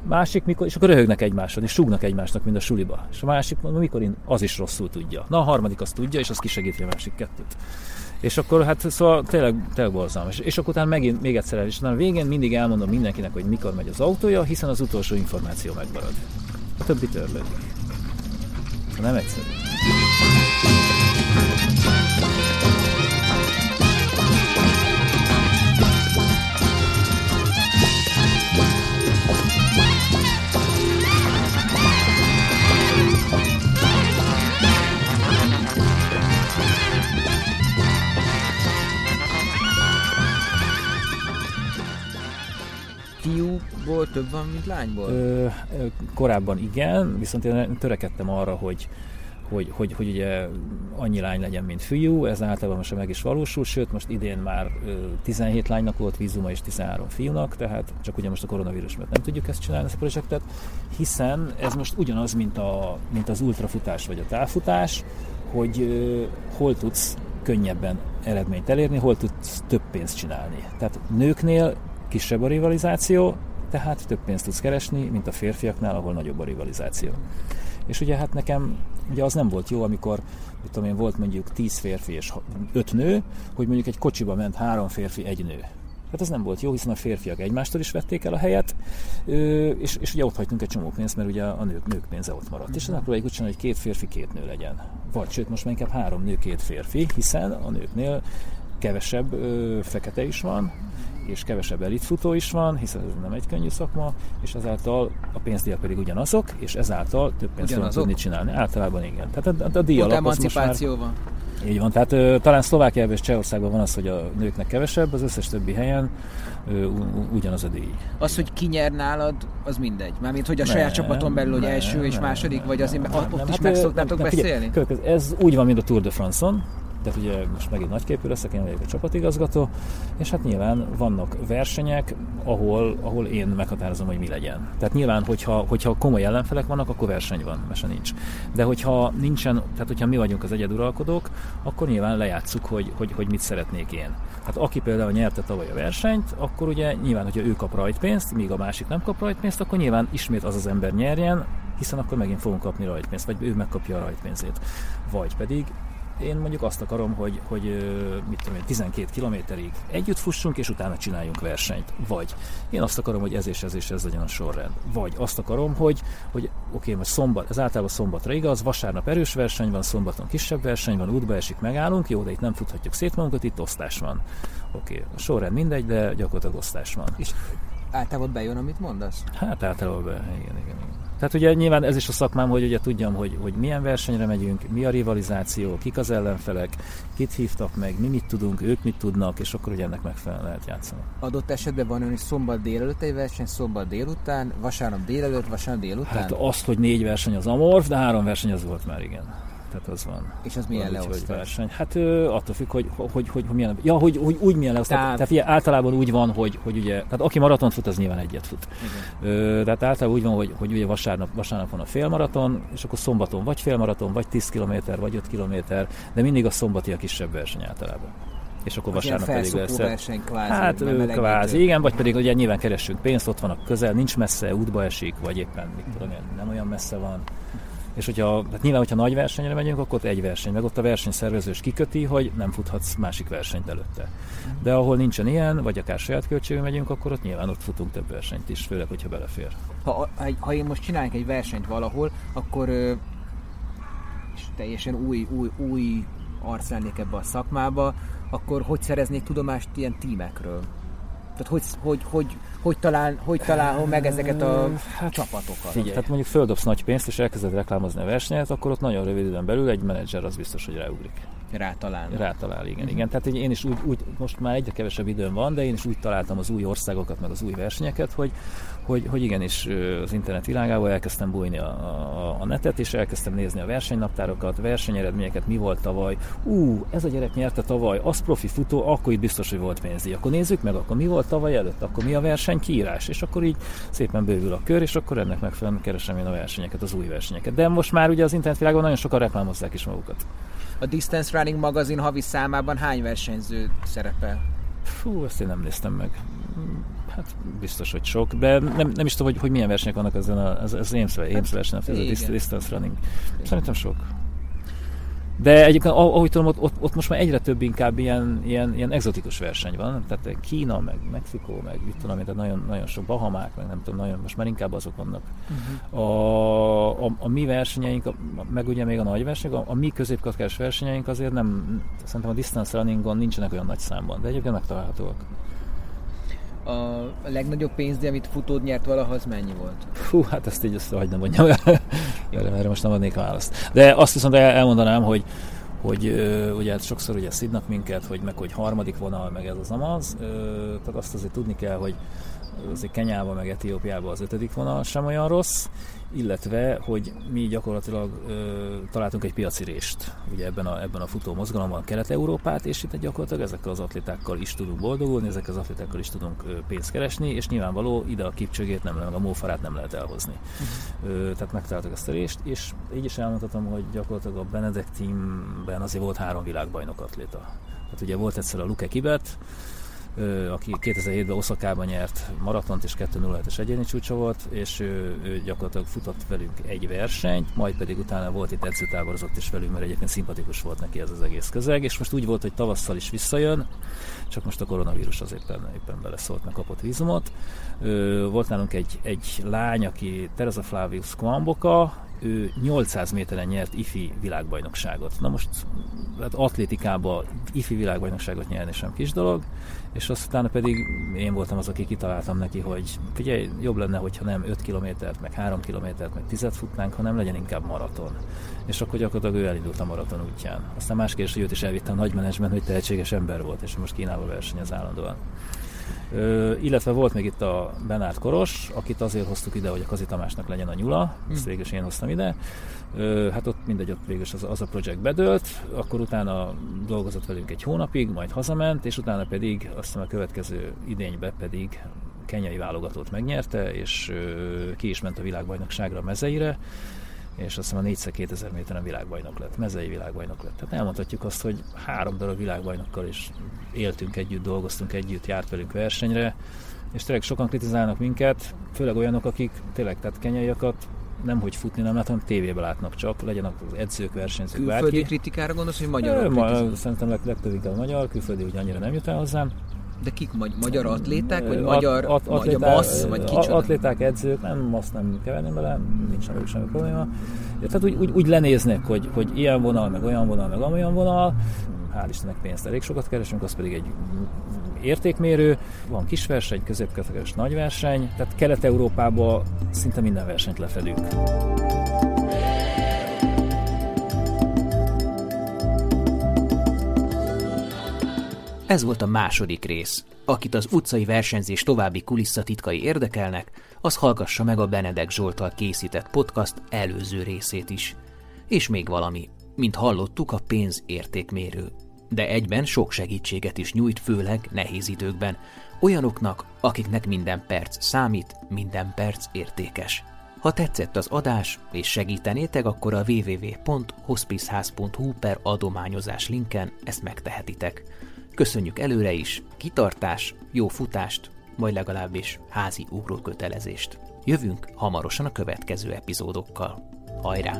Másik, mikor, és akkor röhögnek egymáson, és súgnak egymásnak, mint a suliba. És a másik, mikor indul, az is rosszul tudja. Na a harmadik azt tudja, és az kisegíti a másik kettőt. És akkor hát szóval tényleg, tényleg borzalmas. És akkor utána megint még egyszer el, és a végén mindig elmondom mindenkinek, hogy mikor megy az autója, hiszen az utolsó információ megmarad. A többi törlődik. Nem egyszerű. Fiúból több van, mint lányból? Ö, korábban igen, viszont én törekedtem arra, hogy hogy, hogy, hogy ugye annyi lány legyen, mint fiú, ez általában most meg is valósul, sőt most idén már 17 lánynak volt vízuma és 13 fiúnak, tehát csak ugye most a koronavírus miatt nem tudjuk ezt csinálni, ezt a projektet, hiszen ez most ugyanaz, mint, a, mint az ultrafutás vagy a távfutás, hogy hol tudsz könnyebben eredményt elérni, hol tudsz több pénzt csinálni. Tehát nőknél kisebb a rivalizáció, tehát több pénzt tudsz keresni, mint a férfiaknál, ahol nagyobb a rivalizáció. És ugye hát nekem ugye az nem volt jó, amikor mit tudom én, volt mondjuk 10 férfi és 5 nő, hogy mondjuk egy kocsiba ment három férfi, egy nő. Hát ez nem volt jó, hiszen a férfiak egymástól is vették el a helyet, és, és ugye ott hagytunk egy csomó pénzt, mert ugye a nők, nők pénze ott maradt. És megpróbáljuk úgy csinálni, hogy két férfi, két nő legyen. Vagy sőt, most már inkább három nő, két férfi, hiszen a nőknél kevesebb ö, fekete is van, és kevesebb elitfutó is van, hiszen ez nem egy könnyű szakma, és ezáltal a pénzdíjak pedig ugyanazok, és ezáltal több pénzt tudunk tudni csinálni. Általában igen. Tehát a, a díj alap már... van. Így van, tehát ö, talán Szlovákiában és Csehországban van az, hogy a nőknek kevesebb, az összes többi helyen ö, ugyanaz a díj. Az, hogy ki nyer nálad, az mindegy. Mármint, hogy a nem, saját csapaton belül, hogy első és második, nem, vagy azért nem, ott nem, is hát, meg szoktátok beszélni? Figyelj, ez úgy van, mint a Tour de France-on, de ugye most megint nagyképű leszek, én vagyok a csapatigazgató, és hát nyilván vannak versenyek, ahol, ahol én meghatározom, hogy mi legyen. Tehát nyilván, hogyha, hogyha komoly ellenfelek vannak, akkor verseny van, mese nincs. De hogyha nincsen, tehát hogyha mi vagyunk az egyeduralkodók, akkor nyilván lejátszuk, hogy, hogy, hogy mit szeretnék én. Hát aki például nyerte tavaly a versenyt, akkor ugye nyilván, hogyha ő kap rajtpénzt, míg a másik nem kap rajtpénzt, akkor nyilván ismét az az ember nyerjen, hiszen akkor megint fogunk kapni rajtpénzt, vagy ő megkapja a rajtpénzét. Vagy pedig én mondjuk azt akarom, hogy, hogy mit tudom én, 12 kilométerig együtt fussunk, és utána csináljunk versenyt. Vagy én azt akarom, hogy ez és ez és ez legyen a sorrend. Vagy azt akarom, hogy, hogy oké, okay, most szombat, ez általában szombatra igaz, vasárnap erős verseny van, szombaton kisebb verseny van, útba esik, megállunk, jó, de itt nem futhatjuk szét magunkat, itt osztás van. Oké, okay, a sorrend mindegy, de gyakorlatilag osztás van. És általában bejön, amit mondasz? Hát általában be, igen, igen, igen. Tehát ugye nyilván ez is a szakmám, hogy ugye tudjam, hogy, hogy milyen versenyre megyünk, mi a rivalizáció, kik az ellenfelek, kit hívtak meg, mi mit tudunk, ők mit tudnak, és akkor ugye ennek megfelelően lehet játszani. Adott esetben van olyan, hogy szombat délelőtt egy verseny, szombat délután, vasárnap délelőtt, vasárnap délután? Hát azt, hogy négy verseny az amorf, de három verseny az volt már, igen. Tehát az van. És az milyen leosztás? verseny. Hát ö, attól függ, hogy, hogy, hogy, hogy, milyen, ja, hogy, hogy úgy milyen leosztás. Tehát, tehát figyelj, általában úgy van, hogy, hogy ugye, tehát aki maraton fut, az nyilván egyet fut. Ö, tehát általában úgy van, hogy, hogy ugye vasárnap, vasárnap van a félmaraton, és akkor szombaton vagy félmaraton, vagy 10 km, vagy 5 km, de mindig a szombati a kisebb verseny általában és akkor az vasárnap pedig lesz. Verseny, kvázi, hát kvázi, igen, vagy pedig ugye nyilván keressünk pénzt, ott van a közel, nincs messze, útba esik, vagy éppen mit tudom én, nem olyan messze van. És hogyha, hát nyilván, hogyha nagy versenyre megyünk, akkor ott egy verseny, meg ott a versenyszervezős kiköti, hogy nem futhatsz másik versenyt előtte. De ahol nincsen ilyen, vagy akár saját költségű megyünk, akkor ott nyilván ott futunk több versenyt is, főleg, hogyha belefér. Ha, ha én most csinálok egy versenyt valahol, akkor és teljesen új, új, új arc lennék ebbe a szakmába, akkor hogy szereznék tudomást ilyen tímekről? Tehát hogy, hogy, hogy, hogy, talál, hogy találom meg ezeket a hát, csapatokat? Figyelj, tehát mondjuk földobsz nagy pénzt, és elkezded reklámozni a versenyet, akkor ott nagyon rövid időn belül egy menedzser az biztos, hogy ráugrik. Rátalál. Rátalál, igen. Uh-huh. igen. Tehát én is úgy, úgy, most már egyre kevesebb időm van, de én is úgy találtam az új országokat, meg az új versenyeket, hogy, hogy, hogy igenis az internet világában elkezdtem bújni a, a, a netet, és elkezdtem nézni a versenynaptárokat, versenyeredményeket, mi volt tavaly. Ú, ez a gyerek nyerte tavaly, az profi futó, akkor itt biztos, hogy volt pénzi. Akkor nézzük meg, akkor mi volt tavaly előtt, akkor mi a verseny kiírás, és akkor így szépen bővül a kör, és akkor ennek megfelelően keresem én a versenyeket, az új versenyeket. De most már ugye az internetvilágban nagyon sokan reklámozzák is magukat. A Distance Running magazin havi számában hány versenyző szerepel? Fú, ezt én nem néztem meg. Hát biztos, hogy sok, de nem, nem is tudom, hogy, hogy milyen versenyek vannak ezen a, ez, ez Ames, Ames verseny, ez a distance running. Szerintem sok. De egyébként, ahogy tudom, ott, ott, ott most már egyre több inkább ilyen, ilyen, ilyen exotikus verseny van. Tehát Kína, meg Mexikó, meg mit tudom, tehát nagyon, nagyon sok Bahamák, meg nem tudom, nagyon, most már inkább azok vannak. Uh-huh. A, a, a, mi versenyeink, a, meg ugye még a nagy versenyek, a, a mi középkategóriás versenyeink azért nem, szerintem a distance runningon nincsenek olyan nagy számban, de egyébként megtalálhatóak a legnagyobb pénz, amit futód nyert valaha, az mennyi volt? Fú, hát ezt így össze, hogy nem mondjam erre, erre most nem adnék választ. De azt viszont elmondanám, hogy hogy ö, ugye hát sokszor ugye szidnak minket, hogy meg hogy harmadik vonal, meg ez az amaz, ö, tehát azt azért tudni kell, hogy azért Kenyában meg Etiópiában az ötödik vonal sem olyan rossz, illetve, hogy mi gyakorlatilag ö, találtunk egy piaci rést ugye ebben a, ebben a futó mozgalomban Kelet-Európát, és itt gyakorlatilag ezekkel az atlétákkal is tudunk boldogulni, ezekkel az atlétákkal is tudunk ö, pénzt keresni, és nyilvánvaló ide a kipcsögét nem lehet, a mófarát nem lehet elhozni. Uh-huh. Ö, tehát megtaláltuk ezt a rést, és így is elmondhatom, hogy gyakorlatilag a Benedek teamben azért volt három világbajnok atléta. Tehát ugye volt egyszer a Luke Kibet, aki 2007-ben Oszakában nyert maratont és 2.07-es egyéni csúcsa volt, és ő, ő gyakorlatilag futott velünk egy versenyt, majd pedig utána volt itt edzőtáborozott is velünk, mert egyébként szimpatikus volt neki ez az egész közeg, és most úgy volt, hogy tavasszal is visszajön, csak most a koronavírus az éppen, éppen beleszólt, meg kapott vízumot. Volt nálunk egy, egy lány, aki Teresa Flavius Kwamboka, ő 800 méteren nyert ifi világbajnokságot. Na most hát atlétikában ifi világbajnokságot nyerni sem kis dolog, és aztán pedig én voltam az, aki kitaláltam neki, hogy figyelj, jobb lenne, hogyha nem 5 kilométert, meg 3 kilométert, meg 10 futnánk, hanem legyen inkább maraton. És akkor gyakorlatilag ő elindult a maraton útján. Aztán más kérdés, hogy őt is elvittem nagy menedzsment, hogy tehetséges ember volt, és most Kínába versenyez állandóan. Ö, illetve volt még itt a Benárd Koros, akit azért hoztuk ide, hogy a Kazi Tamásnak legyen a nyula, ezt hm. végül is én hoztam ide. Hát ott mindegy, ott végül az, az a projekt bedőlt, akkor utána dolgozott velünk egy hónapig, majd hazament, és utána pedig aztán a következő idénybe pedig kenyai válogatót megnyerte, és ki is ment a világbajnokságra a mezeire, és azt hiszem a 4 2000 méteren világbajnok lett, mezei világbajnok lett. Tehát elmondhatjuk azt, hogy három darab világbajnokkal is éltünk együtt, dolgoztunk együtt, járt velünk versenyre, és tényleg sokan kritizálnak minket, főleg olyanok, akik tényleg, tehát kenyaiakat nem hogy futni nem látom, tévébe látnak csak, legyen az edzők, versenyzők, Külföldi bárki. kritikára gondolsz, hogy magyar? Ma, szerintem leg, legtöbb inkább magyar, külföldi ugye annyira nem jut el hozzám. De kik? Magy- magyar atléták? Vagy magyar, at, at, atléták, massz? Vagy kicsoda? Atléták, edzők, nem massz nem keverni bele, nincs velük semmi probléma. Tehát úgy, úgy, úgy lenéznek, hogy, hogy ilyen vonal, meg olyan vonal, meg amolyan vonal, hál' Istennek pénzt elég sokat keresünk, az pedig egy értékmérő, van kis verseny, középkategóriás nagy verseny, tehát Kelet-Európában szinte minden versenyt lefedünk. Ez volt a második rész. Akit az utcai versenyzés további kulisszatitkai érdekelnek, az hallgassa meg a Benedek Zsoltal készített podcast előző részét is. És még valami. mint hallottuk, a pénz értékmérő, de egyben sok segítséget is nyújt, főleg nehéz időkben, olyanoknak, akiknek minden perc számít, minden perc értékes. Ha tetszett az adás, és segítenétek, akkor a www.hospiceház.hu per adományozás linken ezt megtehetitek. Köszönjük előre is, kitartás, jó futást, vagy legalábbis házi ugrókötelezést. Jövünk hamarosan a következő epizódokkal. Hajrá!